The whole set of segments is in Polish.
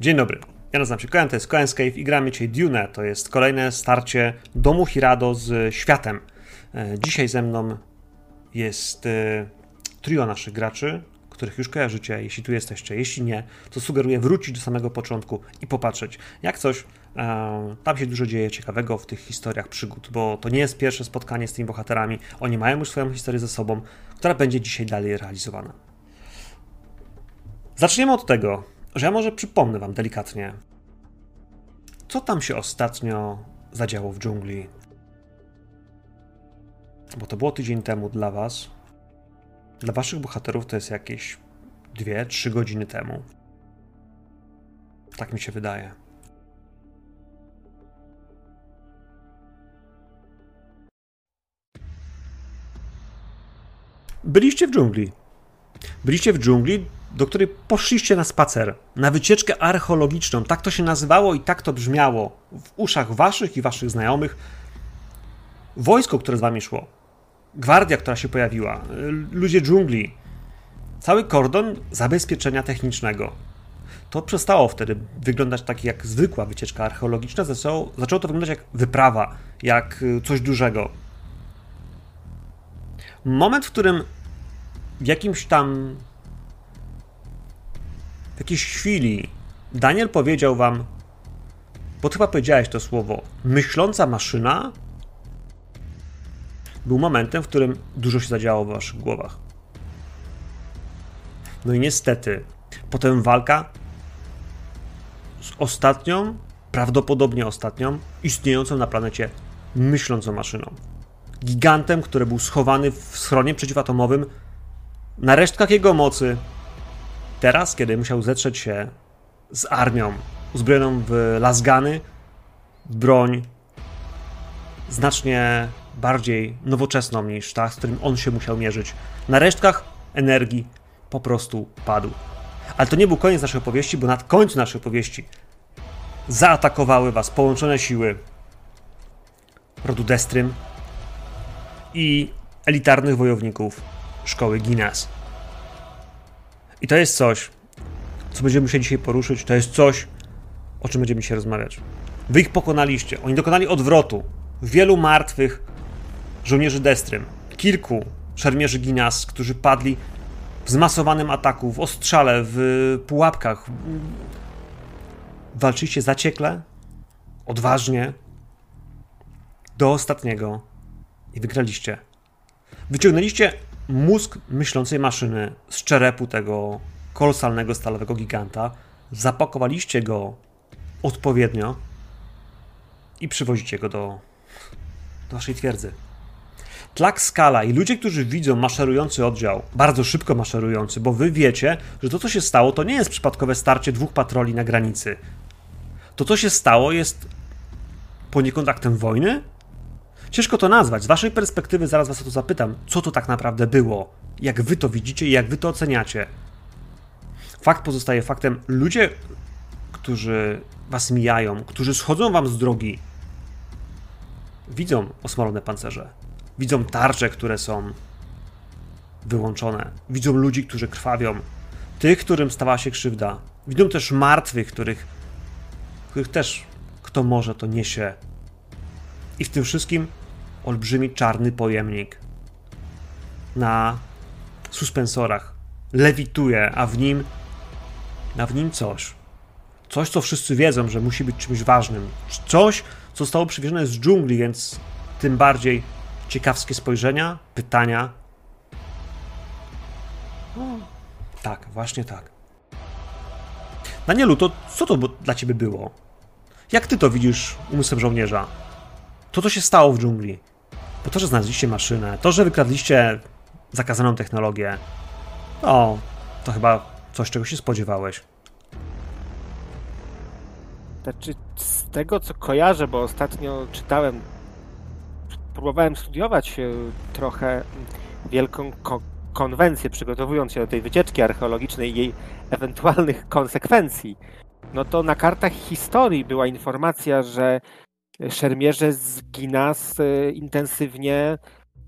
Dzień dobry. Ja nazywam się Koen, to jest Cave i gramy dzisiaj Dune. To jest kolejne starcie domu Hirado z światem. E, dzisiaj ze mną jest e, trio naszych graczy, których już kojarzycie, jeśli tu jesteście. Jeśli nie, to sugeruję wrócić do samego początku i popatrzeć. Jak coś, e, tam się dużo dzieje ciekawego w tych historiach przygód, bo to nie jest pierwsze spotkanie z tymi bohaterami. Oni mają już swoją historię ze sobą, która będzie dzisiaj dalej realizowana. Zaczniemy od tego, że ja może przypomnę Wam delikatnie, co tam się ostatnio zadziało w dżungli. Bo to było tydzień temu dla Was. Dla Waszych bohaterów to jest jakieś 2-3 godziny temu. Tak mi się wydaje. Byliście w dżungli. Byliście w dżungli, do której poszliście na spacer, na wycieczkę archeologiczną. Tak to się nazywało i tak to brzmiało w uszach waszych i waszych znajomych. Wojsko, które z wami szło, gwardia, która się pojawiła, ludzie dżungli, cały kordon zabezpieczenia technicznego. To przestało wtedy wyglądać tak jak zwykła wycieczka archeologiczna, zaczęło, zaczęło to wyglądać jak wyprawa, jak y, coś dużego. Moment, w którym w jakimś tam w jakiejś chwili Daniel powiedział wam, bo chyba powiedziałeś to słowo, myśląca maszyna, był momentem, w którym dużo się zadziało w waszych głowach. No i niestety, potem walka z ostatnią, prawdopodobnie ostatnią, istniejącą na planecie myślącą maszyną. Gigantem, który był schowany w schronie przeciwatomowym, na resztkach jego mocy, Teraz, kiedy musiał zetrzeć się z armią uzbrojoną w lasgany, broń znacznie bardziej nowoczesną niż ta, z którym on się musiał mierzyć, na resztkach energii po prostu padł. Ale to nie był koniec naszej opowieści, bo na końcu naszej opowieści zaatakowały was połączone siły rodu Destrym i elitarnych wojowników szkoły Guinness. I to jest coś, co będziemy musieli dzisiaj poruszyć. To jest coś, o czym będziemy dzisiaj rozmawiać. Wy ich pokonaliście. Oni dokonali odwrotu. Wielu martwych żołnierzy Destrym. Kilku szermierzy Ginas, którzy padli w zmasowanym ataku, w ostrzale, w pułapkach. Walczyliście zaciekle, odważnie, do ostatniego i wygraliście. Wyciągnęliście mózg myślącej maszyny z czerepu tego kolosalnego stalowego giganta, zapakowaliście go odpowiednio i przywozicie go do, do waszej twierdzy. Tlak skala i ludzie, którzy widzą maszerujący oddział, bardzo szybko maszerujący, bo wy wiecie, że to, co się stało, to nie jest przypadkowe starcie dwóch patroli na granicy. To, co się stało, jest poniekąd aktem wojny, Ciężko to nazwać. Z waszej perspektywy zaraz was o to zapytam, co to tak naprawdę było, jak wy to widzicie i jak wy to oceniacie. Fakt pozostaje faktem. Ludzie, którzy was mijają, którzy schodzą wam z drogi, widzą osmalone pancerze. Widzą tarcze, które są wyłączone. Widzą ludzi, którzy krwawią. Tych, którym stała się krzywda. Widzą też martwych, których, których też kto może to niesie. I w tym wszystkim olbrzymi czarny pojemnik na suspensorach. Lewituje, a w nim, a w nim coś. Coś, co wszyscy wiedzą, że musi być czymś ważnym. Coś, co zostało przywiezione z dżungli, więc tym bardziej ciekawskie spojrzenia, pytania. O, tak, właśnie tak. Danielu, to co to dla ciebie było? Jak ty to widzisz umysłem żołnierza? To, co się stało w dżungli? Bo to, że znaleźliście maszynę, to, że wykradliście zakazaną technologię, o, to chyba coś, czego się spodziewałeś. Znaczy, z tego co kojarzę, bo ostatnio czytałem, próbowałem studiować trochę wielką ko konwencję, przygotowując się do tej wycieczki archeologicznej i jej ewentualnych konsekwencji. No to na kartach historii była informacja, że szermierze z Ginas e, intensywnie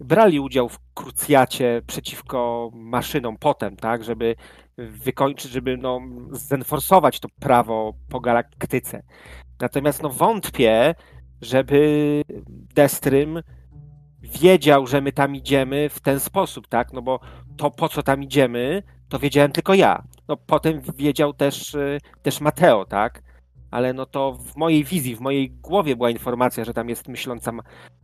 brali udział w krucjacie przeciwko maszynom potem, tak, żeby wykończyć, żeby no, zenforsować to prawo po galaktyce. Natomiast no, wątpię, żeby Destrym wiedział, że my tam idziemy w ten sposób, tak? No bo to po co tam idziemy, to wiedziałem tylko ja. No potem wiedział też, y, też Mateo, tak? Ale no to w mojej wizji, w mojej głowie była informacja, że tam jest myśląca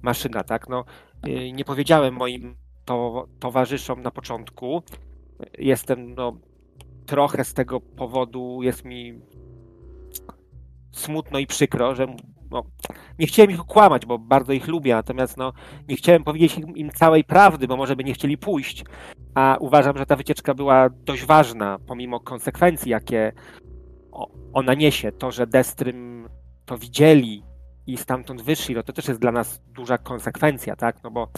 maszyna, tak? No y, nie powiedziałem moim to, towarzyszom na początku. Jestem, no trochę z tego powodu jest mi smutno i przykro, że no, nie chciałem ich okłamać, bo bardzo ich lubię, natomiast no, nie chciałem powiedzieć im, im, całej prawdy, bo może by nie chcieli pójść. A uważam, że ta wycieczka była dość ważna, pomimo konsekwencji, jakie ona niesie. To, że Destrym to widzieli i stamtąd wyszli, no to też jest dla nas duża konsekwencja, tak? No bo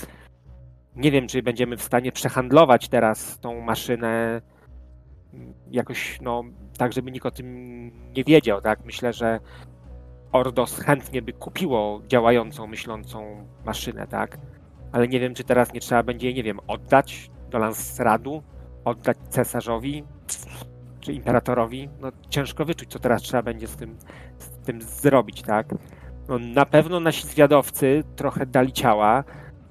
nie wiem, czy będziemy w stanie przehandlować teraz tą maszynę jakoś, no, tak, żeby nikt o tym nie wiedział, tak? Myślę, że Ordos chętnie by kupiło działającą, myślącą maszynę, tak? Ale nie wiem, czy teraz nie trzeba będzie, nie wiem, oddać do Lansradu, oddać cesarzowi, czy imperatorowi. No ciężko wyczuć, co teraz trzeba będzie z tym, z tym zrobić, tak? No, na pewno nasi zwiadowcy trochę dali ciała,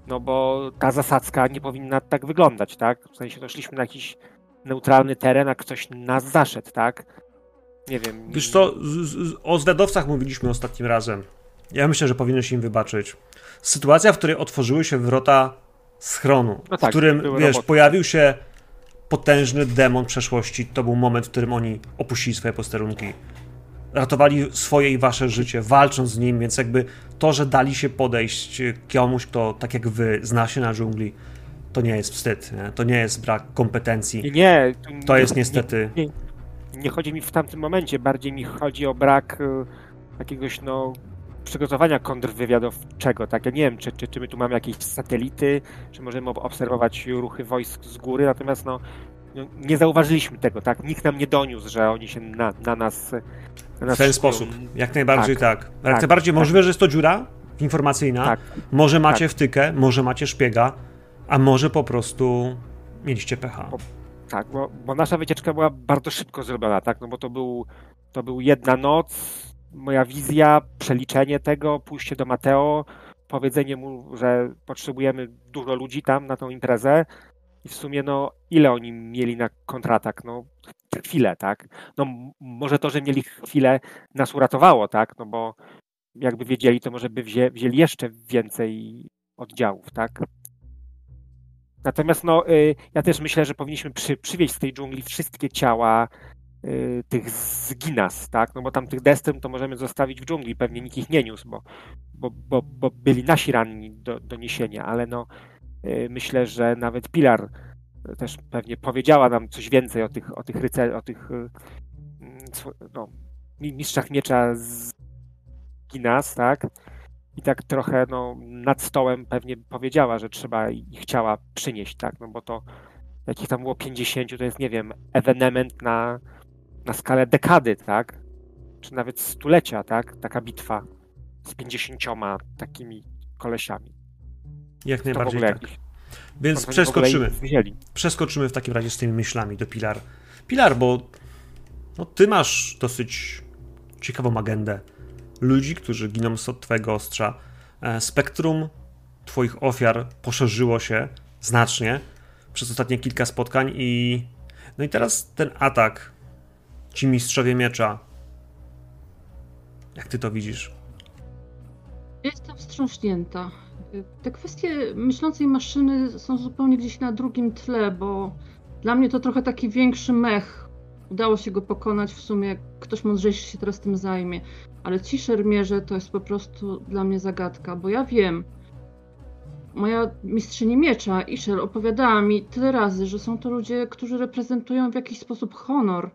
no bo ta zasadzka nie powinna tak wyglądać, tak? W sensie, no szliśmy na jakiś neutralny teren, a ktoś nas zaszedł, tak? Nie wiem. Wiesz co, o zwiadowcach mówiliśmy ostatnim razem. Ja myślę, że powinieneś im wybaczyć. Sytuacja, w której otworzyły się wrota schronu, no tak, w którym, wiesz, roboty. pojawił się potężny demon przeszłości, to był moment, w którym oni opuścili swoje posterunki. Ratowali swoje i wasze życie, walcząc z nim, więc jakby to, że dali się podejść komuś, kto tak jak wy zna się na dżungli, to nie jest wstyd, nie? to nie jest brak kompetencji. Nie, to jest niestety. Nie, nie, nie chodzi mi w tamtym momencie, bardziej mi chodzi o brak y, jakiegoś no, przygotowania kontrwywiadowczego. Tak? Ja nie wiem, czy, czy, czy my tu mamy jakieś satelity, czy możemy obserwować ruchy wojsk z góry, natomiast no, no, nie zauważyliśmy tego, tak? Nikt nam nie doniósł, że oni się na, na nas. Na nas w ten sposób. Jak najbardziej tak. tak. Jak tak, najbardziej tak. możliwe, że jest to dziura informacyjna. Tak. Może macie tak. wtykę, może macie szpiega, a może po prostu mieliście pecha. Tak, bo, bo, nasza wycieczka była bardzo szybko zrobiona, tak? No bo to był, to był jedna noc, moja wizja, przeliczenie tego, pójście do Mateo, powiedzenie mu, że potrzebujemy dużo ludzi tam na tą imprezę i w sumie no ile oni mieli na kontratak? No chwilę, tak? No może to, że mieli chwilę nas uratowało, tak? No bo jakby wiedzieli, to może by wzię, wzięli jeszcze więcej oddziałów, tak? Natomiast no, y, ja też myślę, że powinniśmy przy, przywieźć z tej dżungli wszystkie ciała tych zginas, tak? No bo tam tych destrym to możemy zostawić w dżungli, pewnie nikt ich nie niósł, bo, bo, bo, bo byli nasi ranni do, do niesienia, ale no y, myślę, że nawet Pilar też pewnie powiedziała nam coś więcej o tych, o tych rycerzach, o tych no, mistrzach miecza z Ginas, tak? i tak trochę no, nad stołem pewnie powiedziała, że trzeba i chciała przynieść, tak, no bo to jakich tam było 50, to jest, nie wiem, ewenement na, na skalę dekady, tak, czy nawet stulecia, tak, taka bitwa z 50 takimi kolesiami. Jak najbardziej tak. Więc przeskoczymy. Przeskoczymy w takim razie z tymi myślami do Pilar. Pilar, bo no, ty masz dosyć ciekawą agendę ludzi, którzy giną od twojego ostrza. E, spektrum twoich ofiar poszerzyło się znacznie przez ostatnie kilka spotkań i no i teraz ten atak ci mistrzowie miecza. Jak ty to widzisz? Jestem wstrząśnięta. Te kwestie myślącej maszyny są zupełnie gdzieś na drugim tle, bo dla mnie to trochę taki większy mech. Udało się go pokonać, w sumie ktoś mądrzejszy się teraz tym zajmie. Ale ci szermierze to jest po prostu dla mnie zagadka, bo ja wiem, moja mistrzyni miecza, Isher, opowiadała mi tyle razy, że są to ludzie, którzy reprezentują w jakiś sposób honor,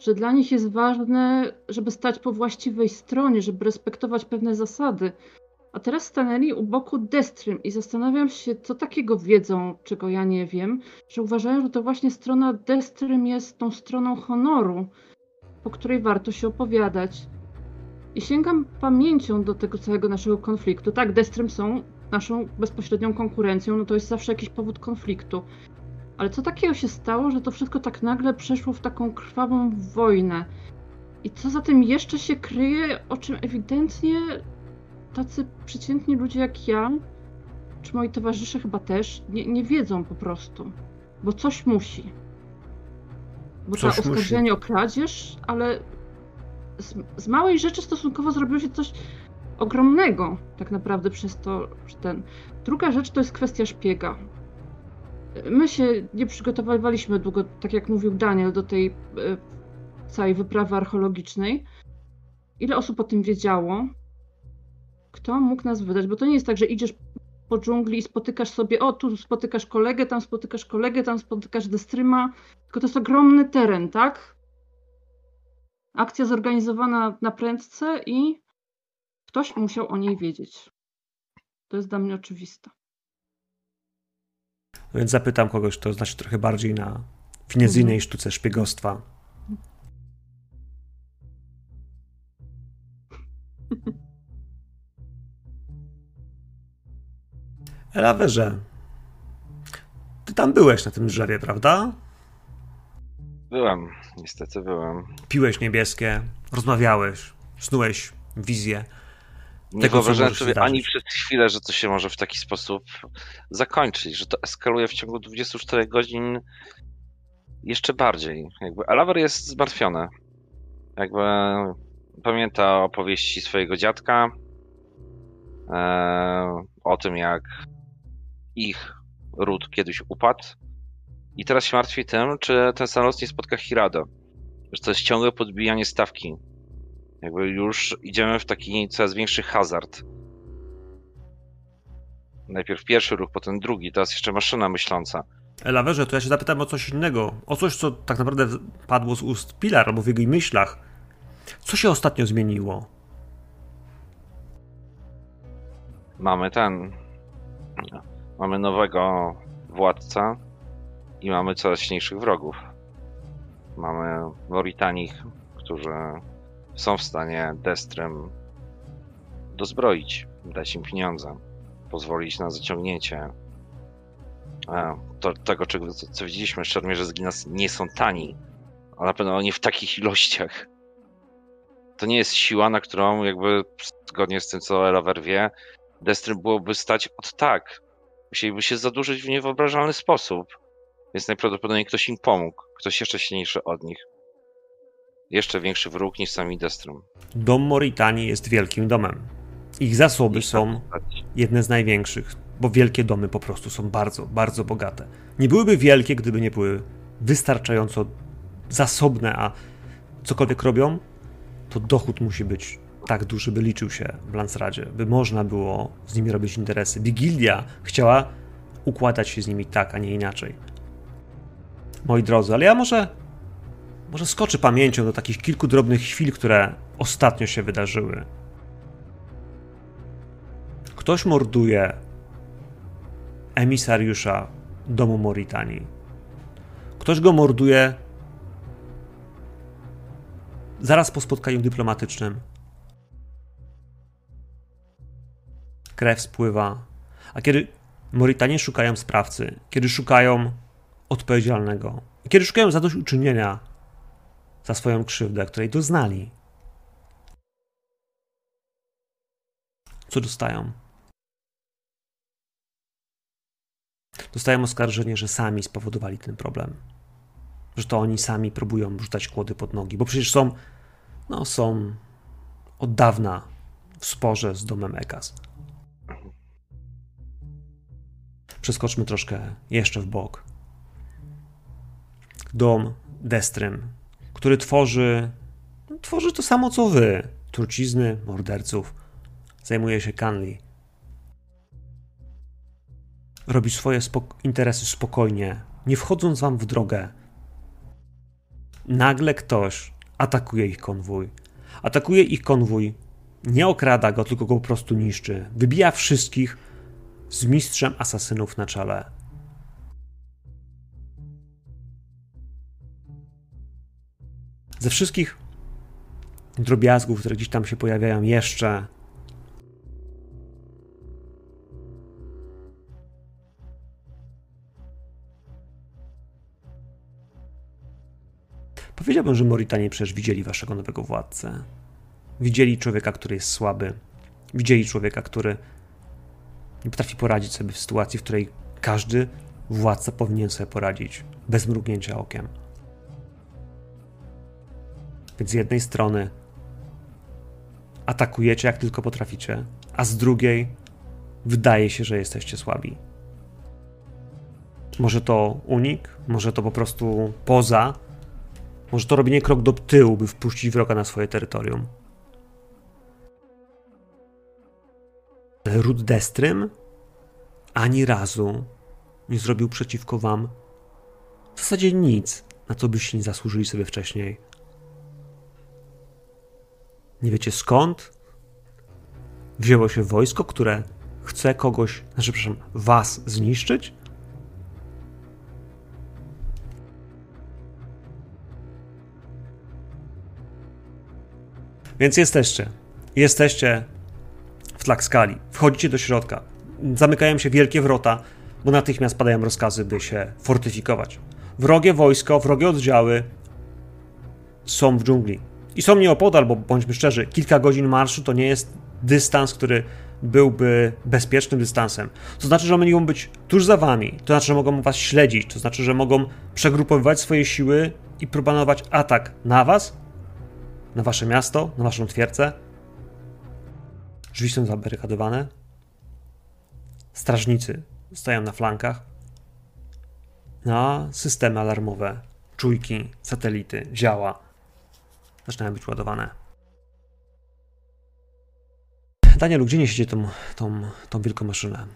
że dla nich jest ważne, żeby stać po właściwej stronie, żeby respektować pewne zasady. A teraz stanęli u boku Destrym i zastanawiam się, co takiego wiedzą, czego ja nie wiem, że uważają, że to właśnie strona Destrym jest tą stroną honoru, po której warto się opowiadać. I sięgam pamięcią do tego całego naszego konfliktu. Tak, Destrem są naszą bezpośrednią konkurencją, no to jest zawsze jakiś powód konfliktu. Ale co takiego się stało, że to wszystko tak nagle przeszło w taką krwawą wojnę? I co za tym jeszcze się kryje, o czym ewidentnie tacy przeciętni ludzie jak ja, czy moi towarzysze chyba też, nie, nie wiedzą po prostu. Bo coś musi. Bo Coś ta oskarżenie o kradzież, ale z, z małej rzeczy stosunkowo zrobiło się coś ogromnego tak naprawdę przez to, że ten. Druga rzecz to jest kwestia szpiega. My się nie przygotowywaliśmy długo, tak jak mówił Daniel, do tej e, całej wyprawy archeologicznej. Ile osób o tym wiedziało? Kto mógł nas wydać? Bo to nie jest tak, że idziesz po dżungli i spotykasz sobie, o tu spotykasz kolegę, tam spotykasz kolegę, tam spotykasz destryma, tylko to jest ogromny teren, tak? Akcja zorganizowana na prędce i ktoś musiał o niej wiedzieć. To jest dla mnie oczywiste. Więc zapytam kogoś, kto znaczy trochę bardziej na finezyjnej Mhm. sztuce szpiegostwa. Elawerze, ty tam byłeś na tym drzewie, prawda? Byłem, niestety byłem. Piłeś niebieskie, rozmawiałeś, snułeś wizję. Nie Tego, wyobrażałem sobie ani przez chwilę, że to się może w taki sposób zakończyć, że to eskaluje w ciągu 24 godzin jeszcze bardziej. Jakby Alaver jest zmartwiony. Jakby pamięta opowieści swojego dziadka e, o tym, jak ich ród kiedyś upadł. I teraz się martwi tym, czy ten sam los nie spotka Hirado. Że to jest ciągłe podbijanie stawki. Jakby już idziemy w taki coraz większy hazard. Najpierw pierwszy ruch, potem drugi, teraz jeszcze maszyna myśląca. Elawerze, to ja się zapytam o coś innego. O coś, co tak naprawdę padło z ust Pilar albo w jego myślach. Co się ostatnio zmieniło? Mamy ten. Mamy nowego władcę i mamy coraz silniejszych wrogów. Mamy Moritanich, którzy są w stanie Destrem dozbroić, dać im pieniądze, pozwolić na zaciągnięcie e, to, tego, czego, co, co widzieliśmy. Szermierze z Ginas nie są tani, ale na pewno nie w takich ilościach. To nie jest siła, na którą jakby zgodnie z tym, co Elaver wie, Destrem byłoby stać od tak. Musieliby się zadłużyć w niewyobrażalny sposób. Więc najprawdopodobniej ktoś im pomógł. Ktoś jeszcze silniejszy od nich. Jeszcze większy wróg niż sami Destrum. Dom Moritanii jest wielkim domem. Ich zasoby są jedne z największych, bo wielkie domy po prostu są bardzo, bardzo bogate. Nie byłyby wielkie, gdyby nie były wystarczająco zasobne, a cokolwiek robią, to dochód musi być tak duży, by liczył się w Lansradzie, by można było z nimi robić interesy. Wigilia chciała układać się z nimi tak, a nie inaczej. Moi drodzy, ale ja może, może skoczę pamięcią do takich kilku drobnych chwil, które ostatnio się wydarzyły. Ktoś morduje emisariusza domu Moritanii. Ktoś go morduje zaraz po spotkaniu dyplomatycznym. Krew spływa. A kiedy Moritanie szukają sprawcy, kiedy szukają odpowiedzialnego, kiedy szukają zadośćuczynienia za swoją krzywdę, której doznali, co dostają? Dostają oskarżenie, że sami spowodowali ten problem. Że to oni sami próbują rzucać kłody pod nogi, bo przecież są, no są od dawna w sporze z domem Ekas. Przeskoczmy troszkę jeszcze w bok. Dom Destrym, który tworzy, no, tworzy to samo co wy. Trucizny, morderców. Zajmuje się Canley. Robi swoje spok- interesy spokojnie, nie wchodząc wam w drogę. Nagle ktoś atakuje ich konwój. Atakuje ich konwój, nie okrada go, tylko go po prostu niszczy. Wybija wszystkich z mistrzem asasynów na czele. Ze wszystkich drobiazgów, które gdzieś tam się pojawiają jeszcze, Powiedziałbym, że Moritanie przecież widzieli waszego nowego władcę. Widzieli człowieka, który jest słaby. Widzieli człowieka, który nie potrafi poradzić sobie w sytuacji, w której każdy władca powinien sobie poradzić bez mrugnięcia okiem. Więc z jednej strony atakujecie jak tylko potraficie, a z drugiej wydaje się, że jesteście słabi. Może to unik, może to po prostu poza, może to robienie krok do tyłu, by wpuścić wroga na swoje terytorium. Ród Destrym ani razu nie zrobił przeciwko wam w zasadzie nic, na co byście nie zasłużyli sobie wcześniej. Nie wiecie skąd wzięło się wojsko, które chce kogoś, znaczy, przepraszam, was zniszczyć? Więc jesteście. Jesteście w Tlaxcali. Wchodzicie do środka. Zamykają się wielkie wrota, bo natychmiast padają rozkazy, by się fortyfikować. Wrogie wojsko, wrogie oddziały są w dżungli. I są nieopodal, bo bądźmy szczerzy, kilka godzin marszu to nie jest dystans, który byłby bezpiecznym dystansem. To znaczy, że one mogą być tuż za wami, to znaczy, że mogą was śledzić, to znaczy, że mogą przegrupowywać swoje siły i próbować atak na was, na wasze miasto, na waszą twierdzę. Drzwi są zabarykadowane. Strażnicy stoją na flankach. No, systemy alarmowe, czujki, satelity, działa. Zaczynają być ładowane. Danielu, gdzie niesiecie tą, tą, tą wielką maszynę?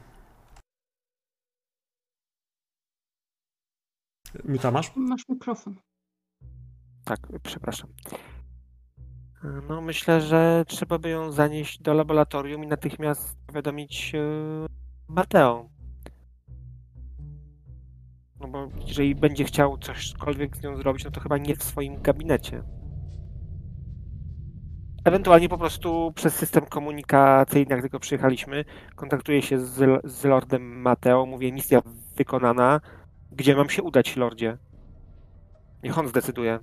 Miuta masz? Masz mikrofon. Tak, przepraszam. No myślę, że trzeba by ją zanieść do laboratorium i natychmiast powiadomić e, Mateo. No bo jeżeli będzie chciał cośkolwiek z nią zrobić, no to chyba nie w swoim gabinecie. Ewentualnie po prostu przez system komunikacyjny, jak tylko przyjechaliśmy, kontaktuję się z, z Lordem Mateo, mówię misja wykonana, gdzie mam się udać, Lordzie? Niech on zdecyduje,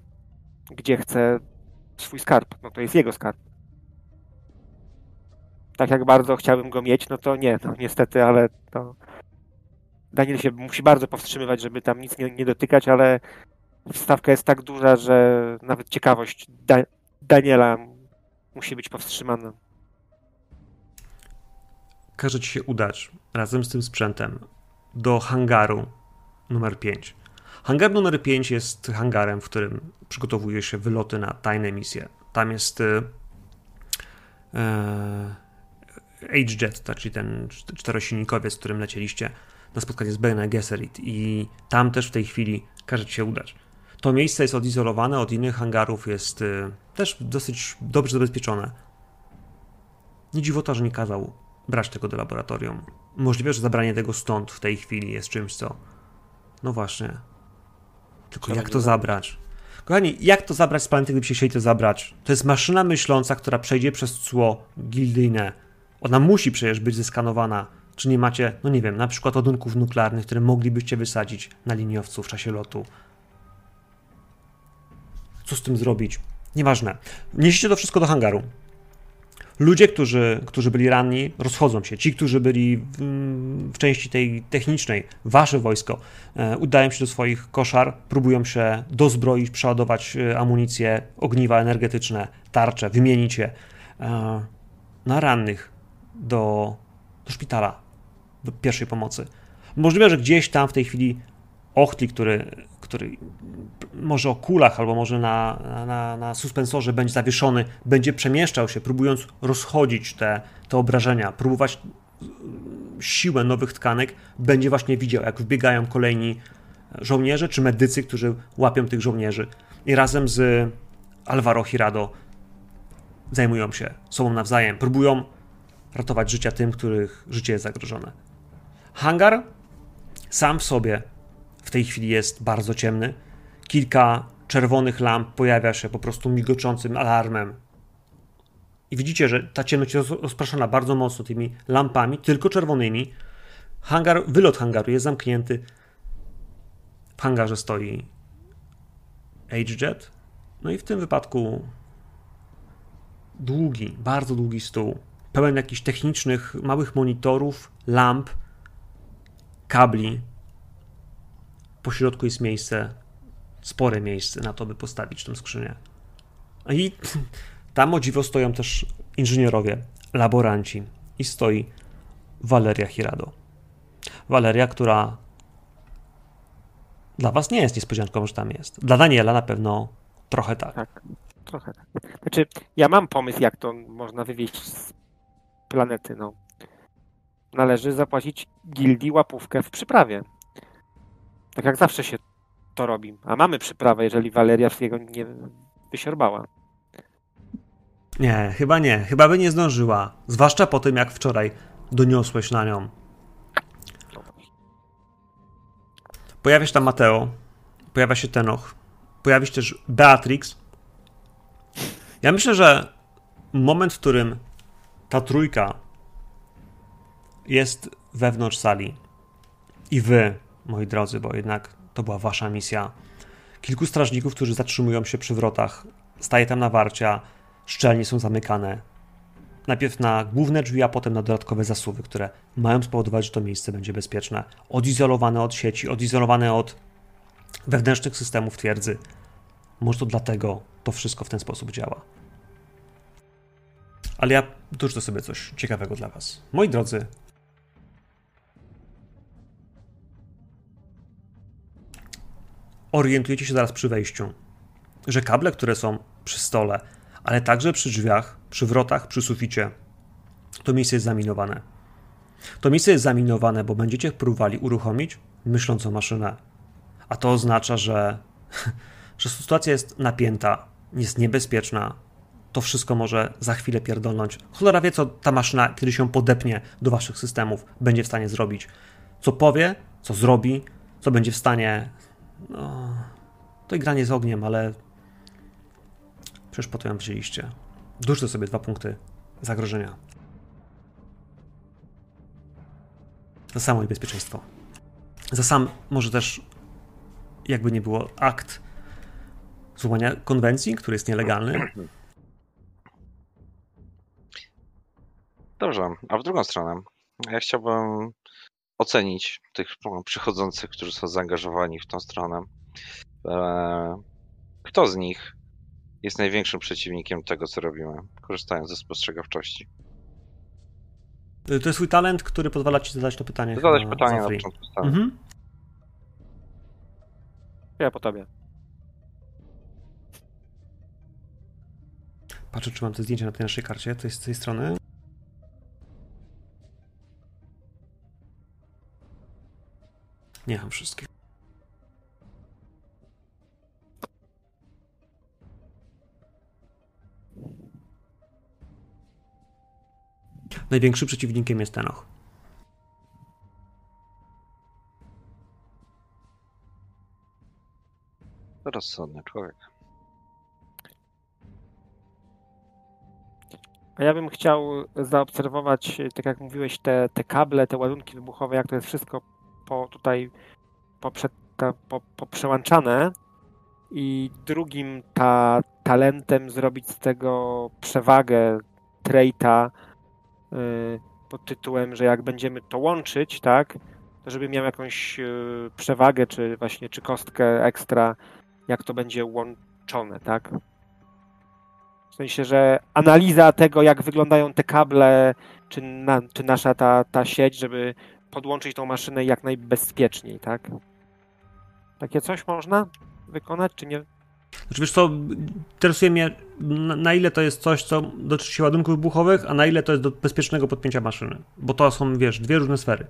gdzie chce swój skarb. No to jest jego skarb. Tak jak bardzo chciałbym go mieć, no to nie, no niestety, ale to... Daniel się musi bardzo powstrzymywać, żeby tam nic nie, nie dotykać, ale stawka jest tak duża, że nawet ciekawość da Daniela musi być powstrzymana. Każe ci się udać razem z tym sprzętem do hangaru numer 5. Hangar numer 5 jest hangarem, w którym przygotowuje się wyloty na tajne misje. Tam jest e, H-Jet, tak, czyli ten czterosilnikowiec, z którym lecieliście na spotkanie z Bene Gesserit i tam też w tej chwili każe ci się udać. To miejsce jest odizolowane od innych hangarów, jest y, też dosyć dobrze zabezpieczone. Nie dziwota, że nie kazał brać tego do laboratorium. Możliwe, że zabranie tego stąd w tej chwili jest czymś, co. No właśnie. Tylko jak to zabrać? Kochani, jak to zabrać z planety, gdybyście chcieli to zabrać? To jest maszyna myśląca, która przejdzie przez cło gildyjne. Ona musi przecież być zeskanowana. Czy nie macie, no nie wiem, na przykład ładunków nuklearnych, które moglibyście wysadzić na liniowcu w czasie lotu? Co z tym zrobić? Nieważne. Niesiecie to wszystko do hangaru. Ludzie, którzy, którzy byli ranni, rozchodzą się. Ci, którzy byli w, w części tej technicznej, wasze wojsko, e, udają się do swoich koszar, próbują się dozbroić, przeładować e, amunicję, ogniwa energetyczne, tarcze, wymienić je e, na rannych do, do szpitala, do pierwszej pomocy. Możliwe, że gdzieś tam w tej chwili Ochtli, który, który może o kulach albo może na, na, na suspensorze będzie zawieszony, będzie przemieszczał się, próbując rozchodzić te, te obrażenia, próbować siłę nowych tkanek, będzie właśnie widział, jak wbiegają kolejni żołnierze czy medycy, którzy łapią tych żołnierzy i razem z Alvaro Hirado zajmują się sobą nawzajem, próbują ratować życia tym, których życie jest zagrożone. Hangar sam w sobie w tej chwili jest bardzo ciemny. Kilka czerwonych lamp pojawia się po prostu migoczącym alarmem. I widzicie, że ta ciemność jest rozpraszana bardzo mocno tymi lampami, tylko czerwonymi. Hangar, wylot hangaru jest zamknięty. W hangarze stoi H-Jet No i w tym wypadku długi, bardzo długi stół, pełen jakichś technicznych, małych monitorów, lamp, kabli. Po środku jest miejsce, spore miejsce na to, by postawić tę skrzynię. I tam o dziwo stoją też inżynierowie, laboranci i stoi Valeria Hirado. Valeria, która dla was nie jest niespodzianką, że tam jest. Dla Daniela na pewno trochę tak. Tak, trochę tak. Znaczy, ja mam pomysł, jak to można wywieźć z planety, no. Należy zapłacić gildii łapówkę w przyprawie. Tak jak zawsze się to robi. A mamy przyprawę, jeżeli Valeria wszystkiego nie wysiorbała. Nie, chyba nie. Chyba by nie zdążyła. Zwłaszcza po tym, jak wczoraj doniosłeś na nią. Pojawia się tam Mateo, pojawia się Tenoch, pojawi się też Beatrix. Ja myślę, że moment, w którym ta trójka jest wewnątrz sali i wy, moi drodzy, bo jednak to była wasza misja, kilku strażników, którzy zatrzymują się przy wrotach, staje tam na warcia, szczelnie są zamykane. Najpierw na główne drzwi, a potem na dodatkowe zasuwy, które mają spowodować, że to miejsce będzie bezpieczne. Odizolowane od sieci, odizolowane od wewnętrznych systemów twierdzy. Może to dlatego to wszystko w ten sposób działa. Ale ja dorzucę sobie coś ciekawego dla Was. Moi drodzy, orientujecie się zaraz przy wejściu, że kable, które są przy stole, ale także przy drzwiach, przy wrotach, przy suficie, to miejsce jest zaminowane. To miejsce jest zaminowane, bo będziecie próbowali uruchomić myślącą maszynę. A to oznacza, że, że sytuacja jest napięta, jest niebezpieczna. To wszystko może za chwilę pierdolnąć. Cholera wie, co ta maszyna, kiedy się podepnie do waszych systemów, będzie w stanie zrobić. Co powie, co zrobi, co będzie w stanie. No, to i granie z ogniem, ale Przecież po to ją wzięliście. Dużcie sobie dwa punkty zagrożenia. Za samo niebezpieczeństwo. Za sam, może też, jakby nie było, akt złamania konwencji, który jest nielegalny. Dobrze, a w drugą stronę, ja chciałbym ocenić tych przychodzących, którzy są zaangażowani w tą stronę. E, kto z nich jest największym przeciwnikiem tego, co robimy, korzystając ze spostrzegawczości. To jest swój talent, który pozwala ci zadać to pytanie. Zadać pytanie na początku mhm. Ja po tobie. Patrzę, czy mam te zdjęcia na tej naszej karcie. To jest z tej strony. Nie mam wszystkich. Największym przeciwnikiem jest Tenoch. Rozsądny człowiek. A ja bym chciał zaobserwować, tak jak mówiłeś, te, te kable, te ładunki wybuchowe, jak to jest wszystko po, tutaj po, poprzełączane. I drugim ta, talentem zrobić z tego przewagę traita, Y, pod tytułem, że jak będziemy to łączyć, tak, to żeby miał jakąś y, przewagę, czy właśnie, czy kostkę ekstra, jak to będzie łączone, tak. W sensie, że analiza tego, jak wyglądają te kable, czy, na, czy nasza ta, ta sieć, żeby podłączyć tą maszynę jak najbezpieczniej, tak. Takie coś można wykonać, czy nie? Znaczy, wiesz co, interesuje mnie, na, na, ile to jest coś, co dotyczy się ładunków wybuchowych, a na ile to jest do bezpiecznego podpięcia maszyny. Bo to są, wiesz, dwie różne sfery.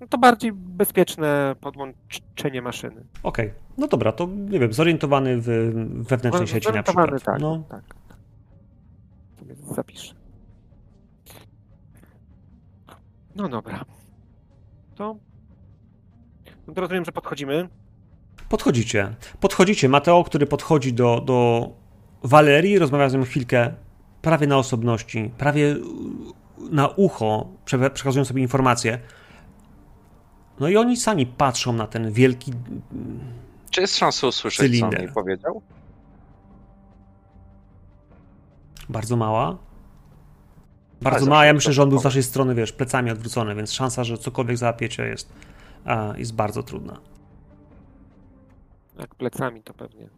No to bardziej bezpieczne podłączenie maszyny. Okej, okay. no dobra, to nie wiem, zorientowany w wewnętrznej sieci na przykład. Tak, no. tak. Zapiszę. No dobra. To, no to rozumiem, że podchodzimy. Podchodzicie. Podchodzicie. Mateo, który podchodzi do, do Walerii, rozmawia z nią chwilkę prawie na osobności, prawie na ucho, przekazują sobie informacje. No i oni sami patrzą na ten wielki, Czy jest szansa usłyszeć, co on Cylinder. powiedział? Bardzo mała. Bardzo mała. Ja myślę, że on był z waszej strony, wiesz, plecami odwrócony, więc szansa, że cokolwiek załapiecie jest, jest bardzo trudna. Jak plecami to pewnie.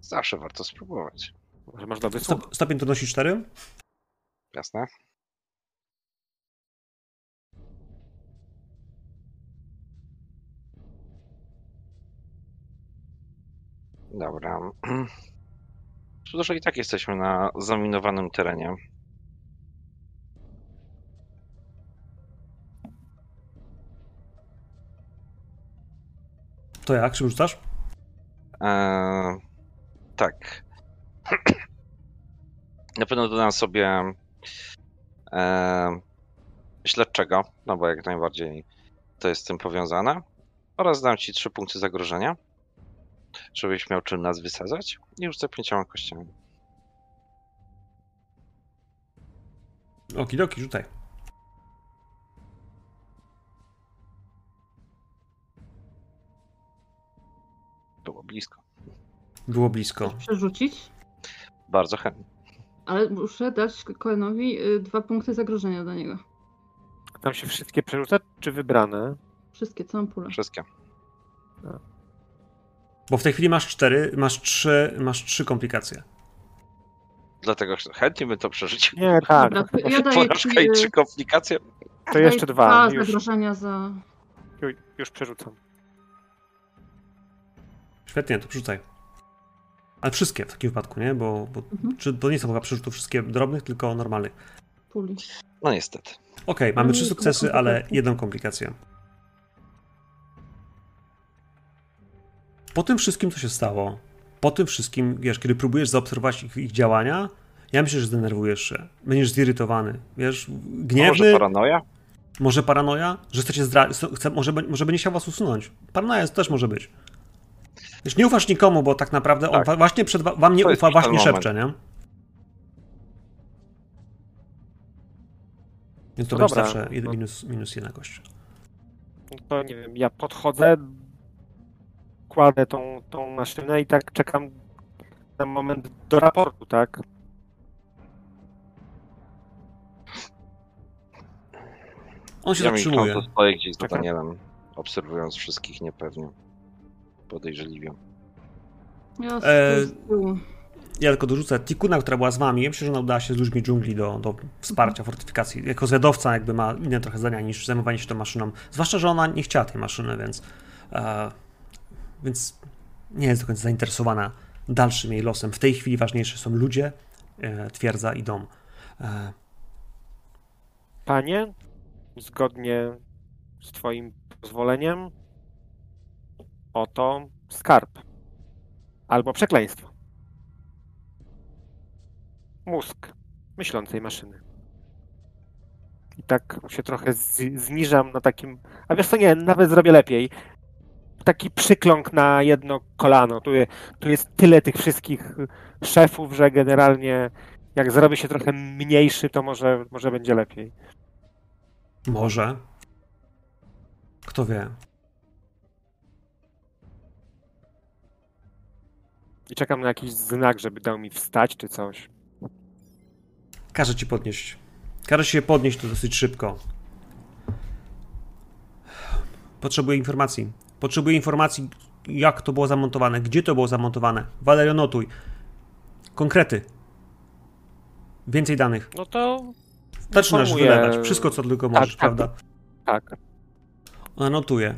Zawsze warto spróbować. Może masz dobry słuch. Stop, stopień trudności 4? Jasne? Dobra. Że i tak jesteśmy na zaminowanym terenie. To jak? Czy rzucasz? Eee, tak. Na pewno dodam sobie eee, śledczego, no bo jak najbardziej to jest z tym powiązane. Oraz dam ci trzy punkty zagrożenia, żebyś miał czym nas wysadzać i rzucę pięcioma kościami. Okidoki, rzucaj. Było blisko. Było blisko. Przerzucić, Bardzo chętnie. ale muszę dać Koenowi y, dwa punkty zagrożenia do niego. Tam się wszystkie przerzuca, czy wybrane? Wszystkie, całą pulę. Wszystkie. Bo w tej chwili masz cztery, masz trzy, masz trzy komplikacje. Dlatego chętnie bym to przerzucił. Nie, tak. Dobra, ja daję ci, Porażka i y, trzy komplikacje. To jeszcze dwa, dwa już. zagrożenia za... Ju- Już przerzucam. Świetnie, to przerzucaj. Ale wszystkie w takim wypadku, nie? Bo, bo Mhm. czy, to nie są chyba przerzuty wszystkie drobnych, tylko normalnych. puli. No niestety. Okej, mamy No trzy sukcesy, ale jedną komplikację. Po tym wszystkim, co się stało, po tym wszystkim, wiesz, kiedy próbujesz zaobserwować ich, ich działania, ja myślę, że zdenerwujesz się. Będziesz zirytowany, wiesz, Może gniewny, paranoja? może paranoja, że chcecie zdradzić, chce, może, może będzie chciał was usunąć. Paranoja jest, też może być. Wiesz, nie ufasz nikomu, bo tak naprawdę on Tak. wa- właśnie przed wa- wam nie To ufa, właśnie szepcze, nie? Więc to No będzie dobra, zawsze jed- minus, minus jedna kość. No To nie wiem, ja podchodzę, kładę tą, tą maszynę i tak czekam na moment do raportu, tak? On się Ja zatrzymuje. stoję gdzieś za Czekam. Danielem, obserwując wszystkich niepewnie. Podejrzliwie. Ja E. Ja tylko dorzucę. Tikuna, która była z wami, ja myślę, że ona udała się z ludźmi dżungli do, do wsparcia fortyfikacji. Jako zwiadowca jakby ma inne trochę zdania niż zajmowanie się tą maszyną. Zwłaszcza, że ona nie chciała tej maszyny, więc, e, więc nie jest do końca zainteresowana dalszym jej losem. W tej chwili ważniejsze są ludzie, e, twierdza i dom. E, Panie, zgodnie z Twoim pozwoleniem, oto skarb. Albo przekleństwo. Mózg myślącej maszyny. I tak się trochę zniżam na takim. A wiesz co, nie, nawet zrobię lepiej. Taki przykląk na jedno kolano. Tu, tu jest tyle tych wszystkich szefów, że generalnie jak zrobię się trochę mniejszy, to może, może będzie lepiej. może. Kto wie. I czekam na jakiś znak, żeby dał mi wstać czy coś. Każe ci podnieść. Każe się podnieść to dosyć szybko. Potrzebuję informacji. Potrzebuję informacji, jak to było zamontowane, gdzie to było zamontowane. Valerio, notuj. Konkrety. Więcej danych. No to Zaczynasz Informuję. wylewać wszystko, co tylko Tak, możesz, tak. prawda? tak. Ona notuje.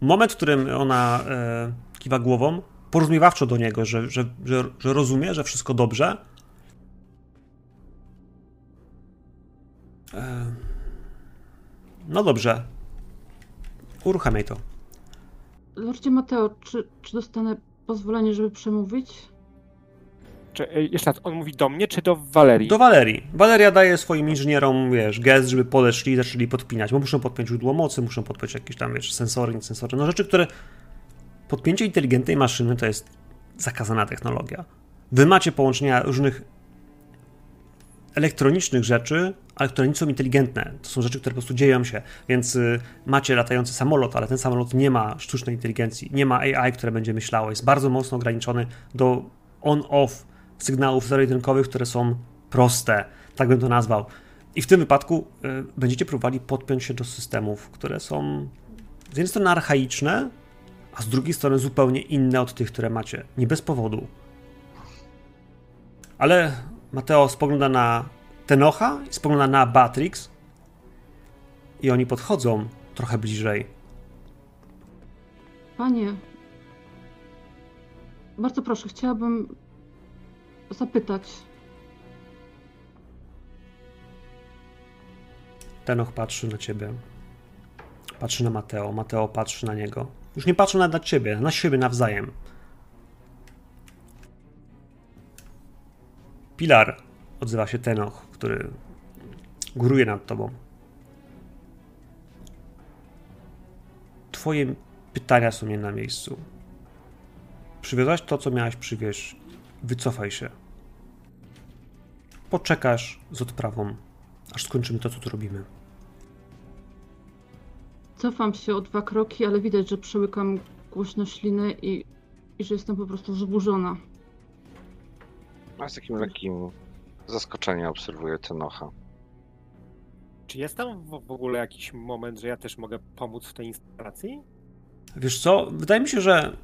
Moment, w którym ona e, kiwa głową, porozumiewawczo do niego, że, że, że, że rozumie, że wszystko dobrze. E, no dobrze. Uruchamiaj to. Lordzie Mateo, czy, czy dostanę pozwolenie, żeby przemówić? Czy, e, jeszcze raz, on mówi do mnie, czy do Walerii? Do Walerii. Waleria daje swoim inżynierom, wiesz, gest, żeby podeszli i zaczęli podpinać, bo muszą podpiąć źródło mocy, muszą podpiąć jakieś tam, wiesz, sensory, nie sensory, no rzeczy, które... Podpięcie inteligentnej maszyny to jest zakazana technologia. Wy macie połączenia różnych elektronicznych rzeczy, ale które nie są inteligentne. To są rzeczy, które po prostu dzieją się. Więc y, macie latający samolot, ale ten samolot nie ma sztucznej inteligencji, nie ma AI, które będzie myślało. Jest bardzo mocno ograniczony do on-off sygnałów zero-jedynkowych, które są proste, tak bym to nazwał. I w tym wypadku y, będziecie próbowali podpiąć się do systemów, które są z jednej strony archaiczne, a z drugiej strony zupełnie inne od tych, które macie. Nie bez powodu. Ale Mateo spogląda na Tenocha i spogląda na Batrix i oni podchodzą trochę bliżej. Panie, bardzo proszę, chciałabym zapytać. Tenoch patrzy na ciebie. Patrzy na Mateo. Mateo patrzy na niego. Już nie patrzą nawet na ciebie, na siebie nawzajem. Pilar, odzywa się Tenoch, który góruje nad tobą. Twoje pytania są nie na miejscu. Przywiozłaś to, co miałaś przywieźć. Wycofaj się. Poczekasz z odprawą, aż skończymy to, co tu robimy. Cofam się o dwa kroki, ale widać, że przełykam głośno ślinę i, i że jestem po prostu wzburzona. A z takim lekkim zaskoczeniem obserwuję Tenocha. Czy jest tam w w ogóle jakiś moment, że ja też mogę pomóc w tej instalacji? Wiesz co, wydaje mi się, że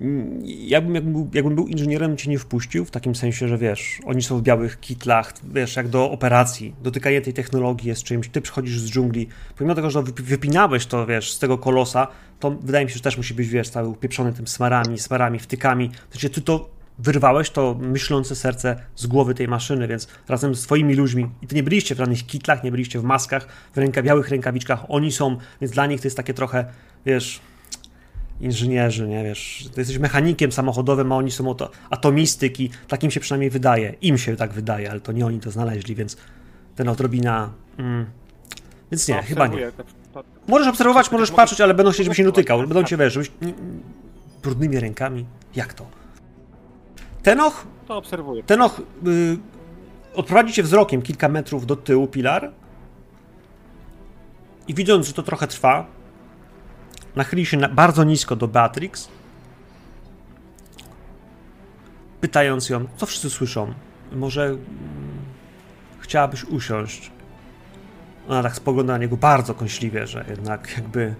Mm, jakbym, jakbym, był, jakbym był inżynierem, cię nie wpuścił, w takim sensie, że wiesz, oni są w białych kitlach, wiesz, jak do operacji, dotykanie tej technologii jest czymś, ty przychodzisz z dżungli, pomimo tego, że wypi- wypinałeś to, wiesz, z tego kolosa, to wydaje mi się, że też musi być, wiesz, cały upieprzony tym smarami, smarami, wtykami, znaczy ty to wyrwałeś to myślące serce z głowy tej maszyny, więc razem z twoimi ludźmi, i ty nie byliście w żadnych kitlach, nie byliście w maskach, w ręka, białych rękawiczkach, oni są, więc dla nich to jest takie trochę, wiesz, inżynierzy, nie wiesz, ty jesteś mechanikiem samochodowym, a oni są to atomistyki, takim się przynajmniej wydaje, im się tak wydaje, ale to nie oni to znaleźli, więc ten odrobina, mm, więc nie, To chyba nie. Możesz obserwować, możesz patrzeć, ale będą chcieć, żebyś się nie dotykał, będą cię, wiesz, żebyś brudnymi rękami, jak to? Tenoch? To obserwuję. Tenoch y, odprowadzi cię wzrokiem kilka metrów do tyłu pilar. I widząc, że to trochę trwa, nachyli się na, bardzo nisko do Beatrix, pytając ją, co wszyscy słyszą. Może mm, chciałabyś usiąść? Ona tak spogląda na niego bardzo kąśliwie, że jednak jakby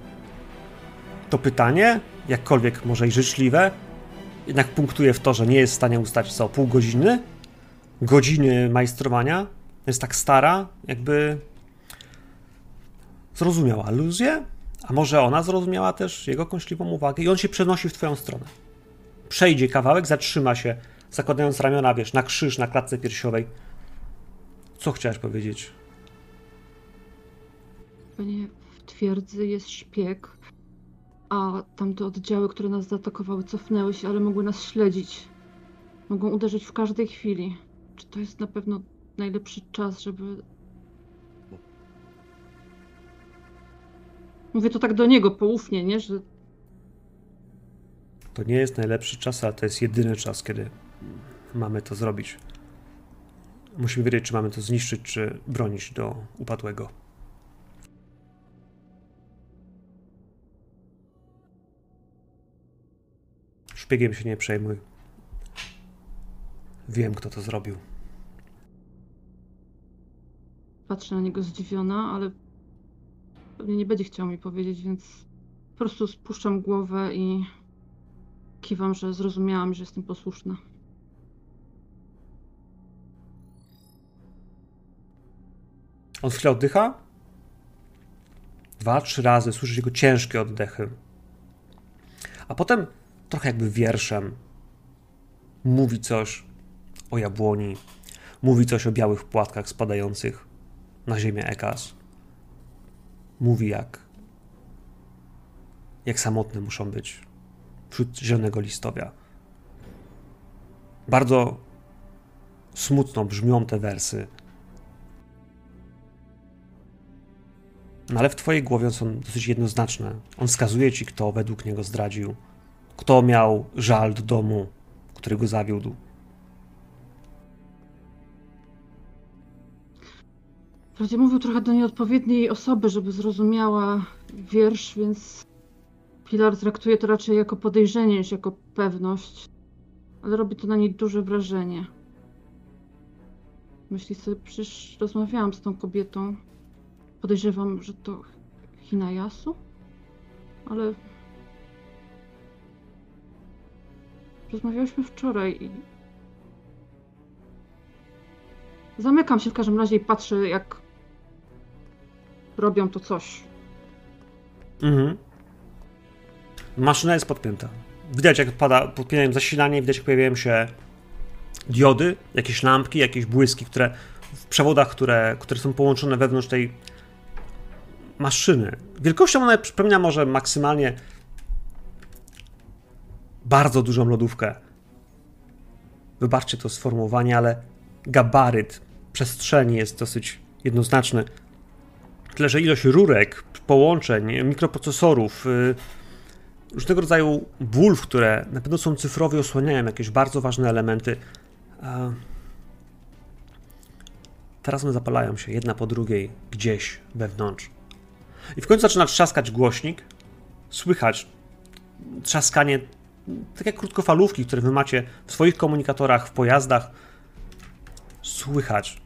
to pytanie, jakkolwiek może i życzliwe, jednak punktuje w to, że nie jest w stanie ustać co pół godziny, godziny majstrowania, jest tak stara, jakby zrozumiała aluzję, a może ona zrozumiała też jego kąśliwą uwagę i on się przenosi w twoją stronę. Przejdzie kawałek, zatrzyma się, zakładając ramiona, wiesz, na krzyż, na klatce piersiowej. Co chciałeś powiedzieć? Panie, w twierdzy jest szpieg, a tamte oddziały, które nas zaatakowały, cofnęły się, ale mogły nas śledzić. Mogą uderzyć w każdej chwili. Czy to jest na pewno najlepszy czas, żeby. Mówię to tak do niego poufnie, nie? Że To nie jest najlepszy czas, ale to jest jedyny czas, kiedy mamy to zrobić. Musimy wiedzieć, czy mamy to zniszczyć, czy bronić do upadłego. Szpiegiem się nie przejmuj. Wiem, kto to zrobił. patrzę na niego zdziwiona, ale pewnie nie będzie chciał mi powiedzieć, więc po prostu spuszczam głowę i kiwam, że zrozumiałam, że jestem posłuszna. On chwilę oddycha. Dwa, trzy razy słyszysz jego ciężkie oddechy. A potem, trochę jakby wierszem, mówi coś o jabłoni, mówi coś o białych płatkach spadających na ziemię Ekas. Mówi jak, jak samotne muszą być wśród zielonego listowia. Bardzo smutno brzmią te wersy. No ale w twojej głowie są dosyć jednoznaczne. On wskazuje ci, kto według niego zdradził. Kto miał żal do domu, który go zawiódł. Wprawdzie mówił trochę do nieodpowiedniej osoby, żeby zrozumiała wiersz, więc Pilar traktuje to raczej jako podejrzenie niż jako pewność. Ale robi to na niej duże wrażenie. Myśli sobie, przecież rozmawiałam z tą kobietą. Podejrzewam, że to Hinayasu? Ale... Rozmawiałyśmy wczoraj i... Zamykam się w każdym razie i patrzę, jak robią to coś. Mhm. Maszyna jest podpięta. Widać, jak pada, podpinają zasilanie, widać, jak pojawiają się diody, jakieś lampki, jakieś błyski, które w przewodach, które, które są połączone wewnątrz tej maszyny. Wielkością ona przypomina może maksymalnie bardzo dużą lodówkę. Wybaczcie to sformułowanie, ale gabaryt przestrzeni jest dosyć jednoznaczny. Tyle, że ilość rurek, połączeń, mikroprocesorów, yy, różnego rodzaju bulw, które na pewno są cyfrowe osłaniają jakieś bardzo ważne elementy. Teraz one zapalają się jedna po drugiej gdzieś wewnątrz. I w końcu zaczyna trzaskać głośnik. Słychać trzaskanie, tak jak krótkofalówki, które wy macie w swoich komunikatorach, w pojazdach. Słychać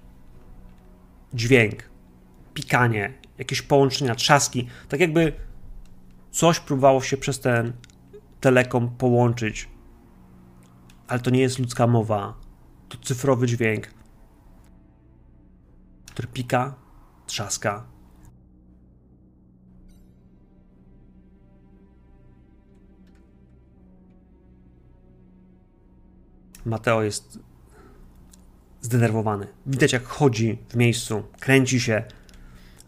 dźwięk, pikanie, jakieś połączenia, trzaski, tak jakby coś próbowało się przez ten telekom połączyć. Ale to nie jest ludzka mowa, to cyfrowy dźwięk, który pika, trzaska. Mateo jest zdenerwowany. Widać, jak chodzi w miejscu, kręci się,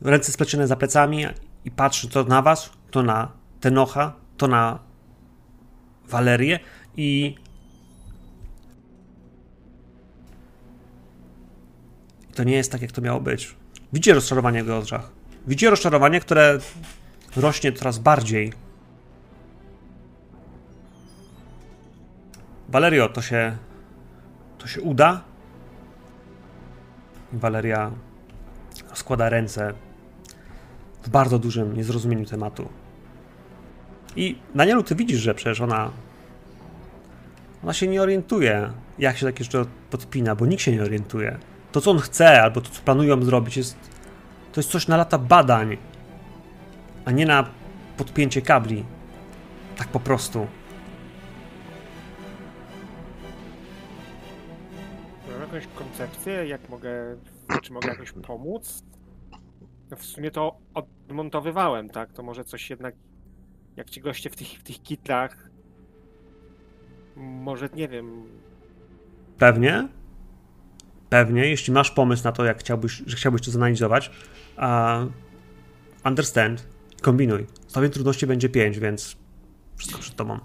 ręce splecione za plecami i patrzy to na was, to na Tenocha, to na Walerię i to nie jest tak, jak to miało być. Widzicie rozczarowanie w jego oczach. Widzicie rozczarowanie, które rośnie coraz bardziej. Valerio, to się to się uda? Valeria składa ręce w bardzo dużym niezrozumieniu tematu. I Danielu, ty widzisz, że przecież ona ona się nie orientuje, jak się takie rzeczy podpina, bo nikt się nie orientuje. To, co on chce, albo to, co planują zrobić, jest to jest coś na lata badań, a nie na podpięcie kabli. Tak po prostu. Mam jakąś koncepcję, jak mogę, czy mogę jakoś pomóc? No w sumie to odmontowywałem, tak? To może coś jednak, jak ci goście w tych, w tych kitlach, może, nie wiem, Pewnie. Pewnie, jeśli masz pomysł na to, jak chciałbyś, że chciałbyś to zanalizować, a understand, kombinuj. Stopień trudności będzie 5, więc wszystko przed tobą.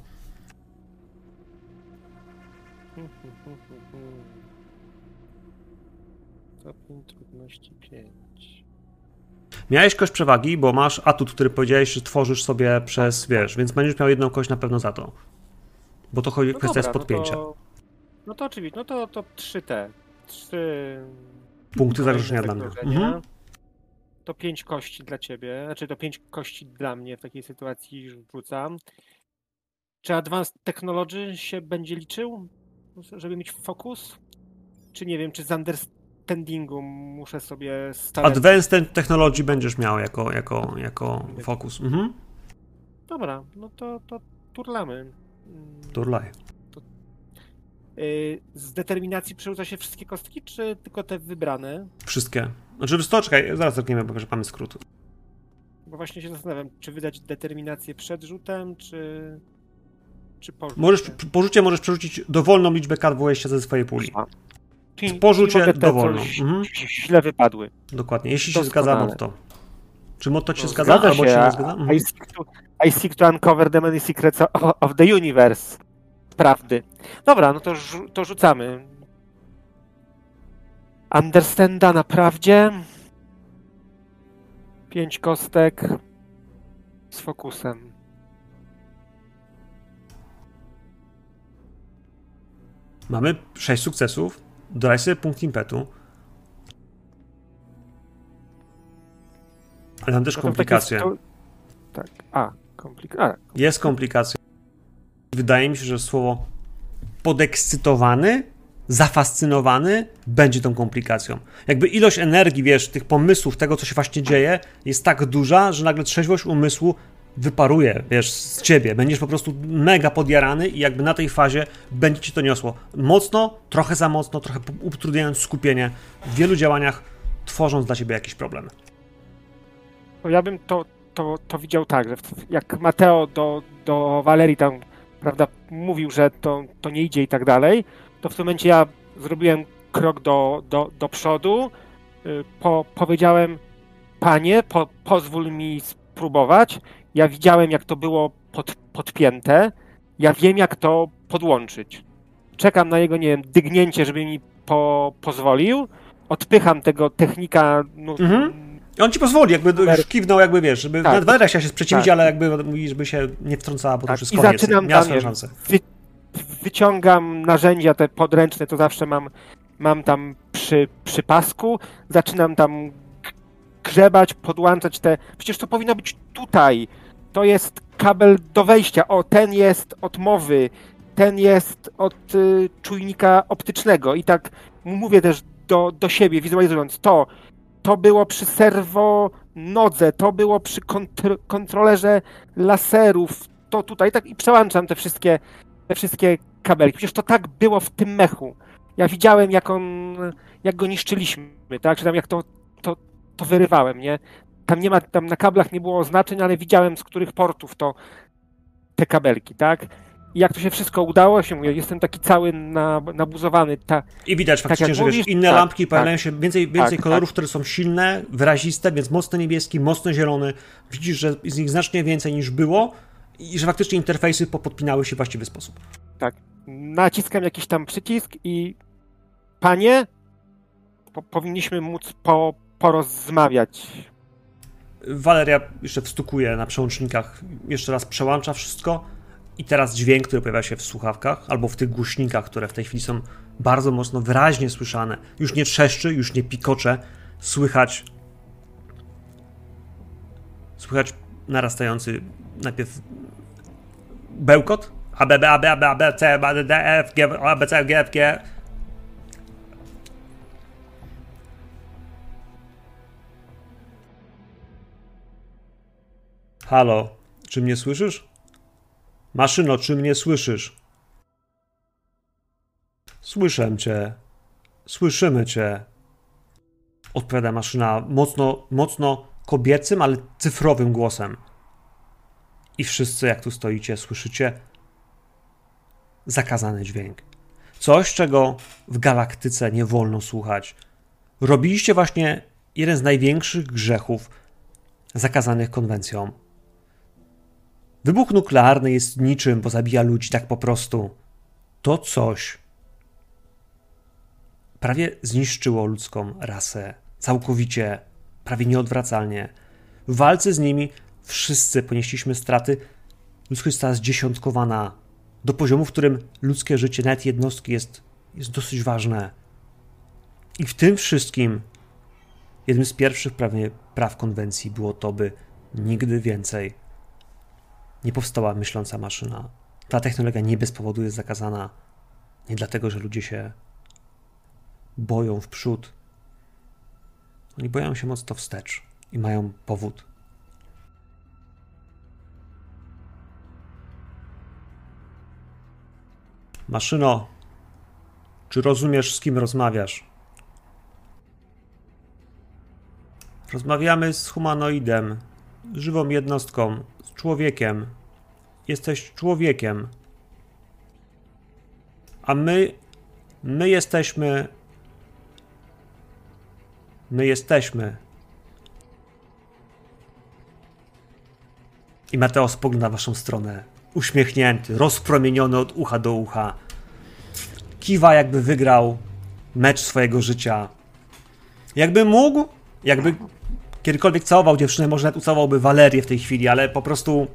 Miałeś kość przewagi, bo masz atut, który powiedziałeś, że tworzysz sobie przez, wiesz, więc będziesz miał jedną kość na pewno za to. Bo to chodzi, kwestia jest podpięcia. No to, no to oczywiście, no to, to 3T. 3 Punkty zagrożenia dla mnie. Mhm. To 5 kości dla ciebie, znaczy to 5 kości dla mnie w takiej sytuacji rzucam. Czy Advanced Technology się będzie liczył, żeby mieć fokus? Czy nie wiem, czy z understandingu muszę sobie stawiać? Advanced Technology będziesz miał jako, jako, jako fokus. Mhm. Dobra, no to, to turlamy. Mm, Turlaj. y, Z determinacji przerzuca się wszystkie kostki, czy tylko te wybrane? Wszystkie. Znaczy, co, czekaj, zaraz zerkniemy, bo że mamy skrót. Bo właśnie się zastanawiam, czy wydać determinację przed rzutem, czy, czy po rzucie. Możesz, przy porzucie możesz przerzucić dowolną liczbę kart wejścia ze swojej puli. Czyli, dowolną. ś- Mhm. Źle wypadły. Dokładnie. Jeśli się Doskonale. zgadza, motto. Czy motto ci się No, zgadza, albo ci się nie a- zgadza? I Mhm. seek, to, I seek to uncover the many secrets of, the universe. Prawdy. Dobra, no to, to rzucamy. Understanda na prawdzie. Pięć kostek z fokusem. Mamy 6 sukcesów. Dodaj sobie punkt impetu. Ale tam też No komplikacje. Tak, a, komplikacja. Jest komplikacja. Wydaje mi się, że słowo podekscytowany, zafascynowany będzie tą komplikacją. Jakby ilość energii, wiesz, tych pomysłów, tego, co się właśnie dzieje, jest tak duża, że nagle trzeźwość umysłu wyparuje, wiesz, z ciebie. Będziesz po prostu mega podjarany i jakby na tej fazie będzie ci to niosło. Mocno, trochę za mocno, trochę utrudniając skupienie w wielu działaniach, tworząc dla ciebie jakieś problemy. No ja bym to, to, to widział tak, że jak Mateo do, do Walerii tam, prawda, mówił, że to, to nie idzie i tak dalej, to w tym momencie ja zrobiłem krok do, do, do przodu, y, po, powiedziałem, panie, po, pozwól mi spróbować. Ja widziałem, jak to było pod, podpięte, ja wiem, jak to podłączyć. Czekam na jego, nie wiem, dygnięcie, żeby mi po, pozwolił, odpycham tego technika, no, Mhm. On ci pozwoli, jakby Numer- już kiwnął, jakby wiesz, żeby Tak. nawet Waleria chciała się sprzeciwić, Tak. ale jakby mówi, żeby się nie wtrącała, bo to Tak, już jest i koniec. zaczynam Miała tam, szansę. wy, wyciągam narzędzia te podręczne, to zawsze mam, mam tam przy, przy pasku, zaczynam tam grzebać, podłączać te... Przecież to powinno być tutaj. To jest kabel do wejścia. O, ten jest od mowy, ten jest od y, czujnika optycznego. I tak mówię też do, do siebie, wizualizując to. To było przy serwo nodze, to było przy kontr- kontrolerze laserów, to tutaj, tak i przełączam te wszystkie, te wszystkie kabelki. Przecież to tak było w tym mechu. Ja widziałem, jak on, jak go niszczyliśmy, tak, czy tam jak to, to, to wyrywałem, nie? Tam nie ma, tam na kablach nie było oznaczeń, ale widziałem, z których portów to te kabelki, tak? I jak to się wszystko udało, się mówię, jestem taki cały na, nabuzowany, ta, I widać faktycznie, jak że wiesz, mówisz, inne tak, lampki tak. pojawiają się, więcej, więcej Tak, kolorów, tak. które są silne, wyraziste, więc mocno niebieski, mocno zielony. Widzisz, że jest ich znacznie więcej niż było i że faktycznie interfejsy popodpinały się w właściwy sposób. naciskam jakiś tam przycisk i panie, po, powinniśmy móc po, porozmawiać. Waleria jeszcze wstukuje na przełącznikach, jeszcze raz przełącza wszystko i teraz dźwięk, który pojawia się w słuchawkach albo w tych głośnikach, które w tej chwili są bardzo mocno, wyraźnie słyszane. Już nie trzeszczy, już nie pikocze, słychać słychać narastający najpierw bełkot, A, B, B, A, B, A, B, A, B, C, B, D, D, E, F, G, A, B, C, G, F, G. Halo, czy mnie słyszysz? Maszyno, czy mnie słyszysz? Słyszę cię. Słyszymy cię. Odpowiada maszyna mocno, mocno kobiecym, ale cyfrowym głosem. I wszyscy, jak tu stoicie, słyszycie zakazany dźwięk. Coś, czego w galaktyce nie wolno słuchać. Robiliście właśnie jeden z największych grzechów zakazanych konwencją. Wybuch nuklearny jest niczym, bo zabija ludzi tak po prostu. To coś prawie zniszczyło ludzką rasę. Całkowicie, prawie nieodwracalnie. W walce z nimi wszyscy ponieśliśmy straty. Ludzkość została zdziesiątkowana do poziomu, w którym ludzkie życie, nawet jednostki, jest, jest dosyć ważne. I w tym wszystkim jednym z pierwszych prawie praw konwencji było to, by nigdy więcej nie powstała myśląca maszyna. Ta technologia nie bez powodu jest zakazana. Nie dlatego, że ludzie się boją w przód. Oni boją się mocno wstecz i mają powód. Maszyno, czy rozumiesz, z kim rozmawiasz? Rozmawiamy z humanoidem, żywą jednostką, z człowiekiem. Jesteś człowiekiem. A my, my jesteśmy. My jesteśmy. I Mateo spogląda w waszą stronę. Uśmiechnięty, rozpromieniony od ucha do ucha. Kiwa, jakby wygrał mecz swojego życia. Jakby mógł, jakby kiedykolwiek całował dziewczynę, może nawet ucałowałby Walerię w tej chwili, ale po prostu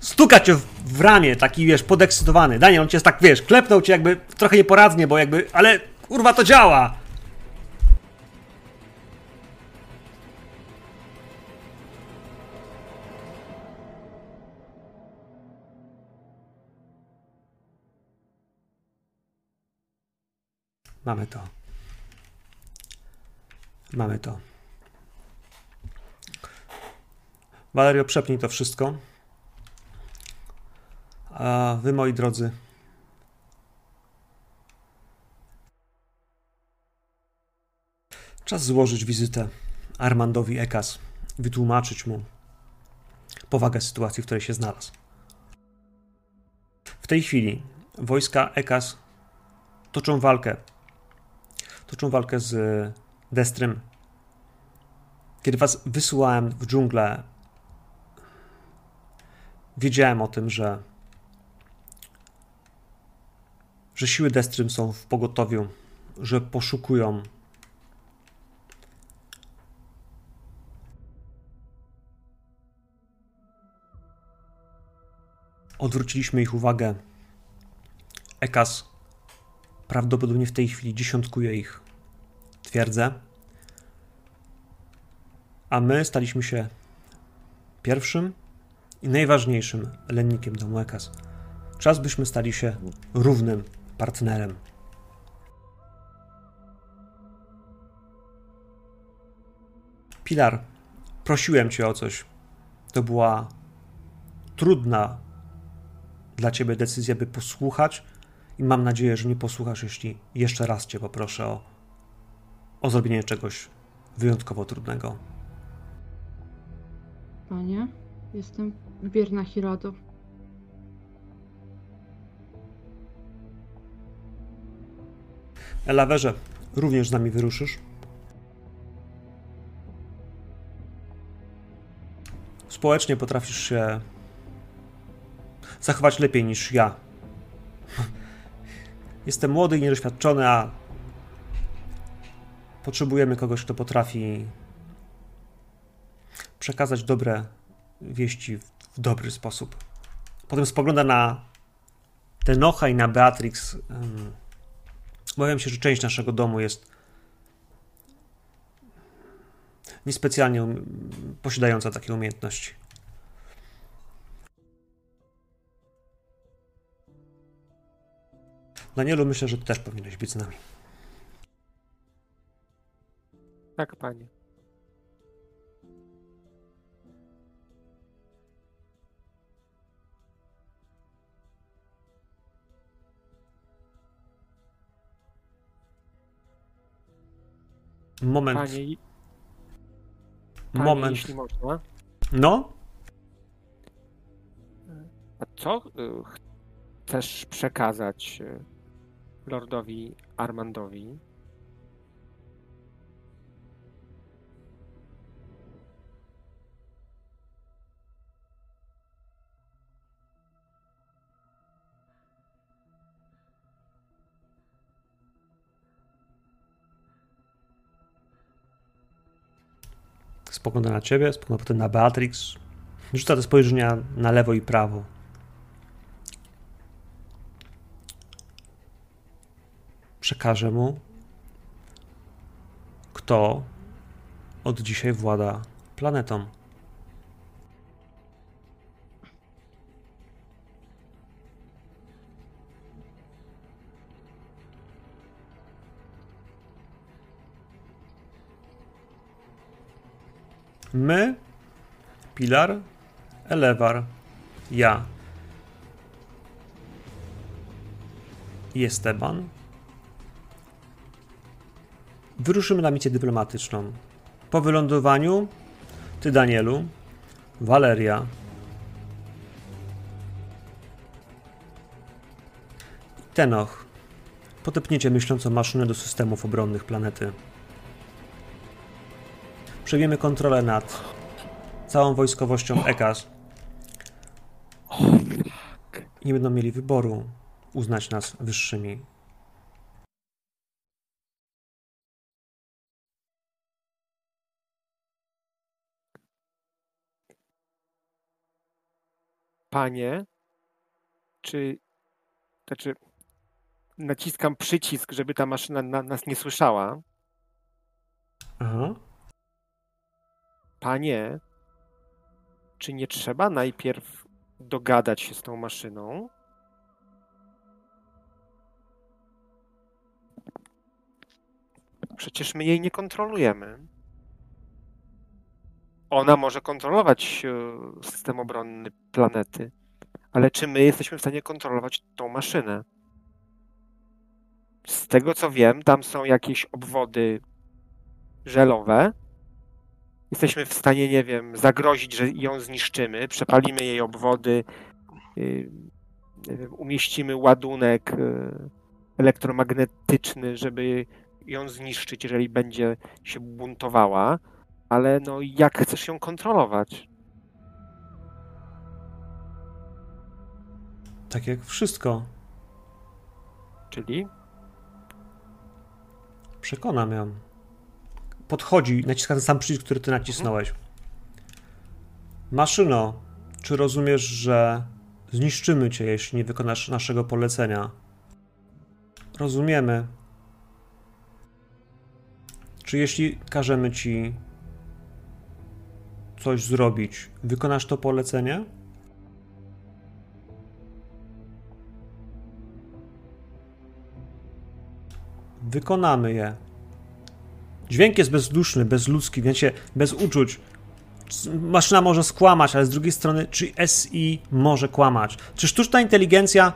stuka cię w ramię, taki wiesz, podekscytowany. Daniel, on cię tak, wiesz, klepnął cię jakby trochę nieporadnie, bo jakby, ale kurwa to działa! Mamy to. Mamy to. Valerio, przepnij to wszystko. A wy, moi drodzy, czas złożyć wizytę Armandowi Ekas, wytłumaczyć mu powagę sytuacji, w której się znalazł. W tej chwili wojska Ekas toczą walkę. Toczą walkę z Destrym. Kiedy was wysyłałem w dżunglę, wiedziałem o tym, że że siły Destrym są w pogotowiu, że poszukują. Odwróciliśmy ich uwagę. Ekas prawdopodobnie w tej chwili dziesiątkuje ich. Twierdzę, a my staliśmy się pierwszym i najważniejszym lennikiem domu Ekas. Czas byśmy stali się równym partnerem. Pilar, prosiłem cię o coś. To była trudna dla ciebie decyzja, by posłuchać i mam nadzieję, że nie posłuchasz, jeśli jeszcze raz cię poproszę o, o zrobienie czegoś wyjątkowo trudnego. Panie, jestem wierna Hirado. Elawerze, również z nami wyruszysz? Społecznie potrafisz się zachować lepiej niż ja. Jestem młody i niedoświadczony, a potrzebujemy kogoś, kto potrafi przekazać dobre wieści w dobry sposób. Potem spogląda na Tenocha i na Beatrix. Obawiam się, że część naszego domu jest niespecjalnie um- posiadająca takie umiejętności. Danielu, myślę, że ty też powinieneś być z nami. Tak, panie. Moment. Panie, panie moment. jeśli można. No? A co y, chcesz przekazać y, Lordowi Armandowi? Spogląda na ciebie, spogląda potem na Beatrix. Rzuca te spojrzenia na lewo i prawo. Przekażę mu, kto od dzisiaj włada planetą. My, Pilar, Elewar, ja i Esteban wyruszymy na misję dyplomatyczną. Po wylądowaniu ty, Danielu, Waleria i Tenoch podepniecie myślącą maszynę do systemów obronnych planety. Przejmiemy kontrolę nad całą wojskowością EKAS. Nie będą mieli wyboru uznać nas wyższymi. Panie, czy. Znaczy, naciskam przycisk, żeby ta maszyna na, nas nie słyszała. Aha. Panie, czy nie trzeba najpierw dogadać się z tą maszyną? Przecież my jej nie kontrolujemy. Ona może kontrolować e, system obronny planety, ale czy my jesteśmy w stanie kontrolować tą maszynę? Z tego co wiem, tam są jakieś obwody żelowe. Jesteśmy w stanie, nie wiem, zagrozić, że ją zniszczymy, przepalimy jej obwody, wiem, umieścimy ładunek yy, elektromagnetyczny, żeby ją zniszczyć, jeżeli będzie się buntowała, ale no jak chcesz ją kontrolować? Tak jak wszystko. Czyli Przekonam ją. Podchodzi, naciska ten sam przycisk, który ty nacisnąłeś. Maszyno, czy rozumiesz, że zniszczymy cię, jeśli nie wykonasz naszego polecenia? Rozumiemy. Czy jeśli każemy ci coś zrobić, wykonasz to polecenie? Wykonamy je. Dźwięk jest bezduszny, bezludzki, wiecie, bez uczuć. Maszyna może skłamać, ale z drugiej strony, czy SI może kłamać? Czy sztuczna inteligencja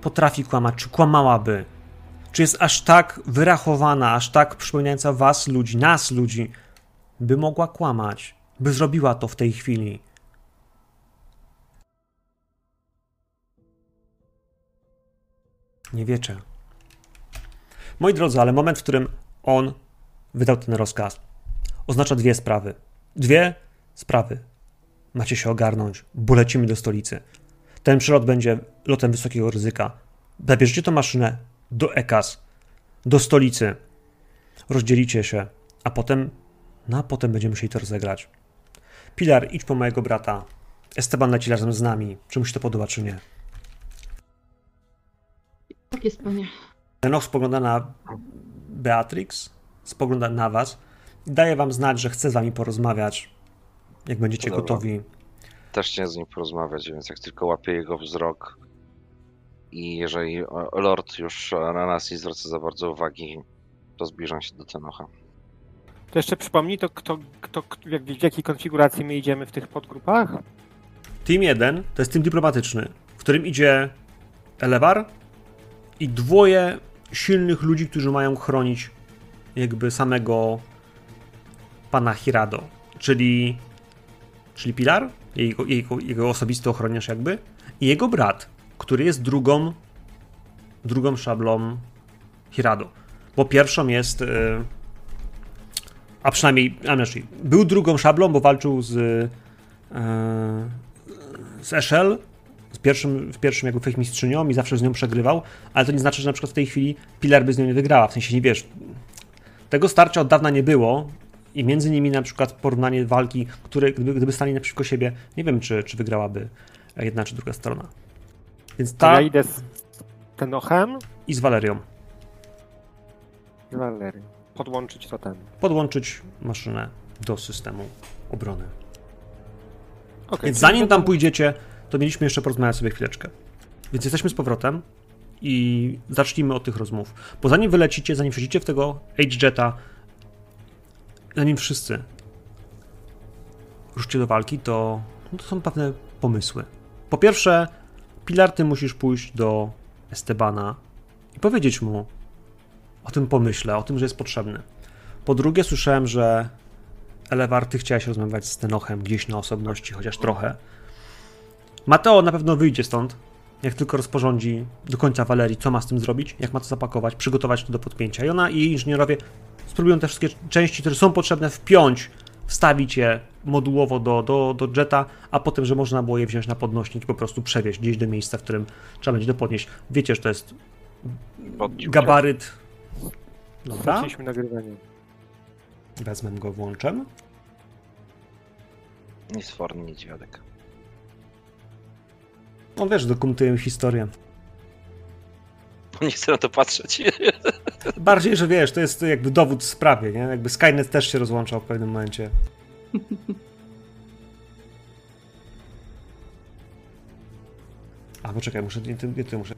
potrafi kłamać? Czy kłamałaby? Czy jest aż tak wyrachowana, aż tak przypominająca was, ludzi, nas, ludzi, by mogła kłamać? By zrobiła to w tej chwili? Nie wiecie. Moi drodzy, ale moment, w którym on wydał ten rozkaz, oznacza dwie sprawy. Dwie sprawy. Macie się ogarnąć, bo lecimy do stolicy. Ten przelot będzie lotem wysokiego ryzyka. Zabierzecie tę maszynę do EKAS, do stolicy. Rozdzielicie się, a potem, no a potem będziemy musieli to rozegrać. Pilar, idź po mojego brata. Esteban leci razem z nami. Czy mu się to podoba, czy nie? Tak jest, panie. Enoch spogląda na Beatrix, spogląda na was i daje wam znać, że chce z wami porozmawiać, jak będziecie Dobra. gotowi. Też chciałem z nim porozmawiać, więc jak tylko łapię jego wzrok i jeżeli o- Lord już na nas nie zwraca za bardzo uwagi, to zbliżam się do Tenocha. to jeszcze przypomnij, to kto, kto, jak, w jakiej konfiguracji my idziemy w tych podgrupach? Team 1 to jest team dyplomatyczny, w którym idzie Elewar i dwoje silnych ludzi, którzy mają chronić jakby samego pana Hirado, czyli, czyli Pilar, jego, jego, jego osobisty ochroniarz jakby, i jego brat, który jest drugą drugą szablą Hirado. Bo pierwszą jest y, a przynajmniej, a znaczy, był drugą szablą, bo walczył z y, z Eshel, z pierwszym, w pierwszym jakby fechmistrzynią i zawsze z nią przegrywał, ale to nie znaczy, że na przykład w tej chwili Pilar by z nią nie wygrała, w sensie nie wiesz, tego starcia od dawna nie było i między nimi na przykład porównanie walki, które gdyby, gdyby stali naprzeciwko siebie, nie wiem, czy, czy wygrałaby jedna czy druga strona. Więc ta ja idę z Tenochem i z Walerią. i Walerią. Podłączyć to ten. Podłączyć maszynę do systemu obrony. Okay, Więc zanim tam pójdziecie, to mieliśmy jeszcze porozmawiać sobie chwileczkę. Więc jesteśmy z powrotem i zacznijmy od tych rozmów. Bo zanim wylecicie, zanim wsiądziecie w tego H-Jeta, zanim wszyscy ruszycie do walki, to, no to są pewne pomysły. Po pierwsze, Pilar, ty musisz pójść do Estebana i powiedzieć mu o tym pomyśle, o tym, że jest potrzebny. Po drugie, słyszałem, że Elewar, ty chciałeś rozmawiać z Tenochem gdzieś na osobności, chociaż trochę. Mateo na pewno wyjdzie stąd, jak tylko rozporządzi do końca Walerii, co ma z tym zrobić, jak ma to zapakować, przygotować to do podpięcia. I ona i jej inżynierowie spróbują te wszystkie części, które są potrzebne, wpiąć, wstawić je modułowo do, do, do jeta, a potem, że można było je wziąć na podnośnik i po prostu przewieźć gdzieś do miejsca, w którym trzeba będzie to podnieść. Wiecie, że to jest gabaryt. Dobra, Zaczęliśmy nagrywanie. wezmę go, włączę. Nic forny, nic dziadek. On wiesz, dokumentuję historię. Nie chcę na to patrzeć. Bardziej, że wiesz, to jest jakby dowód w sprawie, nie? Jakby Skynet też się rozłączał w pewnym momencie. A, poczekaj, muszę, nie, ty, nie ty muszę.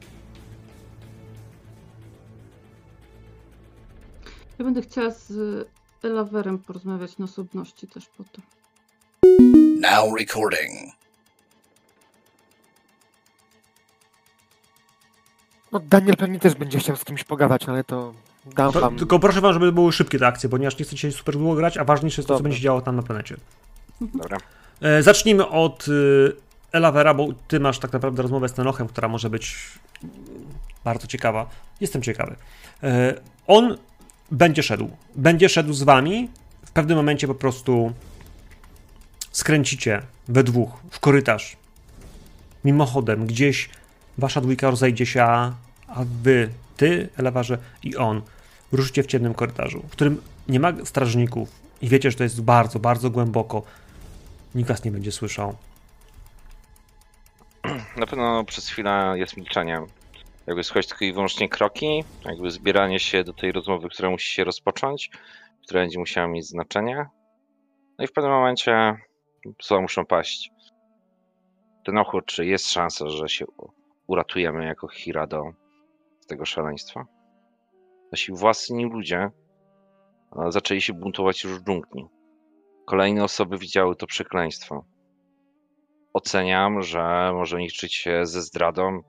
Ja będę chciała z Elawerem porozmawiać na osobności też potem. Now recording. No Daniel pewnie też będzie chciał z kimś pogadać, no ale to dam To, wam... tylko proszę wam, żeby były szybkie te akcje, ponieważ nie chcecie super długo grać, a ważniejsze jest to, co Dobra. będzie się działo tam na planecie. Dobra. E, zacznijmy od y, Elavera, bo ty masz tak naprawdę rozmowę z Tenochem, która może być bardzo ciekawa. Jestem ciekawy. E, on będzie szedł. Będzie szedł z wami. W pewnym momencie po prostu skręcicie we dwóch w korytarz. Mimochodem, gdzieś wasza dwójka rozejdzie się, a, a wy, ty, Elewarze i on, ruszycie w ciemnym korytarzu, w którym nie ma strażników i wiecie, że to jest bardzo, bardzo głęboko. Nikt was nie będzie słyszał. Na pewno przez chwilę jest milczenie. Jakby słychać tylko i wyłącznie kroki, jakby zbieranie się do tej rozmowy, która musi się rozpocząć, która będzie musiała mieć znaczenie. No i w pewnym momencie słowa muszą paść. Ten ochód, czy jest szansa, że się uratujemy jako Hirado tego szaleństwa? Nasi własni ludzie zaczęli się buntować już w dżungli. Kolejne osoby widziały to przekleństwo oceniam, że może liczyć się ze zdradą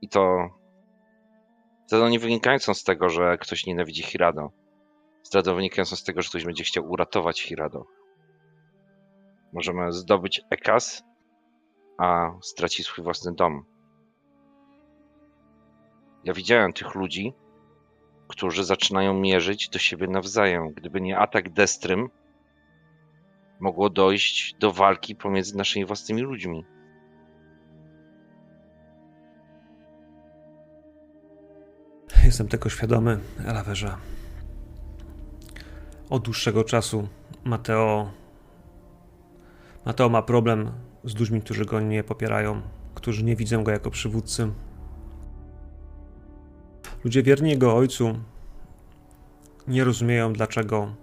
i to zdradą nie wynikającą z tego, że ktoś nienawidzi Hirado. Zdradą wynikającą z tego, że ktoś będzie chciał uratować Hirado. Możemy zdobyć Ekas, a stracić swój własny dom. Ja widziałem tych ludzi, którzy zaczynają mierzyć do siebie nawzajem. Gdyby nie atak Destrym, mogło dojść do walki pomiędzy naszymi własnymi ludźmi. Jestem tego świadomy, Elawerze. Od dłuższego czasu Mateo. Mateo ma problem z ludźmi, którzy go nie popierają, którzy nie widzą go jako przywódcy. Ludzie wierni jego ojcu nie rozumieją, dlaczego.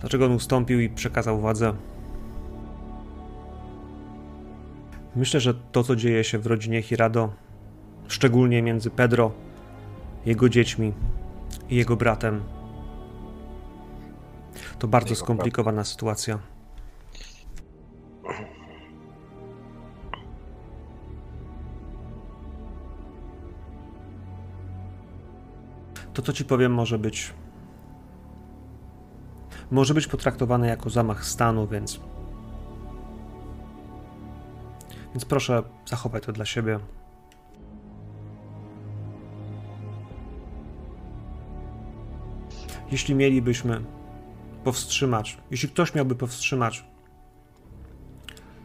Dlaczego on ustąpił i przekazał władzę. Myślę, że to, co dzieje się w rodzinie Hirado, szczególnie między Pedro, jego dziećmi i jego bratem. To bardzo skomplikowana sytuacja. To, co ci powiem, może być. Może być potraktowane jako zamach stanu, więc. Więc proszę, zachowaj to dla siebie. Jeśli mielibyśmy powstrzymać, jeśli ktoś miałby powstrzymać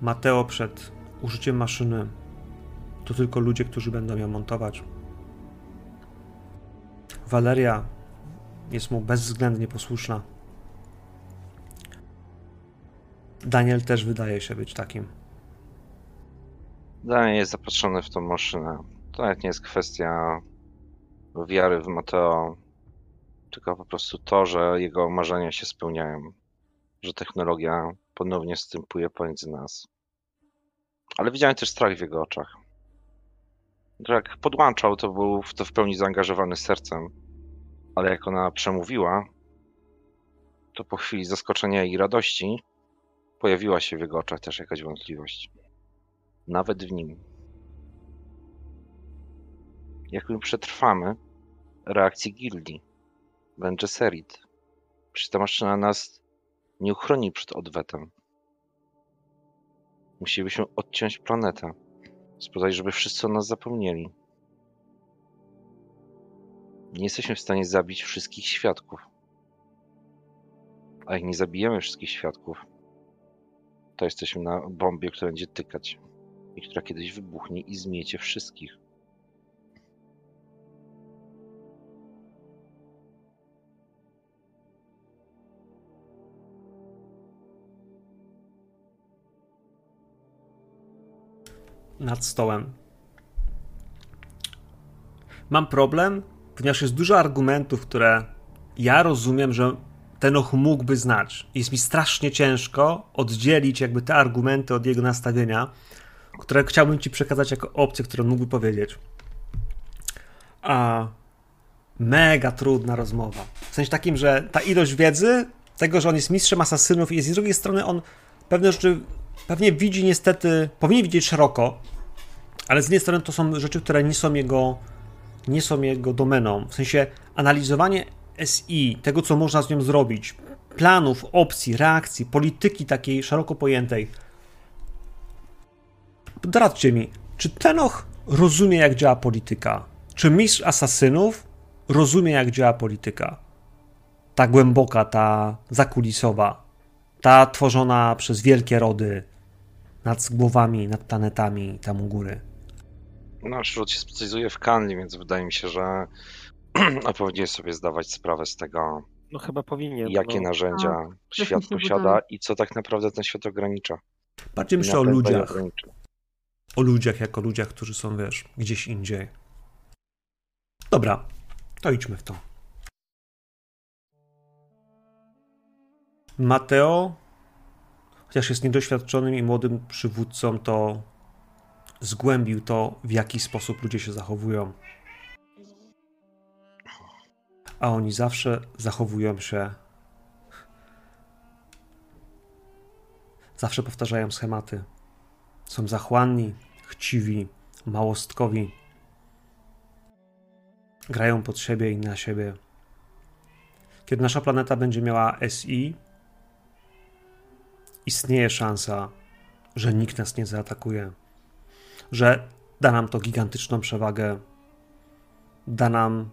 Mateo przed użyciem maszyny, to tylko ludzie, którzy będą ją montować. Valeria jest mu bezwzględnie posłuszna. Daniel też wydaje się być takim. Daniel jest zapatrzony w tą maszynę. To nawet nie jest kwestia wiary w Mateo, tylko po prostu to, że jego marzenia się spełniają. Że technologia ponownie wstępuje pomiędzy nas. Ale widziałem też strach w jego oczach. Jak podłączał, to był w to w pełni zaangażowany sercem. Ale jak ona przemówiła, to po chwili zaskoczenia i radości pojawiła się w jego oczach też jakaś wątpliwość. Nawet w nim. Jak my przetrwamy reakcji gildii, będzie Serit. Przecież ta maszyna nas nie uchroni przed odwetem. Musielibyśmy odciąć planetę. Spodziewać, żeby wszyscy o nas zapomnieli. Nie jesteśmy w stanie zabić wszystkich świadków. A jak nie zabijemy wszystkich świadków, to jesteśmy na bombie, która będzie tykać i która kiedyś wybuchnie i zmiecie wszystkich. Nad stołem. Mam problem, ponieważ jest dużo argumentów, które ja rozumiem, że Tenoch mógłby znać. Jest mi strasznie ciężko oddzielić jakby te argumenty od jego nastawienia, które chciałbym ci przekazać jako opcję, którą mógłby powiedzieć. A mega trudna rozmowa. W sensie takim, że ta ilość wiedzy, tego, że on jest mistrzem asasynów i z drugiej strony on pewne rzeczy pewnie widzi niestety, powinien widzieć szeroko, ale z jednej strony to są rzeczy, które nie są jego, nie są jego domeną. W sensie analizowanie SI, tego co można z nią zrobić, planów, opcji, reakcji, polityki takiej szeroko pojętej. Doradźcie mi, czy Tenoch rozumie jak działa polityka? Czy mistrz asasynów rozumie jak działa polityka? Ta głęboka, ta zakulisowa, ta tworzona przez wielkie rody nad głowami, nad planetami tam u góry. Nasz ród się specjalizuje w kanli, więc wydaje mi się, że a powinien sobie zdawać sprawę z tego, No chyba powinien. jakie no. narzędzia też mi świat posiada wydaje. i co tak naprawdę ten świat ogranicza. Bardziej myślę o ludziach. O ludziach jako ludziach, którzy są, wiesz, gdzieś indziej. Dobra, to idźmy w to. Mateo, chociaż jest niedoświadczonym i młodym przywódcą, to zgłębił to, w jaki sposób ludzie się zachowują. A oni zawsze zachowują się. Zawsze powtarzają schematy. Są zachłanni, chciwi, małostkowi. Grają pod siebie i na siebie. Kiedy nasza planeta będzie miała SI, istnieje szansa, że nikt nas nie zaatakuje. Że da nam to gigantyczną przewagę. Da nam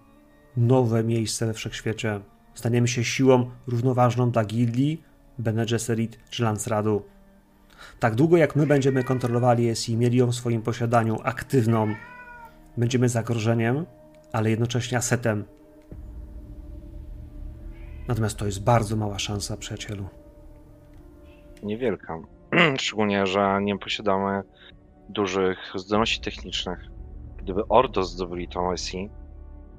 nowe miejsce we wszechświecie. Staniemy się siłą równoważną dla Gildii, Bene Gesserit czy Lancradu. Tak długo jak my będziemy kontrolowali SI, mieli ją w swoim posiadaniu aktywną, będziemy zagrożeniem, ale jednocześnie asetem. Natomiast to jest bardzo mała szansa, przyjacielu. Niewielka. Szczególnie, że nie posiadamy dużych zdolności technicznych. Gdyby Ordos zdobyli tą SI,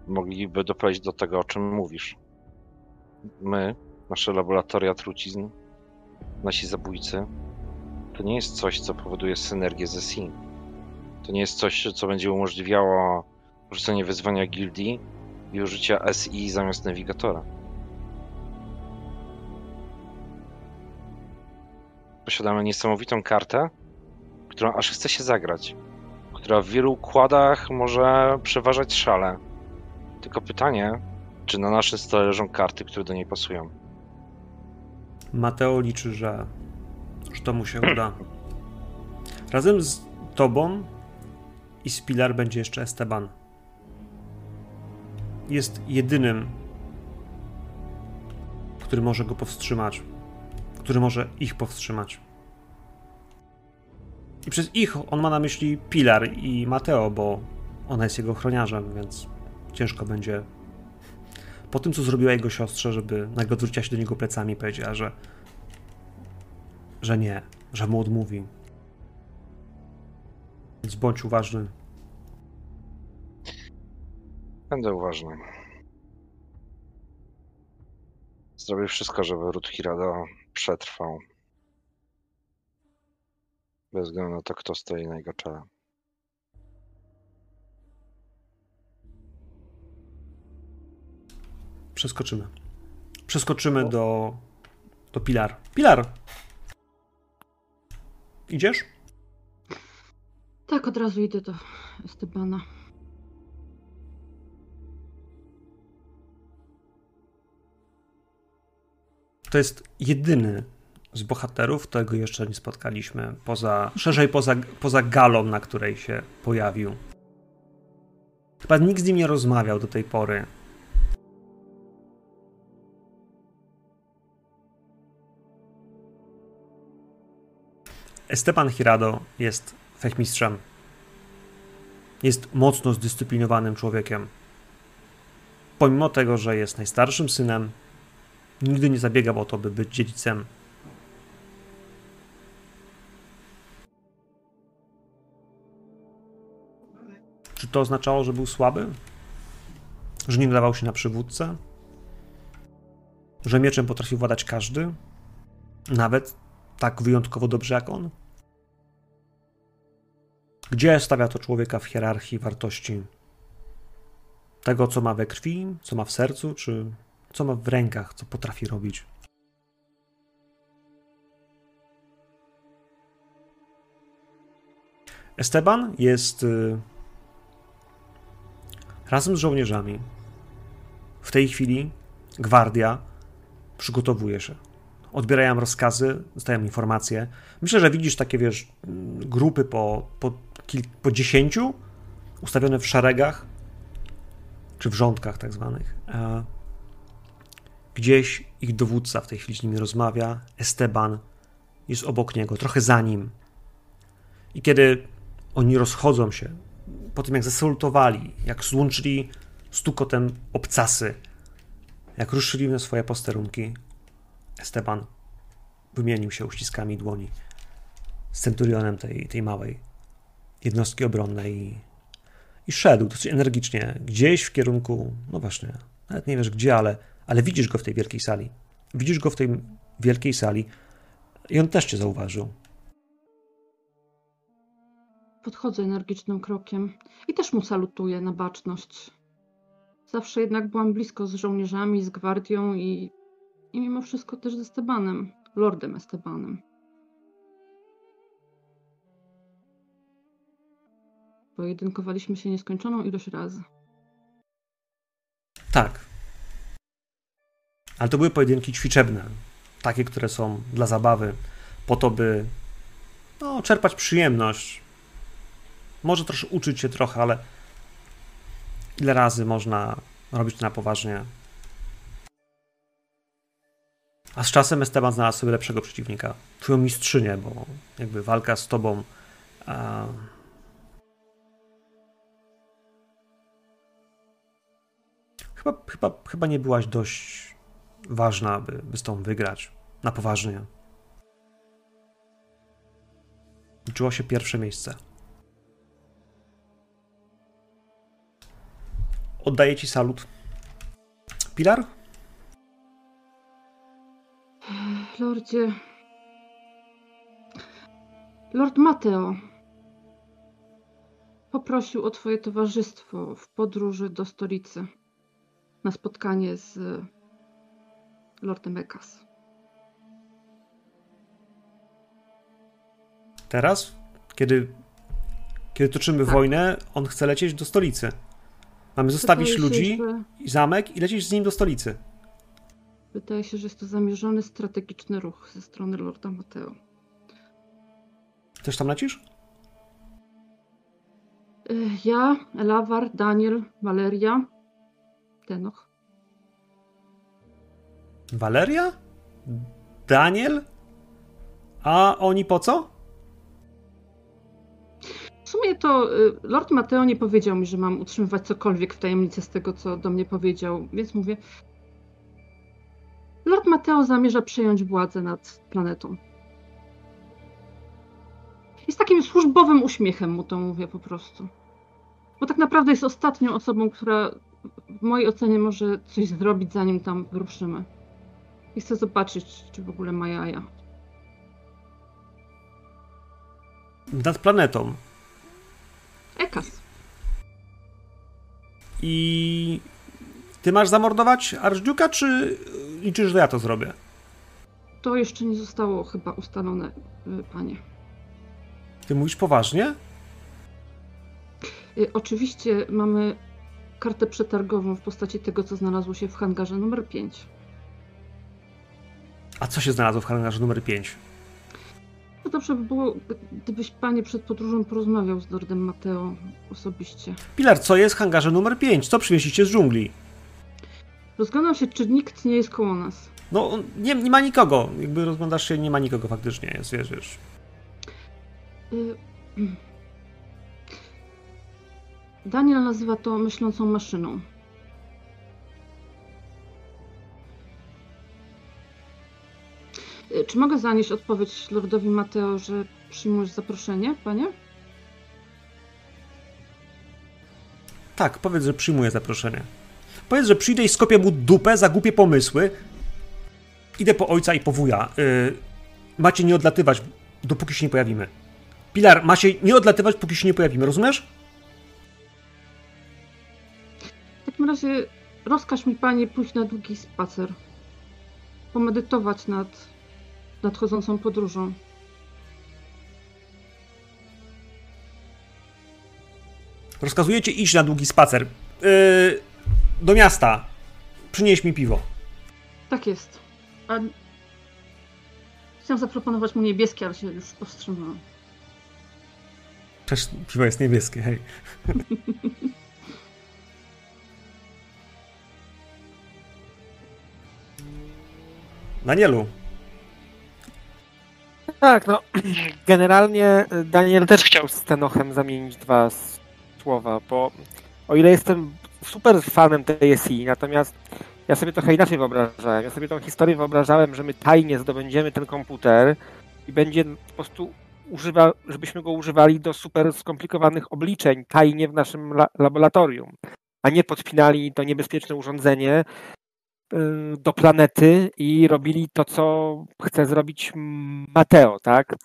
mogliby doprowadzić do tego, o czym mówisz. My, nasze laboratoria trucizn, nasi zabójcy, to nie jest coś, co powoduje synergię ze SI. To nie jest coś, co będzie umożliwiało rzucenie wyzwania gildii i użycia SI zamiast nawigatora. Posiadamy niesamowitą kartę, którą aż chce się zagrać, która w wielu układach może przeważać szale. Tylko pytanie, czy na naszym stole leżą karty, które do niej pasują. Mateo liczy, że, że to mu się uda. Razem z tobą i z Pilar będzie jeszcze Esteban. Jest jedynym, który może go powstrzymać, który może ich powstrzymać. I przez ich on ma na myśli Pilar i Mateo, bo ona jest jego ochroniarzem, więc ciężko będzie po tym, co zrobiła jego siostrze, żeby nagle odwróciła się do niego plecami i powiedziała, że że nie, że mu odmówi. Więc bądź uważny. Będę uważny. Zrobię wszystko, żeby ród Hirado przetrwał. Bez względu na to, kto stoi na jego czele. Przeskoczymy. Przeskoczymy do, do Pilar. Pilar! Idziesz? Tak, od razu idę do Estebana. To jest jedyny z bohaterów, którego jeszcze nie spotkaliśmy, poza, szerzej poza, poza galą, na której się pojawił. Chyba nikt z nim nie rozmawiał do tej pory. Esteban Hirado jest fechmistrzem. Jest mocno zdyscyplinowanym człowiekiem. Pomimo tego, że jest najstarszym synem, nigdy nie zabiegał o to, by być dziedzicem. Czy to oznaczało, że był słaby? Że nie nadawał się na przywódcę? Że mieczem potrafił władać każdy? Nawet tak wyjątkowo dobrze jak on? Gdzie stawia to człowieka w hierarchii wartości? Tego, co ma we krwi, co ma w sercu, czy co ma w rękach, co potrafi robić. Esteban jest y, razem z żołnierzami. W tej chwili gwardia przygotowuje się. Odbierają rozkazy, dostają informacje. Myślę, że widzisz takie, wiesz, grupy po, po, po dziesięciu, ustawione w szeregach, czy w rządkach tak zwanych. Gdzieś ich dowódca w tej chwili z nimi rozmawia. Esteban jest obok niego, trochę za nim. I kiedy oni rozchodzą się, po tym jak zasalutowali, jak złączyli stukotem obcasy, jak ruszyli na swoje posterunki, Esteban wymienił się uściskami dłoni z centurionem tej, tej małej jednostki obronnej i, i szedł dosyć energicznie gdzieś w kierunku, no właśnie, nawet nie wiesz gdzie, ale, ale widzisz go w tej wielkiej sali. Widzisz go w tej wielkiej sali i on też cię zauważył. Podchodzę energicznym krokiem i też mu salutuję na baczność. Zawsze jednak byłam blisko z żołnierzami, z gwardią i, i mimo wszystko też z Estebanem, lordem Estebanem. Pojedynkowaliśmy się nieskończoną ilość razy. Tak. Ale to były pojedynki ćwiczebne. Takie, które są dla zabawy, po to, by no, czerpać przyjemność. Może też uczyć się trochę, ale ile razy można robić to na poważnie. A z czasem Esteban znalazł sobie lepszego przeciwnika. Twoją mistrzynię, bo jakby walka z tobą. A... Chyba, chyba, chyba nie byłaś dość ważna, by, by z tą wygrać. Na poważnie. Liczyło się pierwsze miejsce. Oddaję ci salut. Pilar? Lordzie. Lord Mateo poprosił o Twoje towarzystwo w podróży do stolicy na spotkanie z Lordem Ekas. Teraz? Kiedy, kiedy toczymy Tak. wojnę, on chce lecieć do stolicy. Mamy zostawić Wydaje się, ludzi że- i zamek i lecieć z nim do stolicy. Wydaje się, że jest to zamierzony strategiczny ruch ze strony Lorda Mateo. Też tam lecisz? Y, Ja, Elawar, Daniel, Valeria, Tenoch. Waleria? Daniel? A oni po co? W sumie to y, Lord Mateo nie powiedział mi, że mam utrzymywać cokolwiek w tajemnicy z tego, co do mnie powiedział, więc mówię. Lord Mateo zamierza przejąć władzę nad planetą. I z takim służbowym uśmiechem mu to mówię po prostu. Bo tak naprawdę jest ostatnią osobą, która w mojej ocenie może coś zrobić, zanim tam wyruszymy. I chcę zobaczyć, czy w ogóle ma jaja. Nad planetą. Ekas. I ty masz zamordować Arżdziuka, czy liczysz, że ja to zrobię? To jeszcze nie zostało chyba ustalone, y, panie. Ty mówisz poważnie? Y, Oczywiście mamy kartę przetargową w postaci tego, co znalazło się w hangarze numer 5. A co się znalazło w hangarze numer 5? No dobrze by było, gdybyś panie przed podróżą porozmawiał z Lordem Mateo osobiście. Pilar, co jest w hangarze numer 5? Co przywieźliście z dżungli? Rozglądam się, czy nikt nie jest koło nas. No, nie, nie ma nikogo. Jakby rozglądasz się, nie ma nikogo faktycznie. Jest, wiesz, wiesz. Y, Daniel nazywa to myślącą maszyną. Czy mogę zanieść odpowiedź Lordowi Mateo, że przyjmujesz zaproszenie, panie? Tak, powiedz, że przyjmuję zaproszenie. Powiedz, że przyjdę i skopię mu dupę za głupie pomysły. Idę po ojca i po wuja. Yy, macie nie odlatywać, dopóki się nie pojawimy. Pilar, macie nie odlatywać, póki się nie pojawimy, rozumiesz? Tak takim razie rozkaż mi panie pójść na długi spacer. Pomedytować nad nadchodzącą podróżą. Rozkazuję ci iść na długi spacer. Yy, do miasta. Przynieś mi piwo. Tak jest. A... Chciałam zaproponować mu niebieskie, ale się już powstrzymałam. Przecież piwo jest niebieskie, hej. Danielu, Tak, no generalnie y, Daniel też chciał z Tenochem zamienić dwa słowa, bo o ile jestem super fanem TSI, natomiast ja sobie trochę inaczej wyobrażałem. Ja sobie tą historię wyobrażałem, że my tajnie zdobędziemy ten komputer i będzie po prostu używa, żebyśmy go używali do super skomplikowanych obliczeń tajnie w naszym la laboratorium, a nie podpinali to niebezpieczne urządzenie do planety i robili to, co chce zrobić Mateo, tak?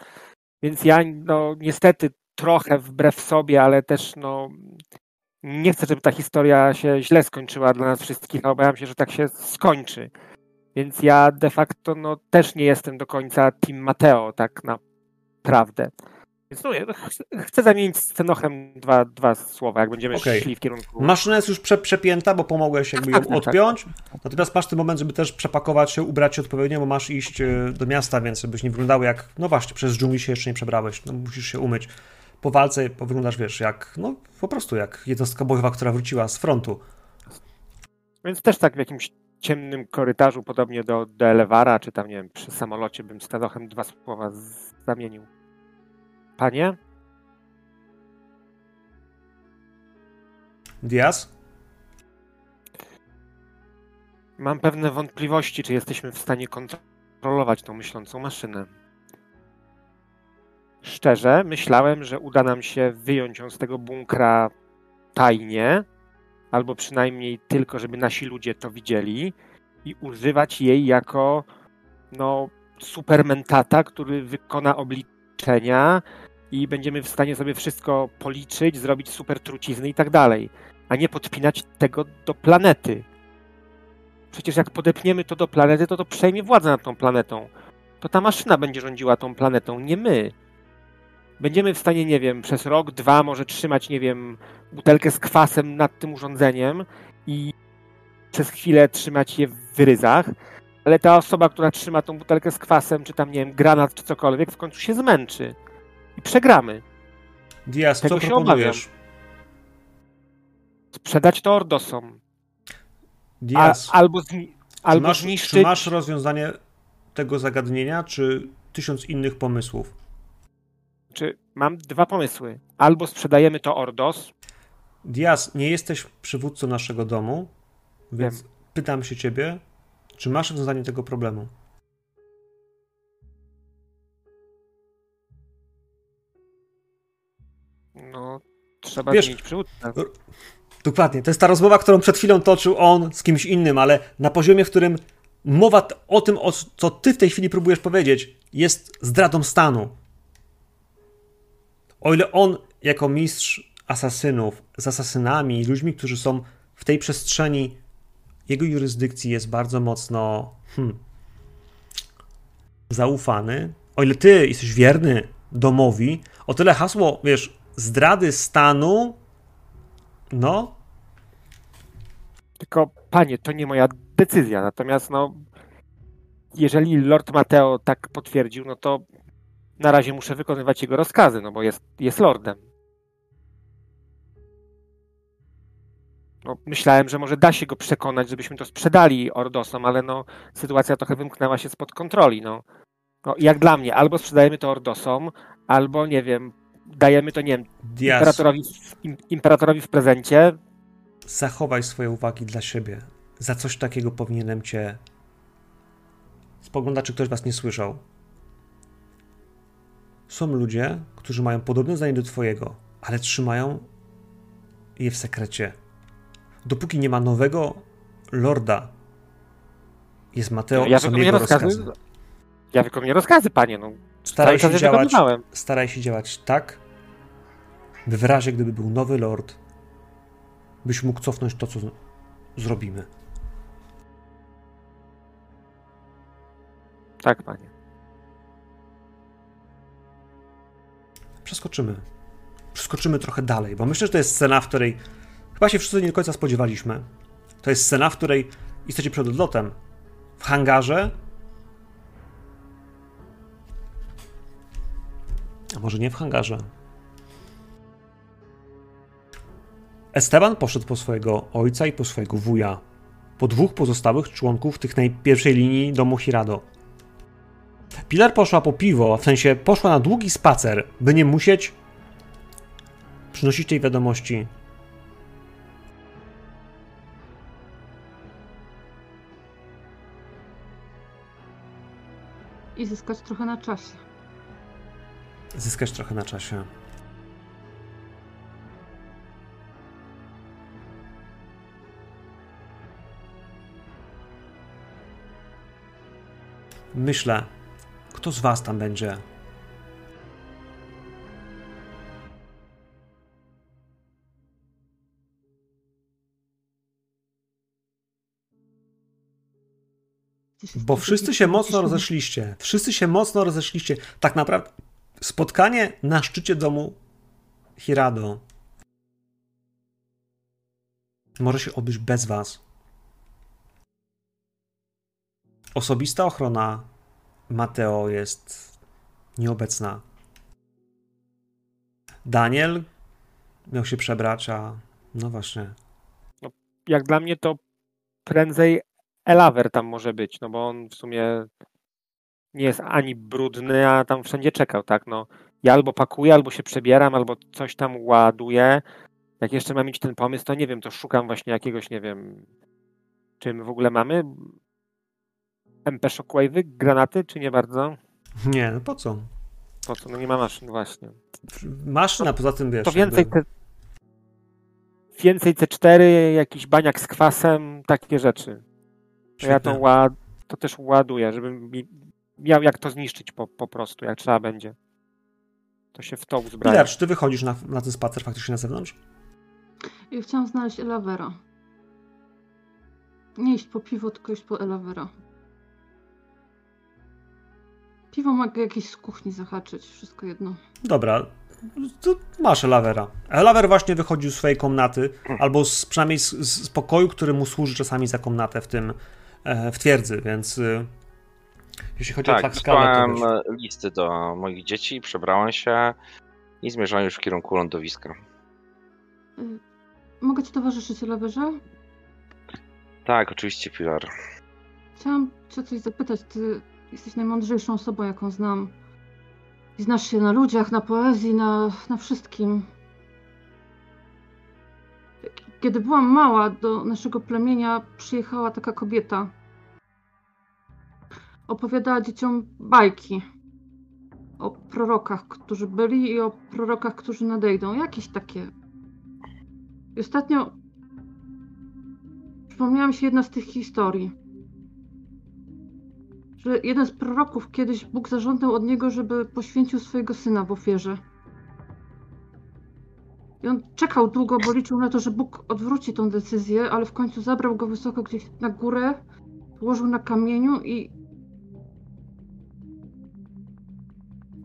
Więc ja, no niestety, trochę wbrew sobie, ale też, no, nie chcę, żeby ta historia się źle skończyła dla nas wszystkich, a obawiam się, że tak się skończy. Więc ja de facto, no, też nie jestem do końca Team Mateo, tak naprawdę. Więc no, ja ch- chcę zamienić z Tenochem dwa, dwa słowa, jak będziemy Okej. szli w kierunku... maszyna jest już prze, przepięta, bo pomogłeś jakby ją Tak, tak, tak. odpiąć. Natomiast masz ten moment, żeby też przepakować się, ubrać się odpowiednio, bo masz iść e, do miasta, więc żebyś nie wyglądały jak, no właśnie, przez dżungli się jeszcze nie przebrałeś, no musisz się umyć. Po walce wyglądasz, wiesz, jak, no po prostu jak jednostka bojowa, która wróciła z frontu. Więc też tak w jakimś ciemnym korytarzu, podobnie do, do Elewara, czy tam, nie wiem, przy samolocie bym z Tenochem dwa słowa zamienił. Panie? Diaz? Mam pewne wątpliwości, czy jesteśmy w stanie kontrolować tą myślącą maszynę. Szczerze, myślałem, że uda nam się wyjąć ją z tego bunkra tajnie, albo przynajmniej tylko, żeby nasi ludzie to widzieli i używać jej jako no, supermentata, który wykona obliczenia i będziemy w stanie sobie wszystko policzyć, zrobić super trucizny i tak dalej, a nie podpinać tego do planety. Przecież jak podepniemy to do planety, to to przejmie władzę nad tą planetą. To ta maszyna będzie rządziła tą planetą, nie my. Będziemy w stanie, nie wiem, przez rok, dwa może trzymać, nie wiem, butelkę z kwasem nad tym urządzeniem i przez chwilę trzymać je w ryzach, ale ta osoba, która trzyma tą butelkę z kwasem, czy tam, nie wiem, granat, czy cokolwiek, w końcu się zmęczy. I przegramy. Diaz, Tego co proponujesz? Sprzedać to Ordosom. A, Diaz, albo zni- czy, albo masz, zniszczyć... czy masz rozwiązanie tego zagadnienia, czy tysiąc innych pomysłów? Czy mam dwa pomysły. Albo sprzedajemy to Ordos, Diaz, nie jesteś przywódcą naszego domu, więc pytam się ciebie, czy masz rozwiązanie tego problemu? No trzeba Wiesz- zmienić przywódcę. Dokładnie. To jest ta rozmowa, którą przed chwilą toczył on z kimś innym, ale na poziomie, w którym mowa o tym, o co ty w tej chwili próbujesz powiedzieć, jest zdradą stanu. O ile on, jako mistrz asasynów, z asasynami, ludźmi, którzy są w tej przestrzeni, jego jurysdykcji jest bardzo mocno hmm, zaufany. O ile ty jesteś wierny domowi, o tyle hasło, wiesz, zdrady stanu no, Tylko, panie, to nie moja decyzja. Natomiast, no, jeżeli Lord Mateo tak potwierdził, no to na razie muszę wykonywać jego rozkazy, no bo jest, jest lordem. No, myślałem, że może da się go przekonać, żebyśmy to sprzedali Ordosom, ale no, sytuacja trochę wymknęła się spod kontroli. No. No, jak dla mnie, albo sprzedajemy to Ordosom, albo nie wiem, dajemy to, nie wiem, imperatorowi, im, imperatorowi w prezencie, zachowaj swoje uwagi dla siebie. Za coś takiego powinienem cię. Spogląda, czy ktoś was nie słyszał. Są ludzie, którzy mają podobne zdanie do twojego, ale trzymają je w sekrecie. Dopóki nie ma nowego lorda, jest Mateo ja są jego rozkazy. rozkazy. Ja wykonuję rozkazy, panie. No, Staraj się, działać, staraj się działać tak, by w razie, gdyby był nowy lord, byś mógł cofnąć to, co zrobimy. Tak, panie. Przeskoczymy. Przeskoczymy trochę dalej, bo myślę, że to jest scena, w której chyba się wszyscy nie do końca spodziewaliśmy. To jest scena, w której jesteście przed odlotem. W hangarze. Może nie w hangarze. Esteban poszedł po swojego ojca i po swojego wuja. Po dwóch pozostałych członków tych najpierwszej linii domu Hirado. Pilar poszła po piwo, w sensie poszła na długi spacer, by nie musieć przynosić tej wiadomości. I zyskać trochę na czasie. Zyskać trochę na czasie. Myślę, kto z Was tam będzie Bo wszyscy się mocno rozeszliście. Wszyscy się mocno rozeszliście. Tak naprawdę spotkanie na szczycie domu Hirado może się odbyć bez was. Osobista ochrona Mateo jest nieobecna. Daniel miał się przebrać, a no właśnie. Jak dla mnie to prędzej Elaver tam może być, no bo on w sumie nie jest ani brudny, a tam wszędzie czekał, tak? No, ja albo pakuję, albo się przebieram, albo coś tam ładuję. Jak jeszcze mam mieć ten pomysł, to nie wiem, to szukam właśnie jakiegoś, nie wiem, czy my w ogóle mamy MP Shockwave'y, granaty, czy nie bardzo? Nie, no po co? Po co? No nie ma maszyn, właśnie. Maszyn, a poza tym wiesz. To więcej jakby- te, więcej C4, jakiś baniak z kwasem, takie rzeczy. To ja to, ład, to też ładuję, żebym mi- miał jak to zniszczyć po, po prostu, jak trzeba będzie. To się w to uzbraja. Pilar, czy ty wychodzisz na, na ten spacer faktycznie na zewnątrz? Ja chciałam znaleźć Elavera. Nie iść po piwo, tylko iść po Elavera. Piwo mogę jakieś z kuchni zahaczyć, wszystko jedno. Dobra, to masz Elavera. Elaver właśnie wychodził z swojej komnaty, albo z, przynajmniej z, z pokoju, który mu służy czasami za komnatę w tym, e, w twierdzy, więc y, jeśli chodzi o Tak, to wysłałem wiesz, listy do moich dzieci, przebrałem się i zmierzałem już w kierunku lądowiska. Y, Mogę ci towarzyszyć, Elaverze? Tak, oczywiście, Pilar. Chciałam cię coś zapytać. Ty jesteś najmądrzejszą osobą, jaką znam. I znasz się na ludziach, na poezji, na, na wszystkim. Kiedy byłam mała, do naszego plemienia przyjechała taka kobieta. Opowiadała dzieciom bajki o prorokach, którzy byli i o prorokach, którzy nadejdą. Jakieś takie. I ostatnio przypomniała mi się jedna z tych historii że jeden z proroków kiedyś Bóg zażądał od niego, żeby poświęcił swojego syna w ofierze. I on czekał długo, bo liczył na to, że Bóg odwróci tą decyzję, ale w końcu zabrał go wysoko gdzieś na górę, położył na kamieniu i.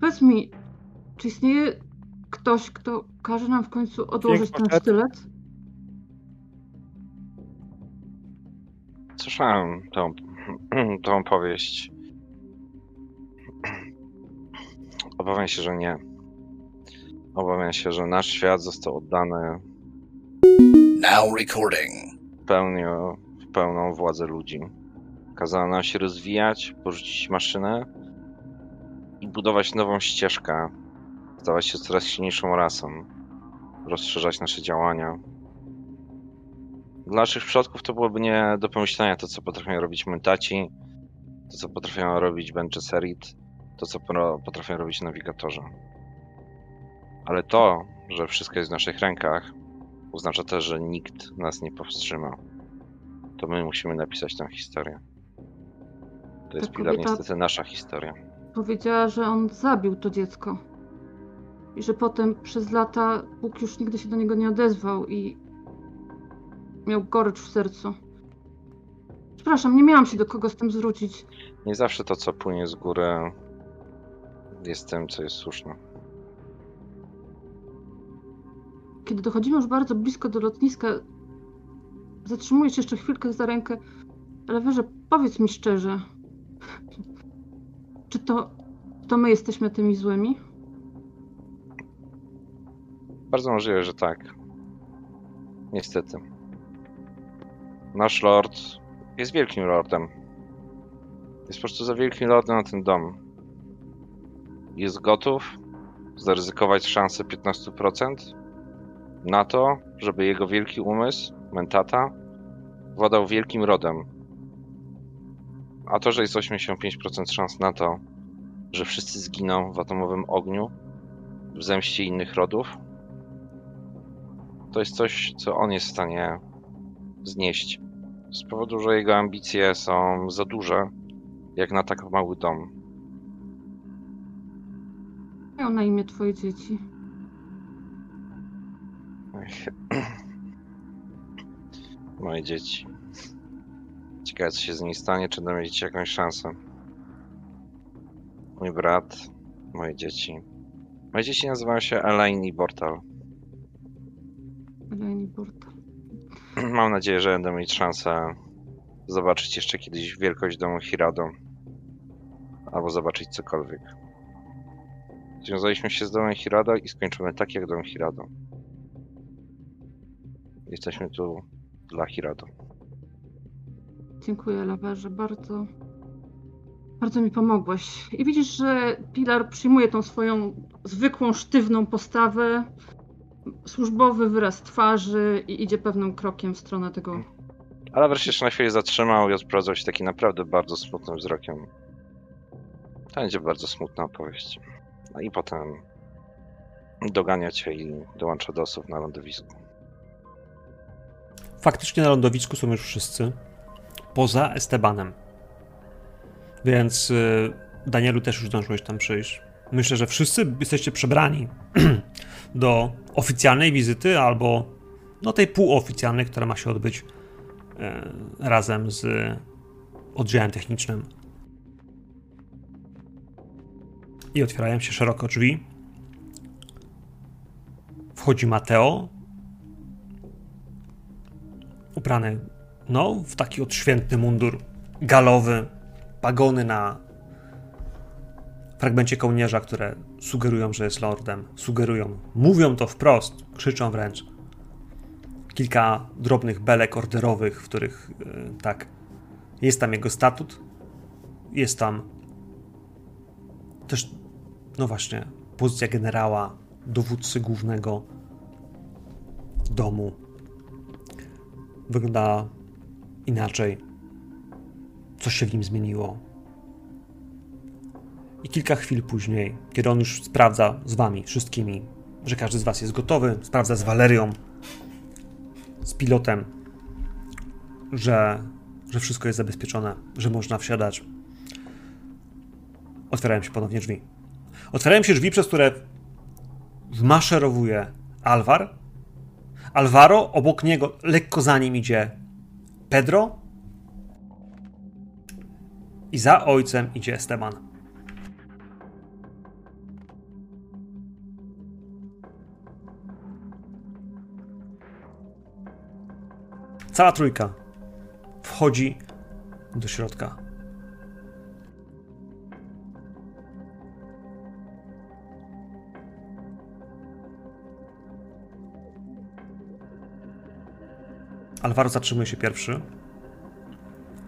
Powiedz mi, czy istnieje ktoś, kto każe nam w końcu odłożyć ten sztylet? Słyszałem tą, tą powieść. Obawiam się, że nie. Obawiam się, że nasz świat został oddany Now recording. w, pełni, w pełną władzę ludzi. Kazano nam się rozwijać, porzucić maszynę i budować nową ścieżkę. Stawać się coraz silniejszą rasą. Rozszerzać nasze działania. Dla naszych przodków to byłoby nie do pomyślenia to, co potrafią robić mentaci, to, co potrafią robić Ben Gesserit, to, co potrafią robić nawigatorzy. Ale to, że wszystko jest w naszych rękach, oznacza też, że nikt nas nie powstrzyma. To my musimy napisać tę historię. To jest Ta kobieta- niestety nasza historia. Powiedziała, że on zabił to dziecko. I że potem przez lata Bóg już nigdy się do niego nie odezwał i miał gorycz w sercu. Przepraszam, nie miałam się do kogo z tym zwrócić. Nie zawsze to, co płynie z góry, jest tym, co jest słuszne. Kiedy dochodzimy już bardzo blisko do lotniska, zatrzymuję się jeszcze chwilkę za rękę, ale Werze, powiedz mi szczerze, czy to, to my jesteśmy tymi złymi? Bardzo możliwe, że tak. Niestety. Nasz lord jest wielkim lordem. Jest po prostu za wielkim lordem na ten dom. Jest gotów zaryzykować szansę 15% na to, żeby jego wielki umysł, mentata, władał wielkim rodem. A to, że jest 85% szans na to, że wszyscy zginą w atomowym ogniu, w zemście innych rodów, to jest coś, co on jest w stanie znieść. Z powodu, że jego ambicje są za duże, jak na tak mały dom. Mają na imię twoje dzieci. Moje dzieci. Ciekawe, co się z nimi stanie, czy mieć jakąś szansę. Mój brat, moje dzieci. Moje dzieci nazywają się Elaine i Bortal. Eleni Portal. Mam nadzieję, że będę mieć szansę zobaczyć jeszcze kiedyś wielkość domu Hirado. Albo zobaczyć cokolwiek. Związaliśmy się z domem Hirado i skończymy tak jak dom Hirado. Jesteśmy tu dla Hirado. Dziękuję, Lawerze, bardzo, bardzo mi pomogłeś. I widzisz, że Pilar przyjmuje tą swoją zwykłą, sztywną postawę, służbowy wyraz twarzy i idzie pewnym krokiem w stronę tego. Ale wreszcie się na chwilę zatrzymał i odprowadzał się taki naprawdę bardzo smutnym wzrokiem. To będzie bardzo smutna opowieść. No i potem dogania cię i dołącza do osób na lądowisku. Faktycznie na lądowisku są już wszyscy, poza Estebanem. Więc y, Danielu też już zdążyłeś tam przyjść. Myślę, że wszyscy jesteście przebrani do oficjalnej wizyty albo no tej półoficjalnej, która ma się odbyć e, razem z oddziałem technicznym. I otwierają się szeroko drzwi. Wchodzi Mateo, ubrany no, w taki odświętny mundur galowy, pagony na fragmencie kołnierza, które sugerują, że jest lordem. Sugerują, mówią to wprost, krzyczą wręcz. Kilka drobnych belek orderowych, w których e, tak, jest tam jego statut, jest tam też, no właśnie, pozycja generała, dowódcy głównego domu. Wygląda inaczej. Coś się w nim zmieniło. I kilka chwil później, kiedy on już sprawdza z wami, wszystkimi, że każdy z was jest gotowy, sprawdza z Walerią, z pilotem, że, że wszystko jest zabezpieczone, że można wsiadać. Otwierają się ponownie drzwi. Otwierają się drzwi, przez które wmaszerowuje Alvar. Alvaro, obok niego, lekko za nim idzie Pedro. I za ojcem idzie Esteban. Cała trójka wchodzi do środka. Alvaro zatrzymuje się pierwszy.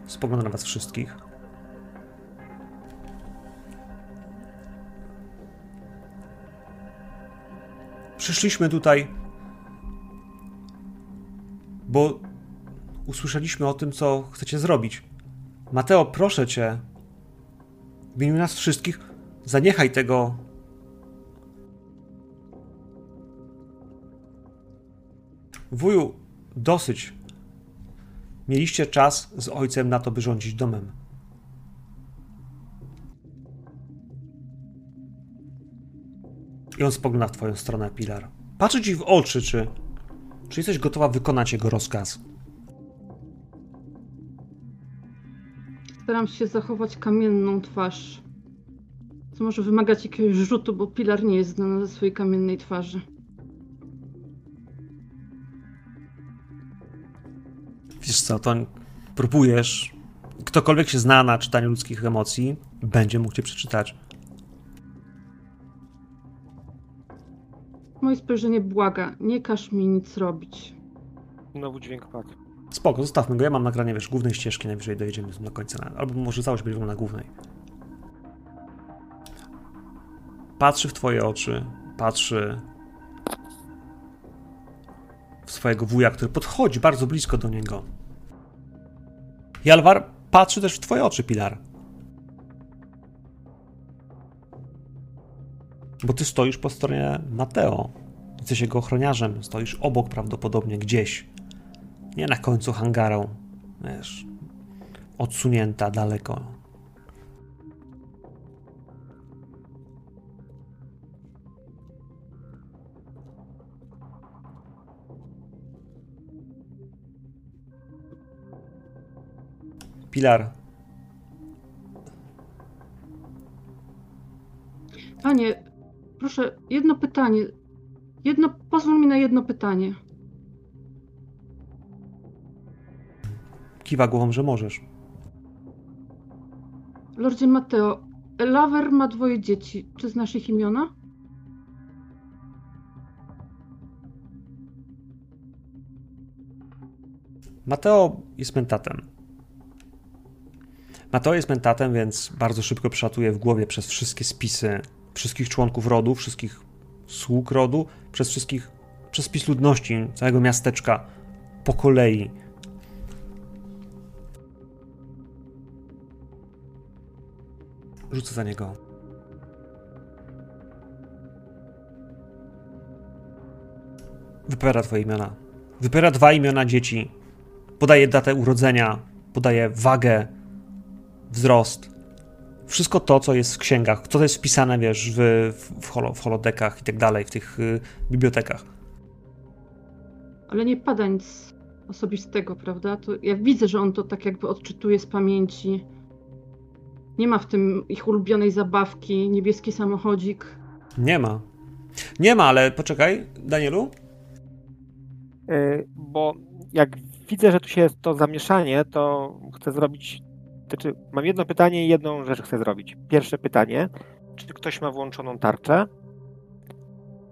Spogląda na was wszystkich. Przyszliśmy tutaj, bo usłyszeliśmy o tym, co chcecie zrobić. Mateo, proszę cię, w imieniu nas wszystkich, zaniechaj tego. Wuju, dosyć. Mieliście czas z ojcem na to, by rządzić domem. I on spogląda w twoją stronę, Pilar. Patrzy ci w oczy, czy, czy jesteś gotowa wykonać jego rozkaz. Staram się zachować kamienną twarz. Co może wymagać jakiegoś rzutu, bo Pilar nie jest znana ze swojej kamiennej twarzy. Wiesz co, to próbujesz. Ktokolwiek się zna na czytaniu ludzkich emocji, będzie mógł cię przeczytać. Moje spojrzenie błaga, nie każ mi nic robić. Znowu dźwięk padł. Spoko, zostawmy go. Ja mam nagranie, wiesz, głównej ścieżki, najwyżej dojedziemy do końca. Albo może całość będzie na głównej. Patrzy w twoje oczy, patrzy w swojego wuja, który podchodzi bardzo blisko do niego. Jalwar patrzy też w twoje oczy, Pilar. Bo ty stoisz po stronie Mateo. Jesteś jego ochroniarzem. Stoisz obok prawdopodobnie gdzieś. Nie na końcu hangaru. Wiesz. Odsunięta daleko. Pilar, Panie, proszę, jedno pytanie. Jedno, pozwól mi na jedno pytanie. kiwa głową, że możesz. Lordzie Mateo, Lawer ma dwoje dzieci. Czy znasz ich imiona? Mateo jest mentatem. Mateo jest mentatem, więc bardzo szybko przelatuje w głowie przez wszystkie spisy wszystkich członków rodu, wszystkich sług rodu, przez wszystkich, przez spis ludności całego miasteczka po kolei. Rzucę za niego. Wypowiada twoje imiona. Wypowiada dwa imiona dzieci. Podaje datę urodzenia, podaje wagę, wzrost. Wszystko to, co jest w księgach, co jest wpisane, wiesz, w, w, holo, w holodekach i tak dalej, w tych y, bibliotekach. Ale nie pada nic osobistego, prawda? To ja widzę, że on to tak jakby odczytuje z pamięci. Nie ma w tym ich ulubionej zabawki, niebieski samochodzik. Nie ma. Nie ma, ale poczekaj, Danielu. Yy, bo jak widzę, że tu się jest to zamieszanie, to chcę zrobić. Znaczy, mam jedno pytanie i jedną rzecz chcę zrobić. Pierwsze pytanie, czy ktoś ma włączoną tarczę?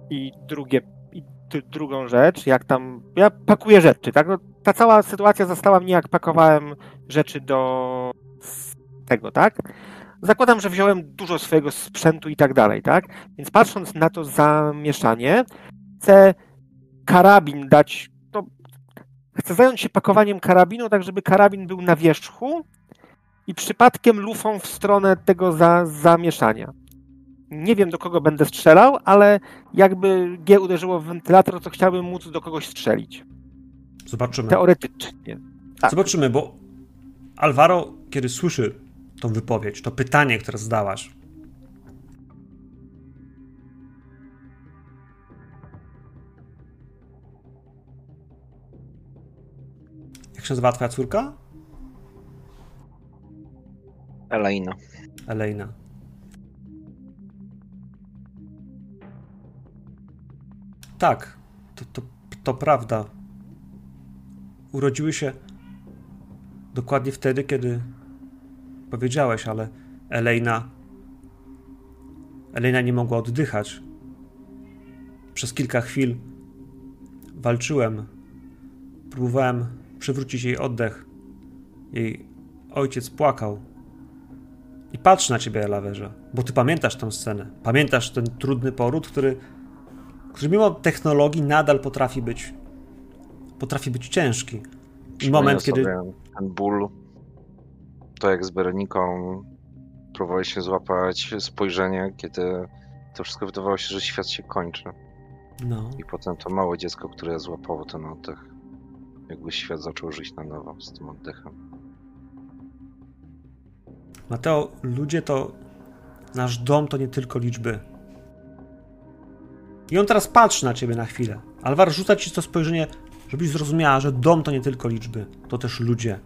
I drugie, i drugą rzecz, jak tam. Ja pakuję rzeczy, tak? No, ta cała sytuacja zastała mnie, jak pakowałem rzeczy do tego, tak? Zakładam, że wziąłem dużo swojego sprzętu i tak dalej, tak? Więc patrząc na to zamieszanie, chcę karabin dać. No, chcę zająć się pakowaniem karabinu, tak żeby karabin był na wierzchu i przypadkiem lufą w stronę tego za, zamieszania. Nie wiem, do kogo będę strzelał, ale jakby G uderzyło w wentylator, to chciałbym móc do kogoś strzelić. Zobaczymy. Teoretycznie. Tak. Zobaczymy, bo Alvaro, kiedy słyszy tą wypowiedź, to pytanie, które zadałaś, Jak się nazywa twoja córka? Elena. Elena. Tak, to, to, to prawda. Urodziły się dokładnie wtedy, kiedy powiedziałeś, ale Elena. Elena nie mogła oddychać. Przez kilka chwil walczyłem. Próbowałem przywrócić jej oddech. Jej ojciec płakał. I patrz na ciebie, Lawerze, bo ty pamiętasz tę scenę. Pamiętasz ten trudny poród, który, który mimo technologii nadal potrafi być potrafi być ciężki. I moment, kiedy ten ból, to jak z Bereniką próbowałeś się złapać spojrzenie, kiedy to wszystko wydawało się, że świat się kończy. no, I potem to małe dziecko, które złapało ten oddech. Jakby świat zaczął żyć na nowo z tym oddechem. Mateo, ludzie to nasz dom to nie tylko liczby. I on teraz patrzy na ciebie na chwilę. Alvar rzuca ci to spojrzenie, żebyś zrozumiała, że dom to nie tylko liczby, to też ludzie.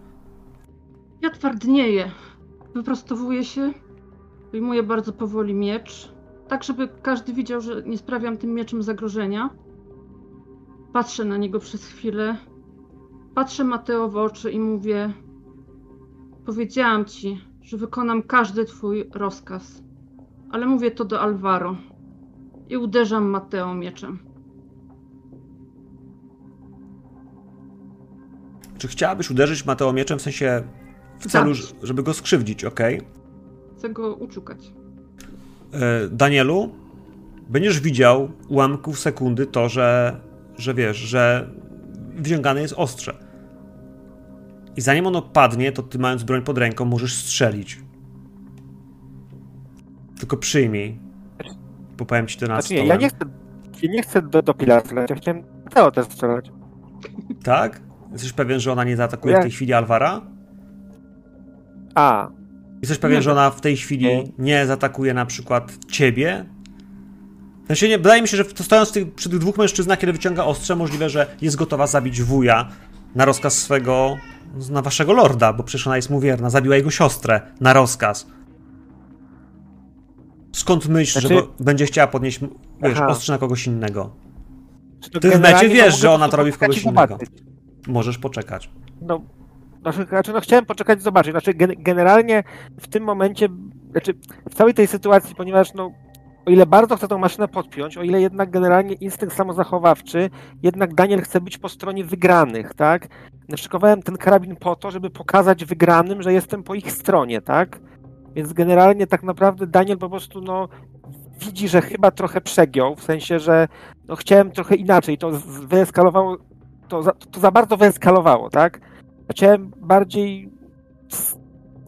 Ja twardnieję. Wyprostowuję się, wyjmuję bardzo powoli miecz, tak żeby każdy widział, że nie sprawiam tym mieczem zagrożenia. Patrzę na niego przez chwilę, patrzę Mateo w oczy i mówię: Powiedziałam ci, że wykonam każdy twój rozkaz, ale mówię to do Alvaro i uderzam Mateo mieczem. Czy chciałabyś uderzyć Mateo mieczem w sensie w celu, Zabić. żeby go skrzywdzić, ok? Chcę go uciukać. E, Danielu, będziesz widział ułamków sekundy to, że, że wiesz, że wyciągane jest ostrze. I zanim ono padnie, to ty mając broń pod ręką możesz strzelić. Tylko przyjmij. Bo powiem ci to na Znaczy nie, ja nie chcę, ja nie chcę do, do Pilar strzelać, ja chciałem Teo też strzelać. Tak? Jesteś pewien, że ona nie zaatakuje Ja- w tej chwili Alvara? A, Jesteś pewien, Nie. że ona w tej chwili Nie. nie zaatakuje na przykład ciebie? Sensie nie, wydaje mi się, że to stojąc tych, przy tych dwóch mężczyznach, kiedy wyciąga ostrze, możliwe, że jest gotowa zabić wuja na rozkaz swego, na waszego lorda, bo przecież ona jest mu wierna. Zabiła jego siostrę na rozkaz. Skąd myśl, że Znaczy- go, będzie chciała podnieść wiesz, ostrze na kogoś innego? Ty w mecie wiesz, że ona to robi w kogoś innego. Możesz poczekać. No, znaczy, znaczy, no chciałem poczekać i zobaczyć. Znaczy, gen, generalnie w tym momencie, znaczy w całej tej sytuacji, ponieważ no, o ile bardzo chcę tą maszynę podpiąć, o ile jednak generalnie instynkt samozachowawczy, jednak Daniel chce być po stronie wygranych, tak? Naszykowałem ten karabin po to, żeby pokazać wygranym, że jestem po ich stronie, tak? Więc generalnie tak naprawdę Daniel po prostu no, widzi, że chyba trochę przegiął, w sensie, że no, chciałem trochę inaczej, to wyeskalowało, to za, to za bardzo wyeskalowało, tak? Chciałem bardziej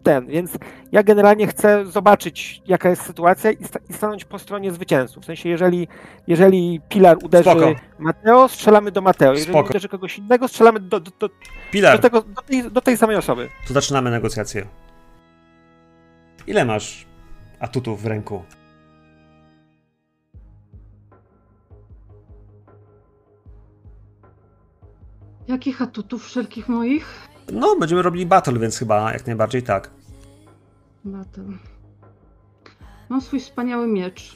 ten, więc ja generalnie chcę zobaczyć, jaka jest sytuacja i, sta- i stanąć po stronie zwycięzców. W sensie, jeżeli, jeżeli Pilar uderzy Spoko. Mateo, strzelamy do Mateo. Jeżeli Spoko. uderzy kogoś innego, strzelamy do, do, do, do, Pilar, tego, do, tej, do tej samej osoby. to zaczynamy negocjacje. Ile masz atutów w ręku? Jakich atutów wszelkich moich? No, będziemy robili battle, więc chyba jak najbardziej tak. Battle. Mam swój wspaniały miecz.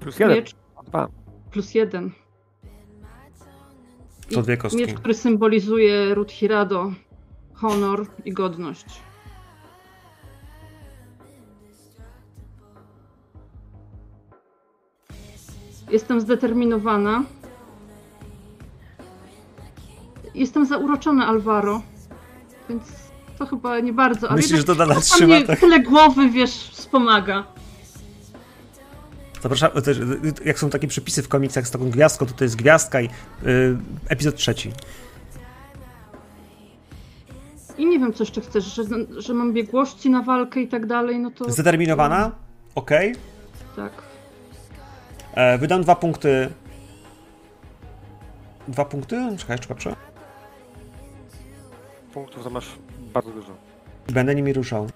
Plus jeden. Miecz Dwa. plus jeden. To dwie kostki. Miecz, który symbolizuje ród Hirado, honor i godność. Jestem zdeterminowana. Jestem zauroczona, Alvaro. Więc to chyba nie bardzo. Ale Myślisz, że to nadal trzyma? Tak? Tyle głowy, wiesz, wspomaga. Zapraszam, jak są takie przepisy w komiksach z taką gwiazdką, to to jest gwiazdka i y, epizod trzeci. I nie wiem, co jeszcze chcesz, że, że mam biegłości na walkę i tak dalej, no to Zdeterminowana? Okej. tak. E, Wydam dwa punkty. Dwa punkty? Czekaj, jeszcze patrzę. Punktów to masz bardzo dużo. Będę nimi ruszał.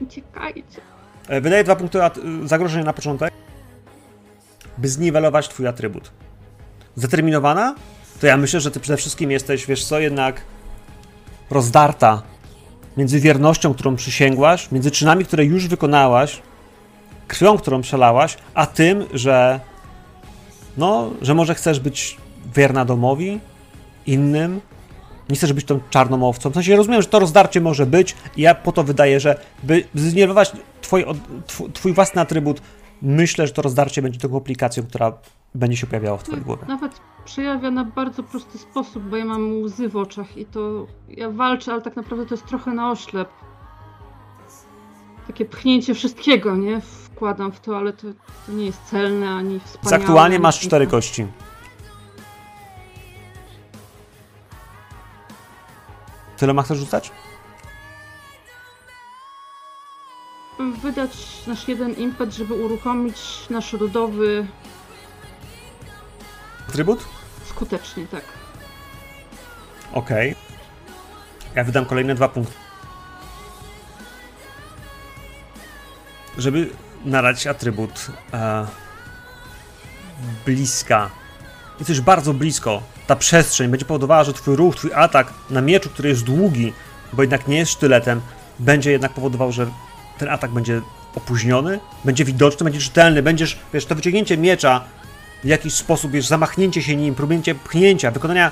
Uciekajcie. E, Wydaję dwa punkty at- zagrożenia na początek, by zniwelować twój atrybut. Zdeterminowana? To ja myślę, że ty przede wszystkim jesteś, wiesz co, jednak rozdarta między wiernością, którą przysięgłaś, między czynami, które już wykonałaś, krwią, którą przelałaś, a tym, że no, że może chcesz być wierna domowi, innym, nie chcesz być tą czarną owcą. W sensie rozumiem, że to rozdarcie może być i ja po to wydaję, że by zniwelować twój, twój własny atrybut, myślę, że to rozdarcie będzie taką aplikacją, która będzie się pojawiała w twojej głowie. Nawet przejawia na bardzo prosty sposób, bo ja mam łzy w oczach i to ja walczę, ale tak naprawdę to jest trochę na oślep. Takie pchnięcie wszystkiego, nie? Wkładam w to, ale to, to nie jest celne ani wspaniałe. aktualnie masz cztery kości. Tyloma chcesz rzucać? Wydać nasz jeden impet, żeby uruchomić nasz rodowy Atrybut? skutecznie, tak. Okej. Ja wydam kolejne dwa punkty. Żeby nadać atrybut e, bliska. Jesteś bardzo blisko ta przestrzeń będzie powodowała, że twój ruch, twój atak na mieczu, który jest długi, bo jednak nie jest sztyletem, będzie jednak powodował, że ten atak będzie opóźniony, będzie widoczny, będzie czytelny, będziesz, wiesz, to wyciągnięcie miecza w jakiś sposób, wiesz, zamachnięcie się nim, próbnięcie pchnięcia, wykonania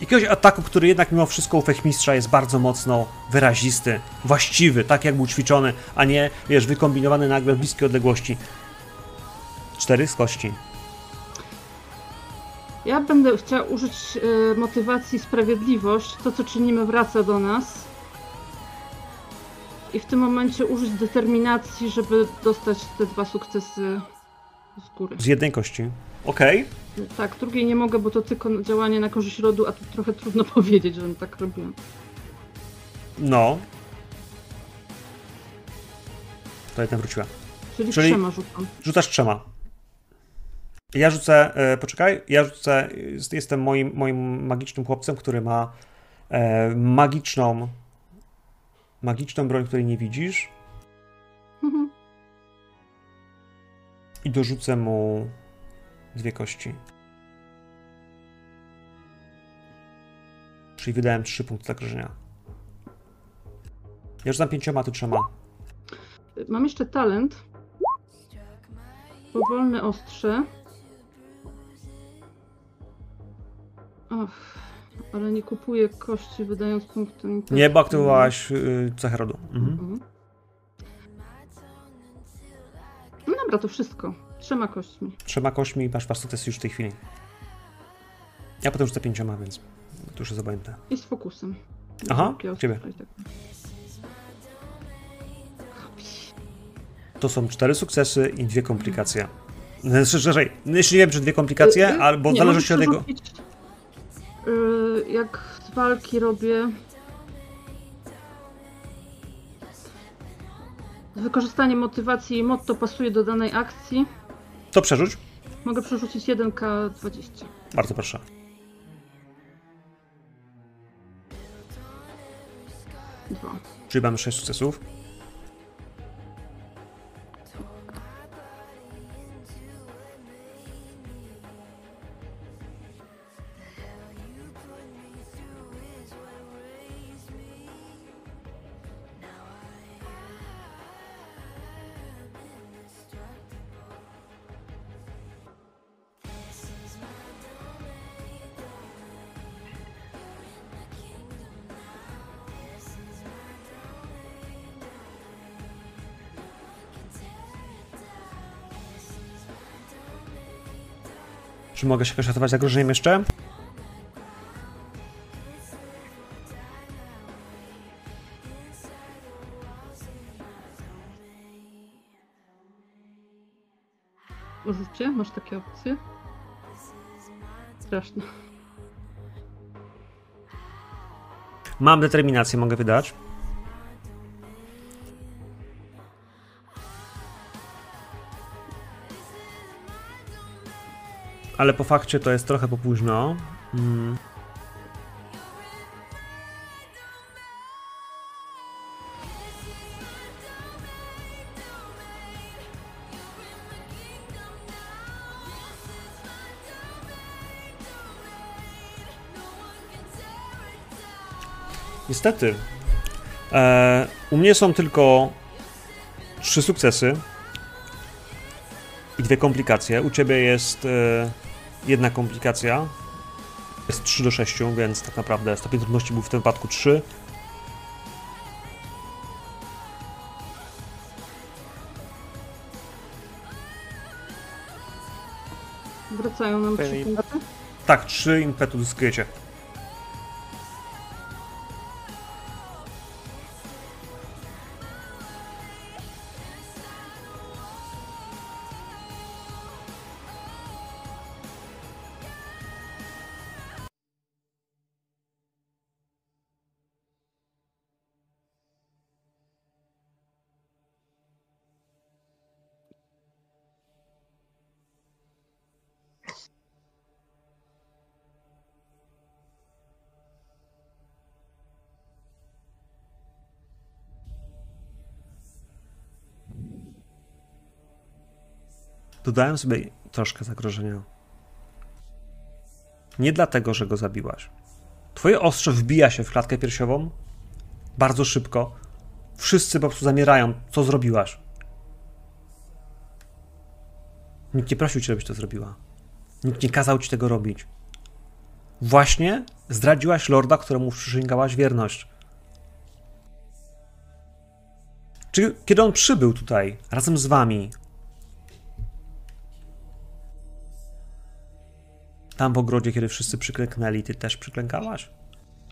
jakiegoś ataku, który jednak mimo wszystko u Fechmistrza jest bardzo mocno wyrazisty, właściwy, tak jak był ćwiczony, a nie, wiesz, wykombinowany nagle w bliskiej odległości. Cztery z kości. Ja będę chciała użyć e, motywacji sprawiedliwość. To, co czynimy, wraca do nas. I w tym momencie użyć determinacji, żeby dostać te dwa sukcesy z góry. Z jednej kości. Okej. Tak, drugiej nie mogę, bo to tylko działanie na korzyść rodu, a tu trochę trudno powiedzieć, że tak robiłem. No. To jedna wróciła. Czyli, Czyli- trzema rzucam. Rzucasz trzema. Ja rzucę, e, poczekaj, ja rzucę, jest, jestem moim, moim magicznym chłopcem, który ma e, magiczną, magiczną broń, której nie widzisz Mhm. i dorzucę mu dwie kości. Czyli wydałem trzy punkty zagrożenia. Ja rzucam pięcioma, ty trzema. Mam jeszcze talent. Powolne ostrze. Och, ale nie kupuję kości wydając punkty. Nie, bo aktywowałaś y, cechę rodu. Mhm. Mhm. No dobra, to wszystko. Trzema kośćmi. Trzema kośćmi masz dwa sukcesy już w tej chwili. Ja potem rzucę pięcioma, więc to już jest obojętne. I z fokusem. Aha, ciebie. tak. To są cztery sukcesy i dwie komplikacje. Znaczy, Szerzej, jeszcze nie wiem, czy dwie komplikacje, Y, y, albo nie, zależności od możesz jego. przerzucić, y, Jak z walki robię. Wykorzystanie motywacji i motto pasuje do danej akcji. To przerzuć. Mogę przerzucić 1K20. Bardzo proszę. Dwa. Czyli mamy sześć sukcesów. Czy mogę się ratować zagrożeniem jeszcze? Rzucie? Masz takie opcje? Straszne. Mam determinację, mogę wydać. Ale po fakcie to jest trochę po późno. Mm. Niestety. E, u mnie są tylko trzy sukcesy i dwie komplikacje. U ciebie jest e, jedna komplikacja. Jest 3 do 6, więc tak naprawdę stopień trudności był w tym wypadku 3. Wracają nam trzy punkty. Tak, 3 impetu zyskujecie. Dodałem sobie troszkę zagrożenia. nie dlatego, że go zabiłaś. Twoje ostrze wbija się w klatkę piersiową bardzo szybko. Wszyscy po prostu zamierają, co zrobiłaś. Nikt nie prosił cię, żebyś to zrobiła. Nikt nie kazał ci tego robić. Właśnie zdradziłaś lorda, któremu przysięgałaś wierność. Czy kiedy on przybył tutaj razem z wami, tam w ogrodzie, kiedy wszyscy przyklęknęli, ty też przyklękałaś?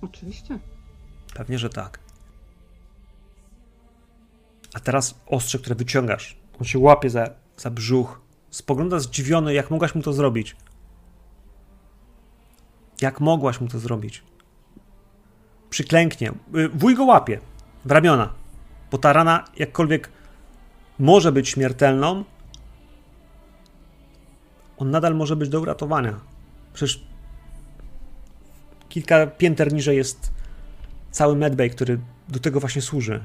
Oczywiście. Pewnie, że tak. A teraz ostrze, które wyciągasz. On się łapie za, za brzuch. Spogląda zdziwiony, jak mogłaś mu to zrobić. Jak mogłaś mu to zrobić? Przyklęknie. Y, Wuj go łapie w ramiona. Bo ta rana, jakkolwiek może być śmiertelną, on nadal może być do uratowania. Przecież kilka pięter niżej jest cały medbay, który do tego właśnie służy.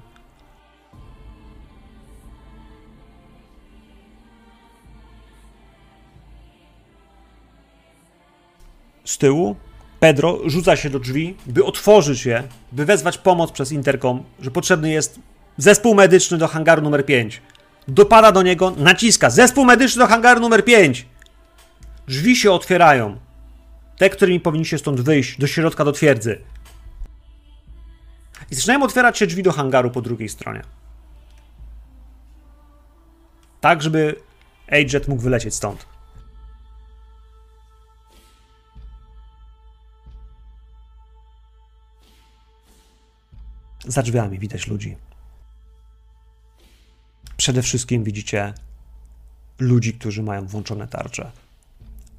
Z tyłu Pedro rzuca się do drzwi, by otworzyć je, by wezwać pomoc przez interkom, że potrzebny jest zespół medyczny do hangaru numer 5. Dopada do niego, naciska zespół medyczny do hangaru numer 5. Drzwi się otwierają. Te, którymi powinniście stąd wyjść, do środka do twierdzy. I zaczynają otwierać się drzwi do hangaru po drugiej stronie. Tak, żeby Ajet mógł wylecieć stąd. Za drzwiami widać ludzi. Przede wszystkim widzicie ludzi, którzy mają włączone tarcze.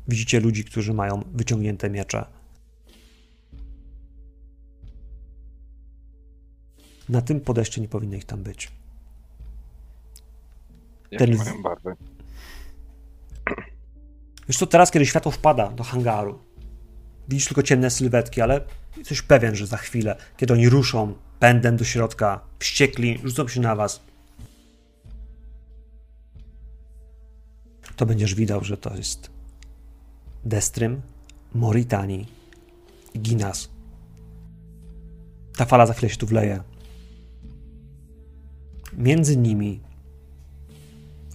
Widzicie ludzi, którzy mają wyciągnięte miecze. Na tym podejście nie powinno ich tam być. Jakie Ten- mają barwy? Wiesz co, teraz, kiedy światło wpada do hangaru, widzisz tylko ciemne sylwetki, ale jesteś pewien, że za chwilę, kiedy oni ruszą pędem do środka, wściekli, rzucą się na was, to będziesz widział, że to jest Destrym, Moritani i Ginas. Ta fala za chwilę się tu wleje. Między nimi,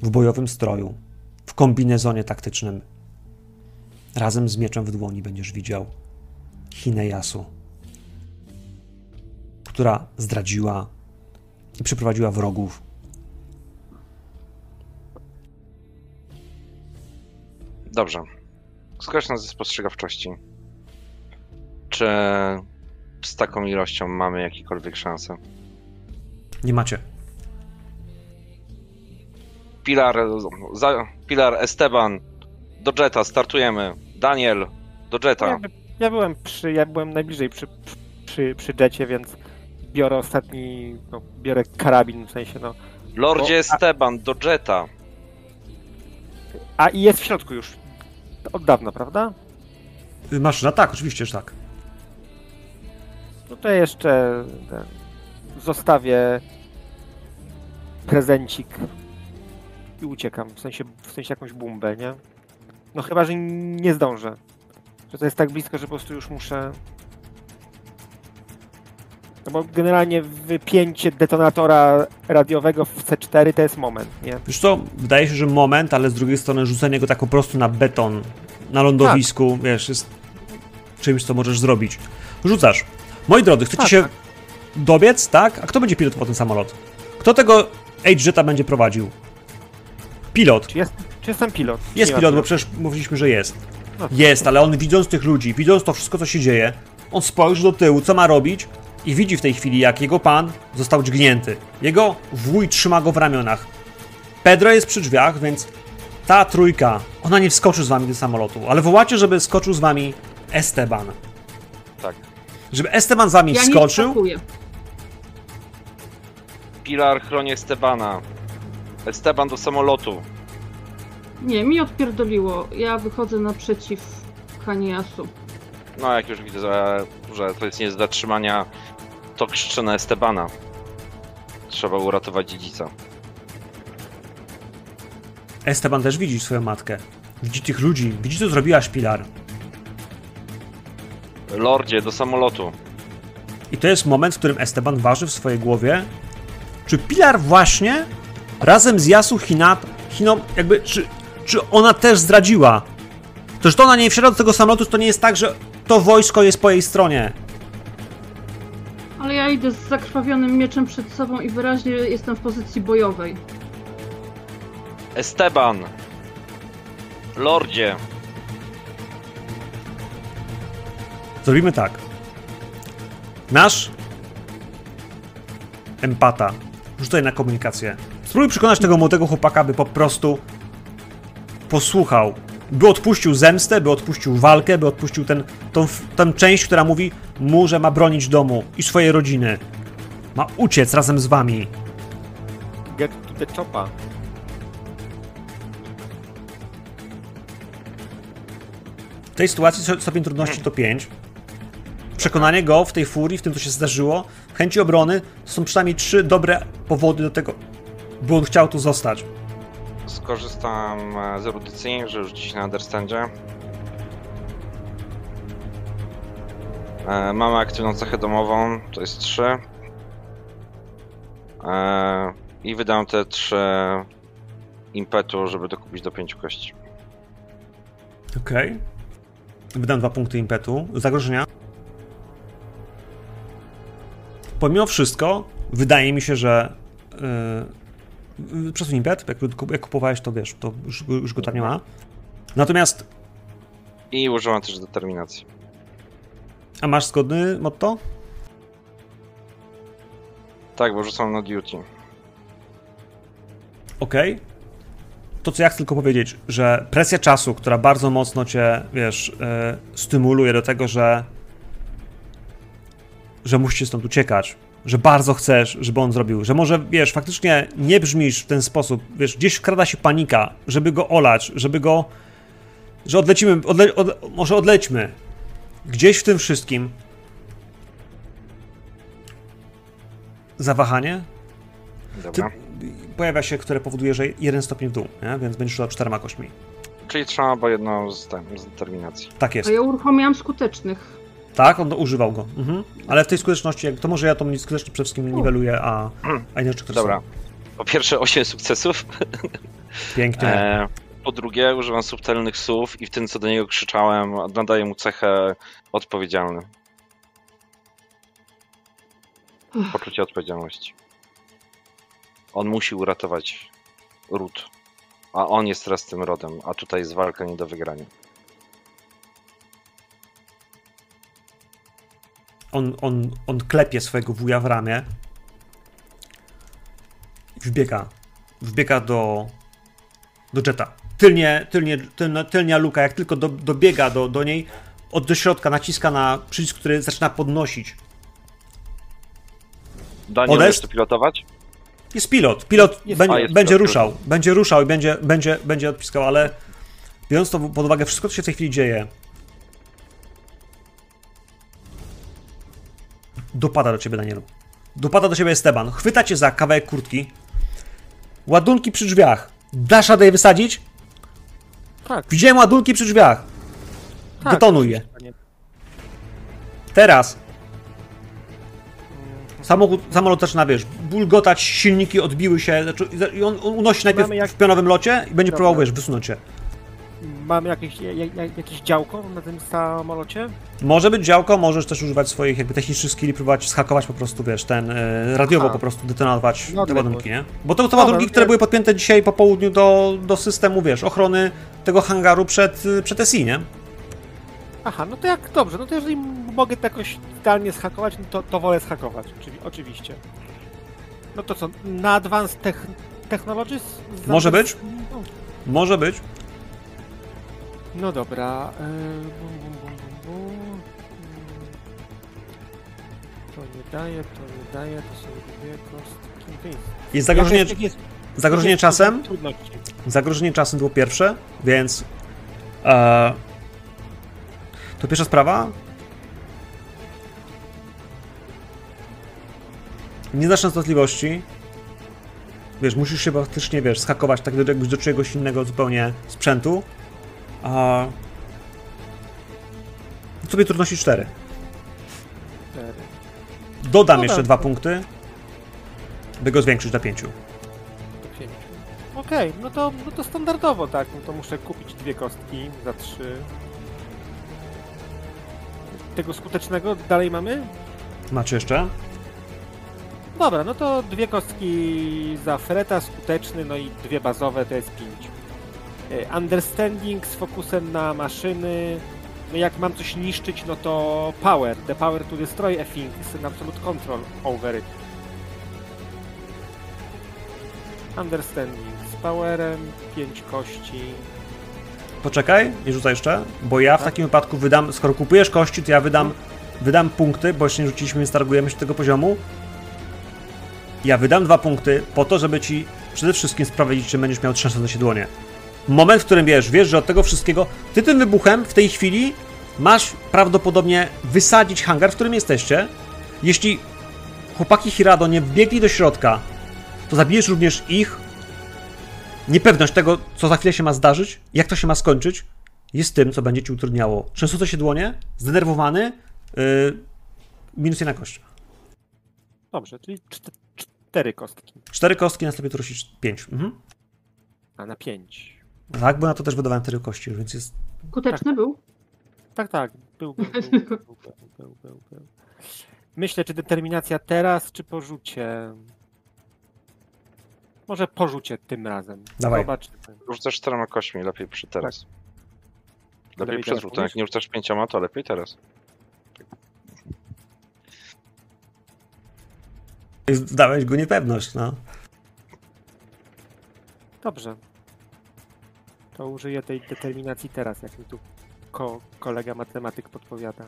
w bojowym stroju, w kombinezonie taktycznym, razem z mieczem w dłoni będziesz widział Hineyasu, która zdradziła i przyprowadziła wrogów. Dobrze. Skocz nas ze spostrzegawczości. Czy z taką ilością mamy jakiekolwiek szanse? Nie macie. Pilar, za, Pilar Esteban, do Jetta, startujemy. Daniel, do Jetta. jakby, ja byłem przy, ja byłem najbliżej przy, przy, przy jecie, więc biorę ostatni, no, biorę karabin, w sensie, no. Lordzie Esteban, do Jetta. A i jest w środku już. Od dawna, prawda? Y, Maszyna, tak, oczywiście, że tak. No to jeszcze ten, zostawię prezencik i uciekam. W sensie, w sensie jakąś bumbę, nie? No chyba, że nie zdążę. Że to jest tak blisko, że po prostu już muszę. No bo generalnie wypięcie detonatora radiowego w C4 to jest moment, nie? Wiesz co, wydaje się, że moment, ale z drugiej strony rzucenie go tak po prostu na beton, na lądowisku, wiesz, jest czymś, co możesz zrobić. Rzucasz. Moi drodzy, chcecie Tak, się tak. dobiec, tak? A kto będzie pilotował ten samolot? Kto tego H-Jeta będzie prowadził? Pilot. Czy, jest, czy jestem pilot? Jest pilot, bo przecież mówiliśmy, że jest. No. Jest, ale on widząc tych ludzi, widząc to wszystko, co się dzieje, on spojrzy do tyłu, co ma robić i widzi w tej chwili, jak jego pan został dźgnięty. Jego wuj trzyma go w ramionach. Pedro jest przy drzwiach, więc ta trójka, ona nie wskoczy z wami do samolotu, ale wołacie, żeby skoczył z wami Esteban. Tak. Żeby Esteban z wami Ja nie wskoczył, wskakuję. Pilar chroni Estebana. Esteban do samolotu. Nie, mi odpierdoliło. Ja wychodzę naprzeciw Haniasu. No, jak już widzę, że, że to jest nie do zatrzymania, to krzyczę na Estebana. Trzeba uratować dziedzica. Esteban też widzi swoją matkę. Widzi tych ludzi, widzi co zrobiła Szpilar. Lordzie, do samolotu. I to jest moment, w którym Esteban waży w swojej głowie, czy Pilar właśnie razem z Yasu Hina, Hiną, jakby, czy, czy ona też zdradziła? To, że to ona nie wsiada do tego samolotu, to nie jest tak, że to wojsko jest po jej stronie. Ale ja idę z zakrwawionym mieczem przed sobą i wyraźnie jestem w pozycji bojowej. Esteban! Lordzie! Zrobimy tak. Nasz empata, rzucaj na komunikację. Spróbuj przekonać tego młodego chłopaka, by po prostu posłuchał, by odpuścił zemstę, by odpuścił walkę, by odpuścił ten, tą, tę część, która mówi mu, że ma bronić domu i swojej rodziny. Ma uciec razem z wami. Get to the chopa. W tej sytuacji stopień trudności to 5. Przekonanie go w tej furii, w tym co się zdarzyło, chęci obrony, są przynajmniej trzy dobre powody do tego, by on chciał tu zostać. Skorzystam e, z erudycji, że już dziś na understandzie. E, mamy aktywną cechę domową, to jest 3. E, I wydam te 3 impetu, żeby dokupić do 5 kości. Okej. Wydam dwa punkty impetu. Zagrożenia. Pomimo wszystko, wydaje mi się, że. Yy, przesuń impet. Jak, jak kupowałeś, to wiesz, to już, już go tam nie ma. Natomiast. I używam też determinacji. A masz zgodny motto? Tak, bo rzucam na duty. Okej. To, co ja chcę tylko powiedzieć, że presja czasu, która bardzo mocno cię, wiesz, e, stymuluje do tego, że że musicie stąd uciekać, że bardzo chcesz, żeby on zrobił, że może, wiesz, faktycznie nie brzmisz w ten sposób, wiesz, gdzieś wkrada się panika, żeby go olać, żeby go, że odlecimy, odle, od, może odlećmy. Gdzieś w tym wszystkim zawahanie, Dobra. pojawia się, które powoduje, że jeden stopień w dół, nie? więc będziesz rzucał czterema kośćmi. Czyli trzeba albo jedną z, z determinacji. Tak jest. A ja uruchomiłam skutecznych. Tak, on używał go. Mhm. Ale w tej skuteczności, jak- to może ja tą skuteczność przede wszystkim niweluję, a, a inne rzeczy, które Dobra. są. Po pierwsze 8 sukcesów. Pięknie. E, po drugie używam subtelnych słów i w tym co do niego krzyczałem nadaję mu cechę odpowiedzialny. Poczucie odpowiedzialności. On musi uratować ród. A on jest teraz tym rodem, a tutaj jest walka nie do wygrania. On, on, on klepie swojego wuja w ramię i wbiega. Wbiega do, do Jetta. Tylnie, tylnie, tylna, tylnia luka, jak tylko do, dobiega do, do niej, od do środka naciska na przycisk, który zaczyna podnosić. Daniel, Modest? umiesz to pilotować? Jest pilot. Pilot Jest- będzie, a, jest będzie pilot, ruszał. Będzie ruszał i będzie, będzie, będzie odpiskał, ale biorąc to pod uwagę, wszystko, co się w tej chwili dzieje, dopada do ciebie, Danielu. Dopada do ciebie Esteban. Chwyta cię za kawałek kurtki. Ładunki przy drzwiach. Dasz radę je wysadzić? Tak, Widziałem ładunki przy drzwiach. tak. Detonuj je. Teraz. Samochód, samolot zaczyna, wiesz, bulgotać, silniki odbiły się zaczą- i on, unosi najpierw jak- w pionowym locie i będzie Dobra. próbował, wiesz, wysunąć się. Mamy jakieś, jak, jak, jakieś działko na tym samolocie? Może być działko, możesz też używać swoich jakby technicznych skilli, próbować schakować po prostu, wiesz, ten, e, radiowo Aha. po prostu detonować No, te ładunki, nie? Bo to, to ładunki, no które były podpięte dzisiaj po południu do, do systemu, wiesz, ochrony tego hangaru przed, przed SI, nie? Aha, no to jak dobrze, no to jeżeli mogę to jakoś zdalnie schakować, no to, to wolę schakować, oczywi- oczywiście. No to co, na Advanced tech, Technologies? Może być. No, Może być. No dobra. e, bum, bum, bum, bum, bum. Mm. To nie daje, to nie daje, to są dwie kostki. Jest zagrożenie, jest- zagrożenie jest czasem. Trudności. Zagrożenie czasem było pierwsze, więc. E, to pierwsza sprawa. Nie znasz częstotliwości. Wiesz, musisz się faktycznie, wiesz, skakować tak do, jakbyś do czegoś innego zupełnie sprzętu. A... Sobie trudności 4. Cztery. Dodam No jeszcze tak. dwa punkty, by go zwiększyć do 5. do pięciu. Okej, no, to, no to standardowo, tak. No to muszę kupić dwie kostki za trzy. Tego skutecznego dalej mamy? Macie jeszcze? Dobra, no to dwie kostki za Freta, skuteczny, no i dwie bazowe to jest pięć. E, Understanding z fokusem na maszyny. No jak mam coś niszczyć, no to power. The power to destroy a thing is an absolute control over it. Understanding z powerem, pięć kości. Poczekaj, nie rzucaj jeszcze, bo ja w Tak. takim wypadku wydam, skoro kupujesz kości, to ja wydam, wydam punkty, bo jeszcze nie rzuciliśmy, więc targujemy się tego poziomu. Ja wydam dwa punkty po to, żeby ci przede wszystkim sprawdzić, czy będziesz miał trzęsące się dłonie. Moment, w którym wiesz, wiesz, że od tego wszystkiego, ty tym wybuchem w tej chwili masz prawdopodobnie wysadzić hangar, w którym jesteście. Jeśli chłopaki Hirado nie wbiegli do środka, to zabijesz również ich, niepewność tego, co za chwilę się ma zdarzyć, jak to się ma skończyć, jest tym, co będzie ci utrudniało. Trzęsące się dłonie, zdenerwowany, yy, minus jedna kość. Dobrze, czyli czte- cztery kostki. Cztery kostki, następnie tu rościsz pięć. Mhm. A na pięć. Tak, bo na to też wydawałem cztery kości, więc jest... Skuteczny był? Tak, tak. Był, był, był, był, był, był, był. Myślę, czy determinacja teraz, czy po rzucie. Może po rzucie tym razem. Dawaj. Zobaczymy. Rzucasz czterema kośćmi, lepiej przy teraz. Lepiej Lepiej przed teraz rzutem. Jak nie rzucasz pięcioma, to lepiej teraz. Zdałeś go niepewność, no. Dobrze. To użyję tej determinacji teraz, jak mi tu ko kolega matematyk podpowiada.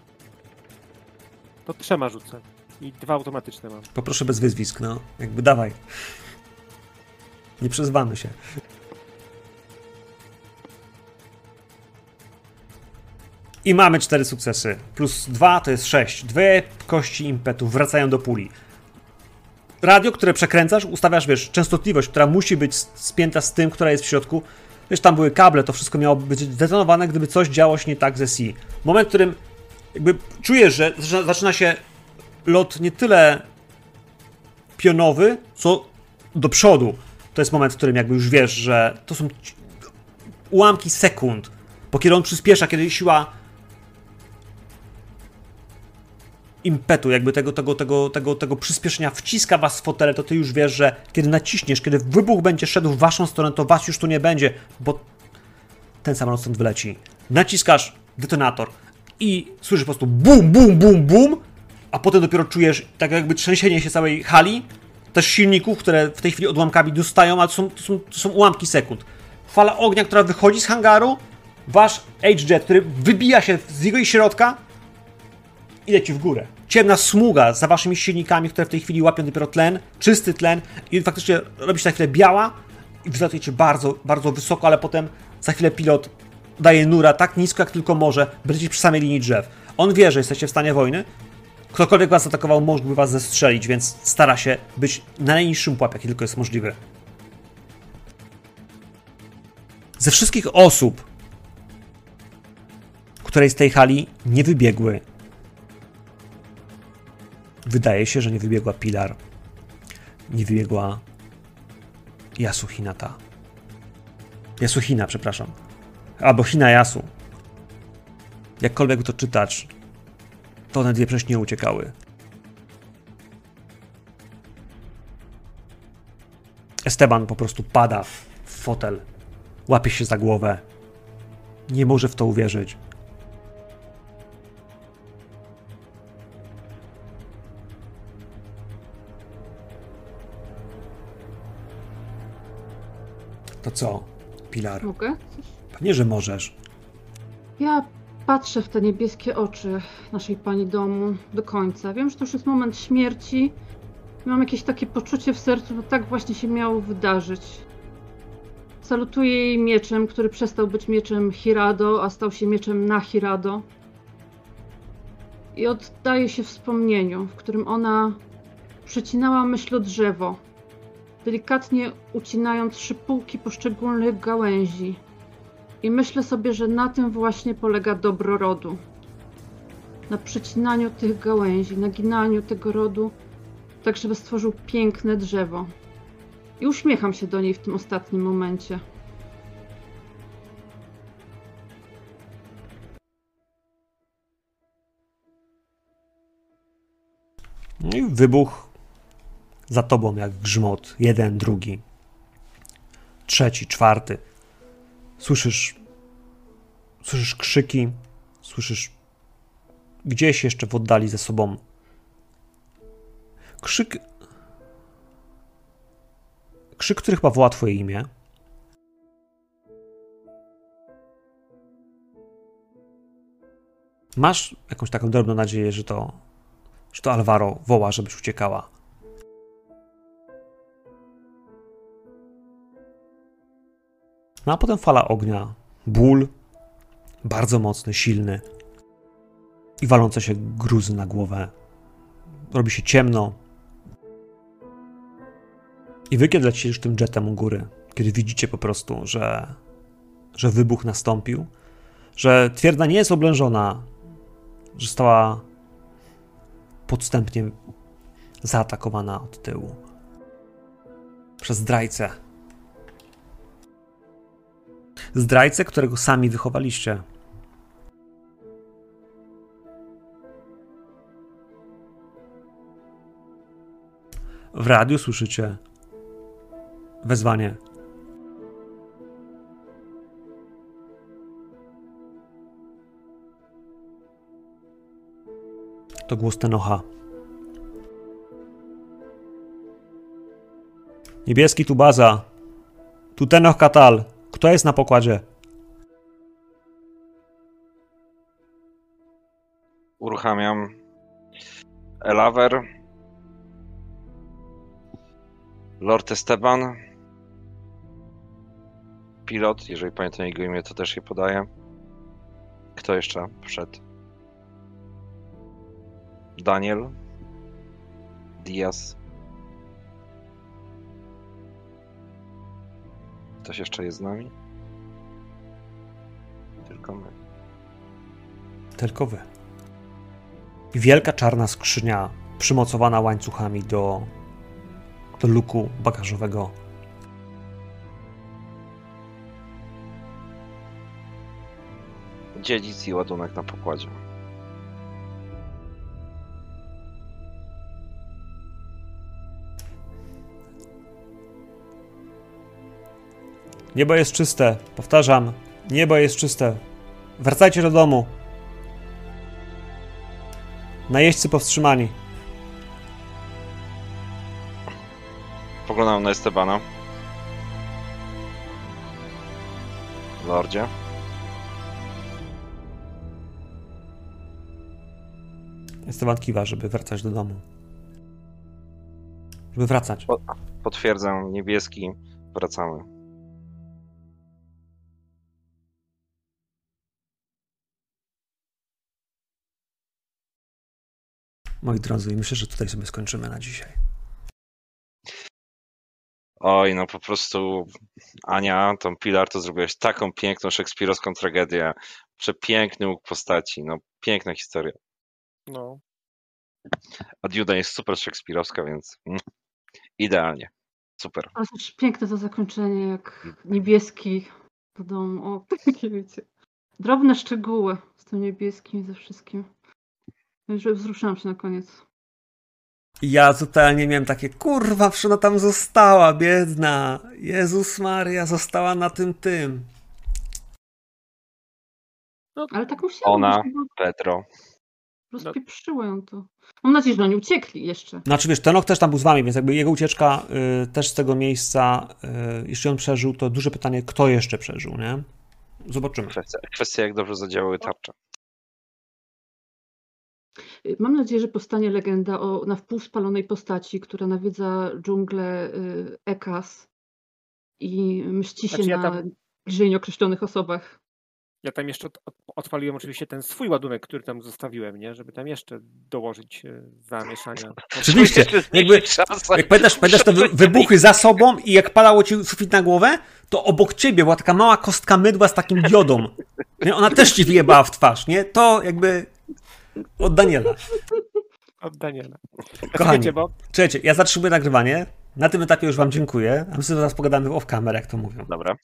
To trzema rzucę. I dwa automatyczne mam. Poproszę bez wyzwisk, no. Jakby dawaj. Nie przezwamy się. I mamy cztery sukcesy. Plus dwa to jest sześć. Dwie kości impetu wracają do puli. Radio, które przekręcasz, ustawiasz, wiesz, częstotliwość, która musi być spięta z tym, która jest w środku. Wiesz, tam były kable, to wszystko miało być zdetonowane, gdyby coś działo się nie tak ze C. Moment, w którym jakby czujesz, że zaczyna- się lot nie tyle pionowy, co do przodu. To jest moment, w którym jakby już wiesz, że to są ułamki sekund. Bo kiedy on przyspiesza, kiedy siła impetu, jakby tego, tego, tego, tego, tego przyspieszenia wciska was w fotele, to ty już wiesz, że kiedy naciśniesz, kiedy wybuch będzie szedł w waszą stronę, to was już tu nie będzie, bo ten samolot stąd wyleci. Naciskasz detonator i słyszysz po prostu bum, bum, bum, bum, a potem dopiero czujesz tak jakby trzęsienie się całej hali, też silników, które w tej chwili odłamkami dostają, ale to są, to są, to są ułamki sekund. Fala ognia, która wychodzi z hangaru, wasz H-Jet, który wybija się z jego środka i leci w górę. Ciemna smuga za waszymi silnikami, które w tej chwili łapią dopiero tlen, czysty tlen i faktycznie robi się na chwilę biała i wzlatujecie bardzo, bardzo wysoko, ale potem za chwilę pilot daje nura tak nisko, jak tylko może, lecieć przy samej linii drzew. On wie, że jesteście w stanie wojny, Ktokolwiek was atakował, mógłby was zestrzelić, więc stara się być na najniższym pułapie, jaki tylko jest możliwy. Ze wszystkich osób, które z tej hali nie wybiegły, wydaje się, że nie wybiegła Pilar, nie wybiegła Yasuhinata. Yasuhina, przepraszam. Albo Hina Yasu. Jakkolwiek to czytać, to one dwie przecież nie uciekały. Esteban po prostu pada w fotel, łapie się za głowę. Nie może w to uwierzyć. To co, Pilar? Mogę? Pewnie, że możesz. Ja patrzę w te niebieskie oczy naszej pani domu do końca. Wiem, że to już jest moment śmierci. Mam jakieś takie poczucie w sercu, że tak właśnie się miało wydarzyć. Salutuję jej mieczem, który przestał być mieczem Hirado, a stał się mieczem na Hirado. I oddaję się wspomnieniu, w którym ona przecinała myślodrzewo, delikatnie ucinając szypułki poszczególnych gałęzi. I myślę sobie, że na tym właśnie polega dobro rodu. na przecinaniu tych gałęzi, naginaniu tego rodu, tak żeby stworzył piękne drzewo. I uśmiecham się do niej w tym ostatnim momencie. Wybuch za tobą jak grzmot. Jeden, drugi, trzeci, czwarty. Słyszysz, słyszysz krzyki, słyszysz gdzieś jeszcze w oddali ze sobą krzyk, krzyk, który chyba woła twoje imię. Masz jakąś taką drobną nadzieję, że to, że to Alvaro woła, żebyś uciekała. No a potem fala ognia, ból, bardzo mocny, silny i walące się gruzy na głowę. Robi się ciemno. I wy, kiedy lecicie już tym jetem u góry, kiedy widzicie po prostu, że, że wybuch nastąpił, że twierdza nie jest oblężona, że została podstępnie zaatakowana od tyłu przez zdrajcę. Zdrajcę, którego sami wychowaliście. W radiu słyszycie wezwanie. To głos Tenocha. Niebieski tu baza. Tu Tenoch Katal. Kto jest na pokładzie? Uruchamiam Elaver. Lord Esteban. Pilot, jeżeli pamiętam jego imię, to też je podaję. Kto jeszcze wszedł? Daniel. Diaz. Ktoś jeszcze jest z nami? Tylko my. Tylko wy. Wielka czarna skrzynia przymocowana łańcuchami do, do luku bagażowego. Dziedzic i ładunek na pokładzie. Niebo jest czyste. Powtarzam, niebo jest czyste. Wracajcie do domu. Najeźdźcy powstrzymani. Poglądam na Estebana. Lordzie. Esteban kiwa, żeby wracać do domu. Żeby wracać. Potwierdzam, niebieski. Wracamy. Moi drodzy, myślę, że tutaj sobie skończymy na dzisiaj. Oj, no po prostu Ania, tą Pilar, to zrobiłaś taką piękną szekspirowską tragedię. Przepiękny łuk postaci, no piękna historia. No. A Duda jest super szekspirowska, więc mm, idealnie. Super. Ale też piękne to zakończenie, jak niebieski do domu. O, takie wiecie. Drobne szczegóły z tym niebieskim i ze wszystkim. Że wzruszyłam się na koniec. Ja totalnie miałem takie, kurwa, przecież ona tam została, biedna. Jezus Maria, została na tym tym. Ale tak musiałam. Ona. bo Pedro. Rozpieprzyło ją to. Mam nadzieję, że oni uciekli jeszcze. Znaczy wiesz, Tenok też tam był z wami, więc jakby jego ucieczka y, też z tego miejsca, y, jeśli on przeżył, to duże pytanie, kto jeszcze przeżył, nie? Zobaczymy. Kwestia, kwestia jak dobrze zadziałały tarcze. Y, Mam nadzieję, że powstanie legenda o na wpół spalonej postaci, która nawiedza dżunglę y, Ekas i mści się Znaczy, ja na tam- bliżej nieokreślonych osobach. Ja tam jeszcze od- od- odpaliłem oczywiście ten swój ładunek, który tam zostawiłem, nie? Żeby tam jeszcze dołożyć e, zamieszania. Oczywiście, jakby- Jak pamiętasz, pamiętasz te wy- wybuchy za sobą i jak palało ci sufit na głowę, to obok ciebie była taka mała kostka mydła z takim diodą. Nie? Ona też ci wyjebała w twarz, nie? To jakby Od Daniela. Od Daniela. Kochani. Bo Czekajcie, ja zatrzymuję nagrywanie. Na tym etapie już wam dziękuję. A my sobie zaraz pogadamy off camera, jak to mówią. Dobra.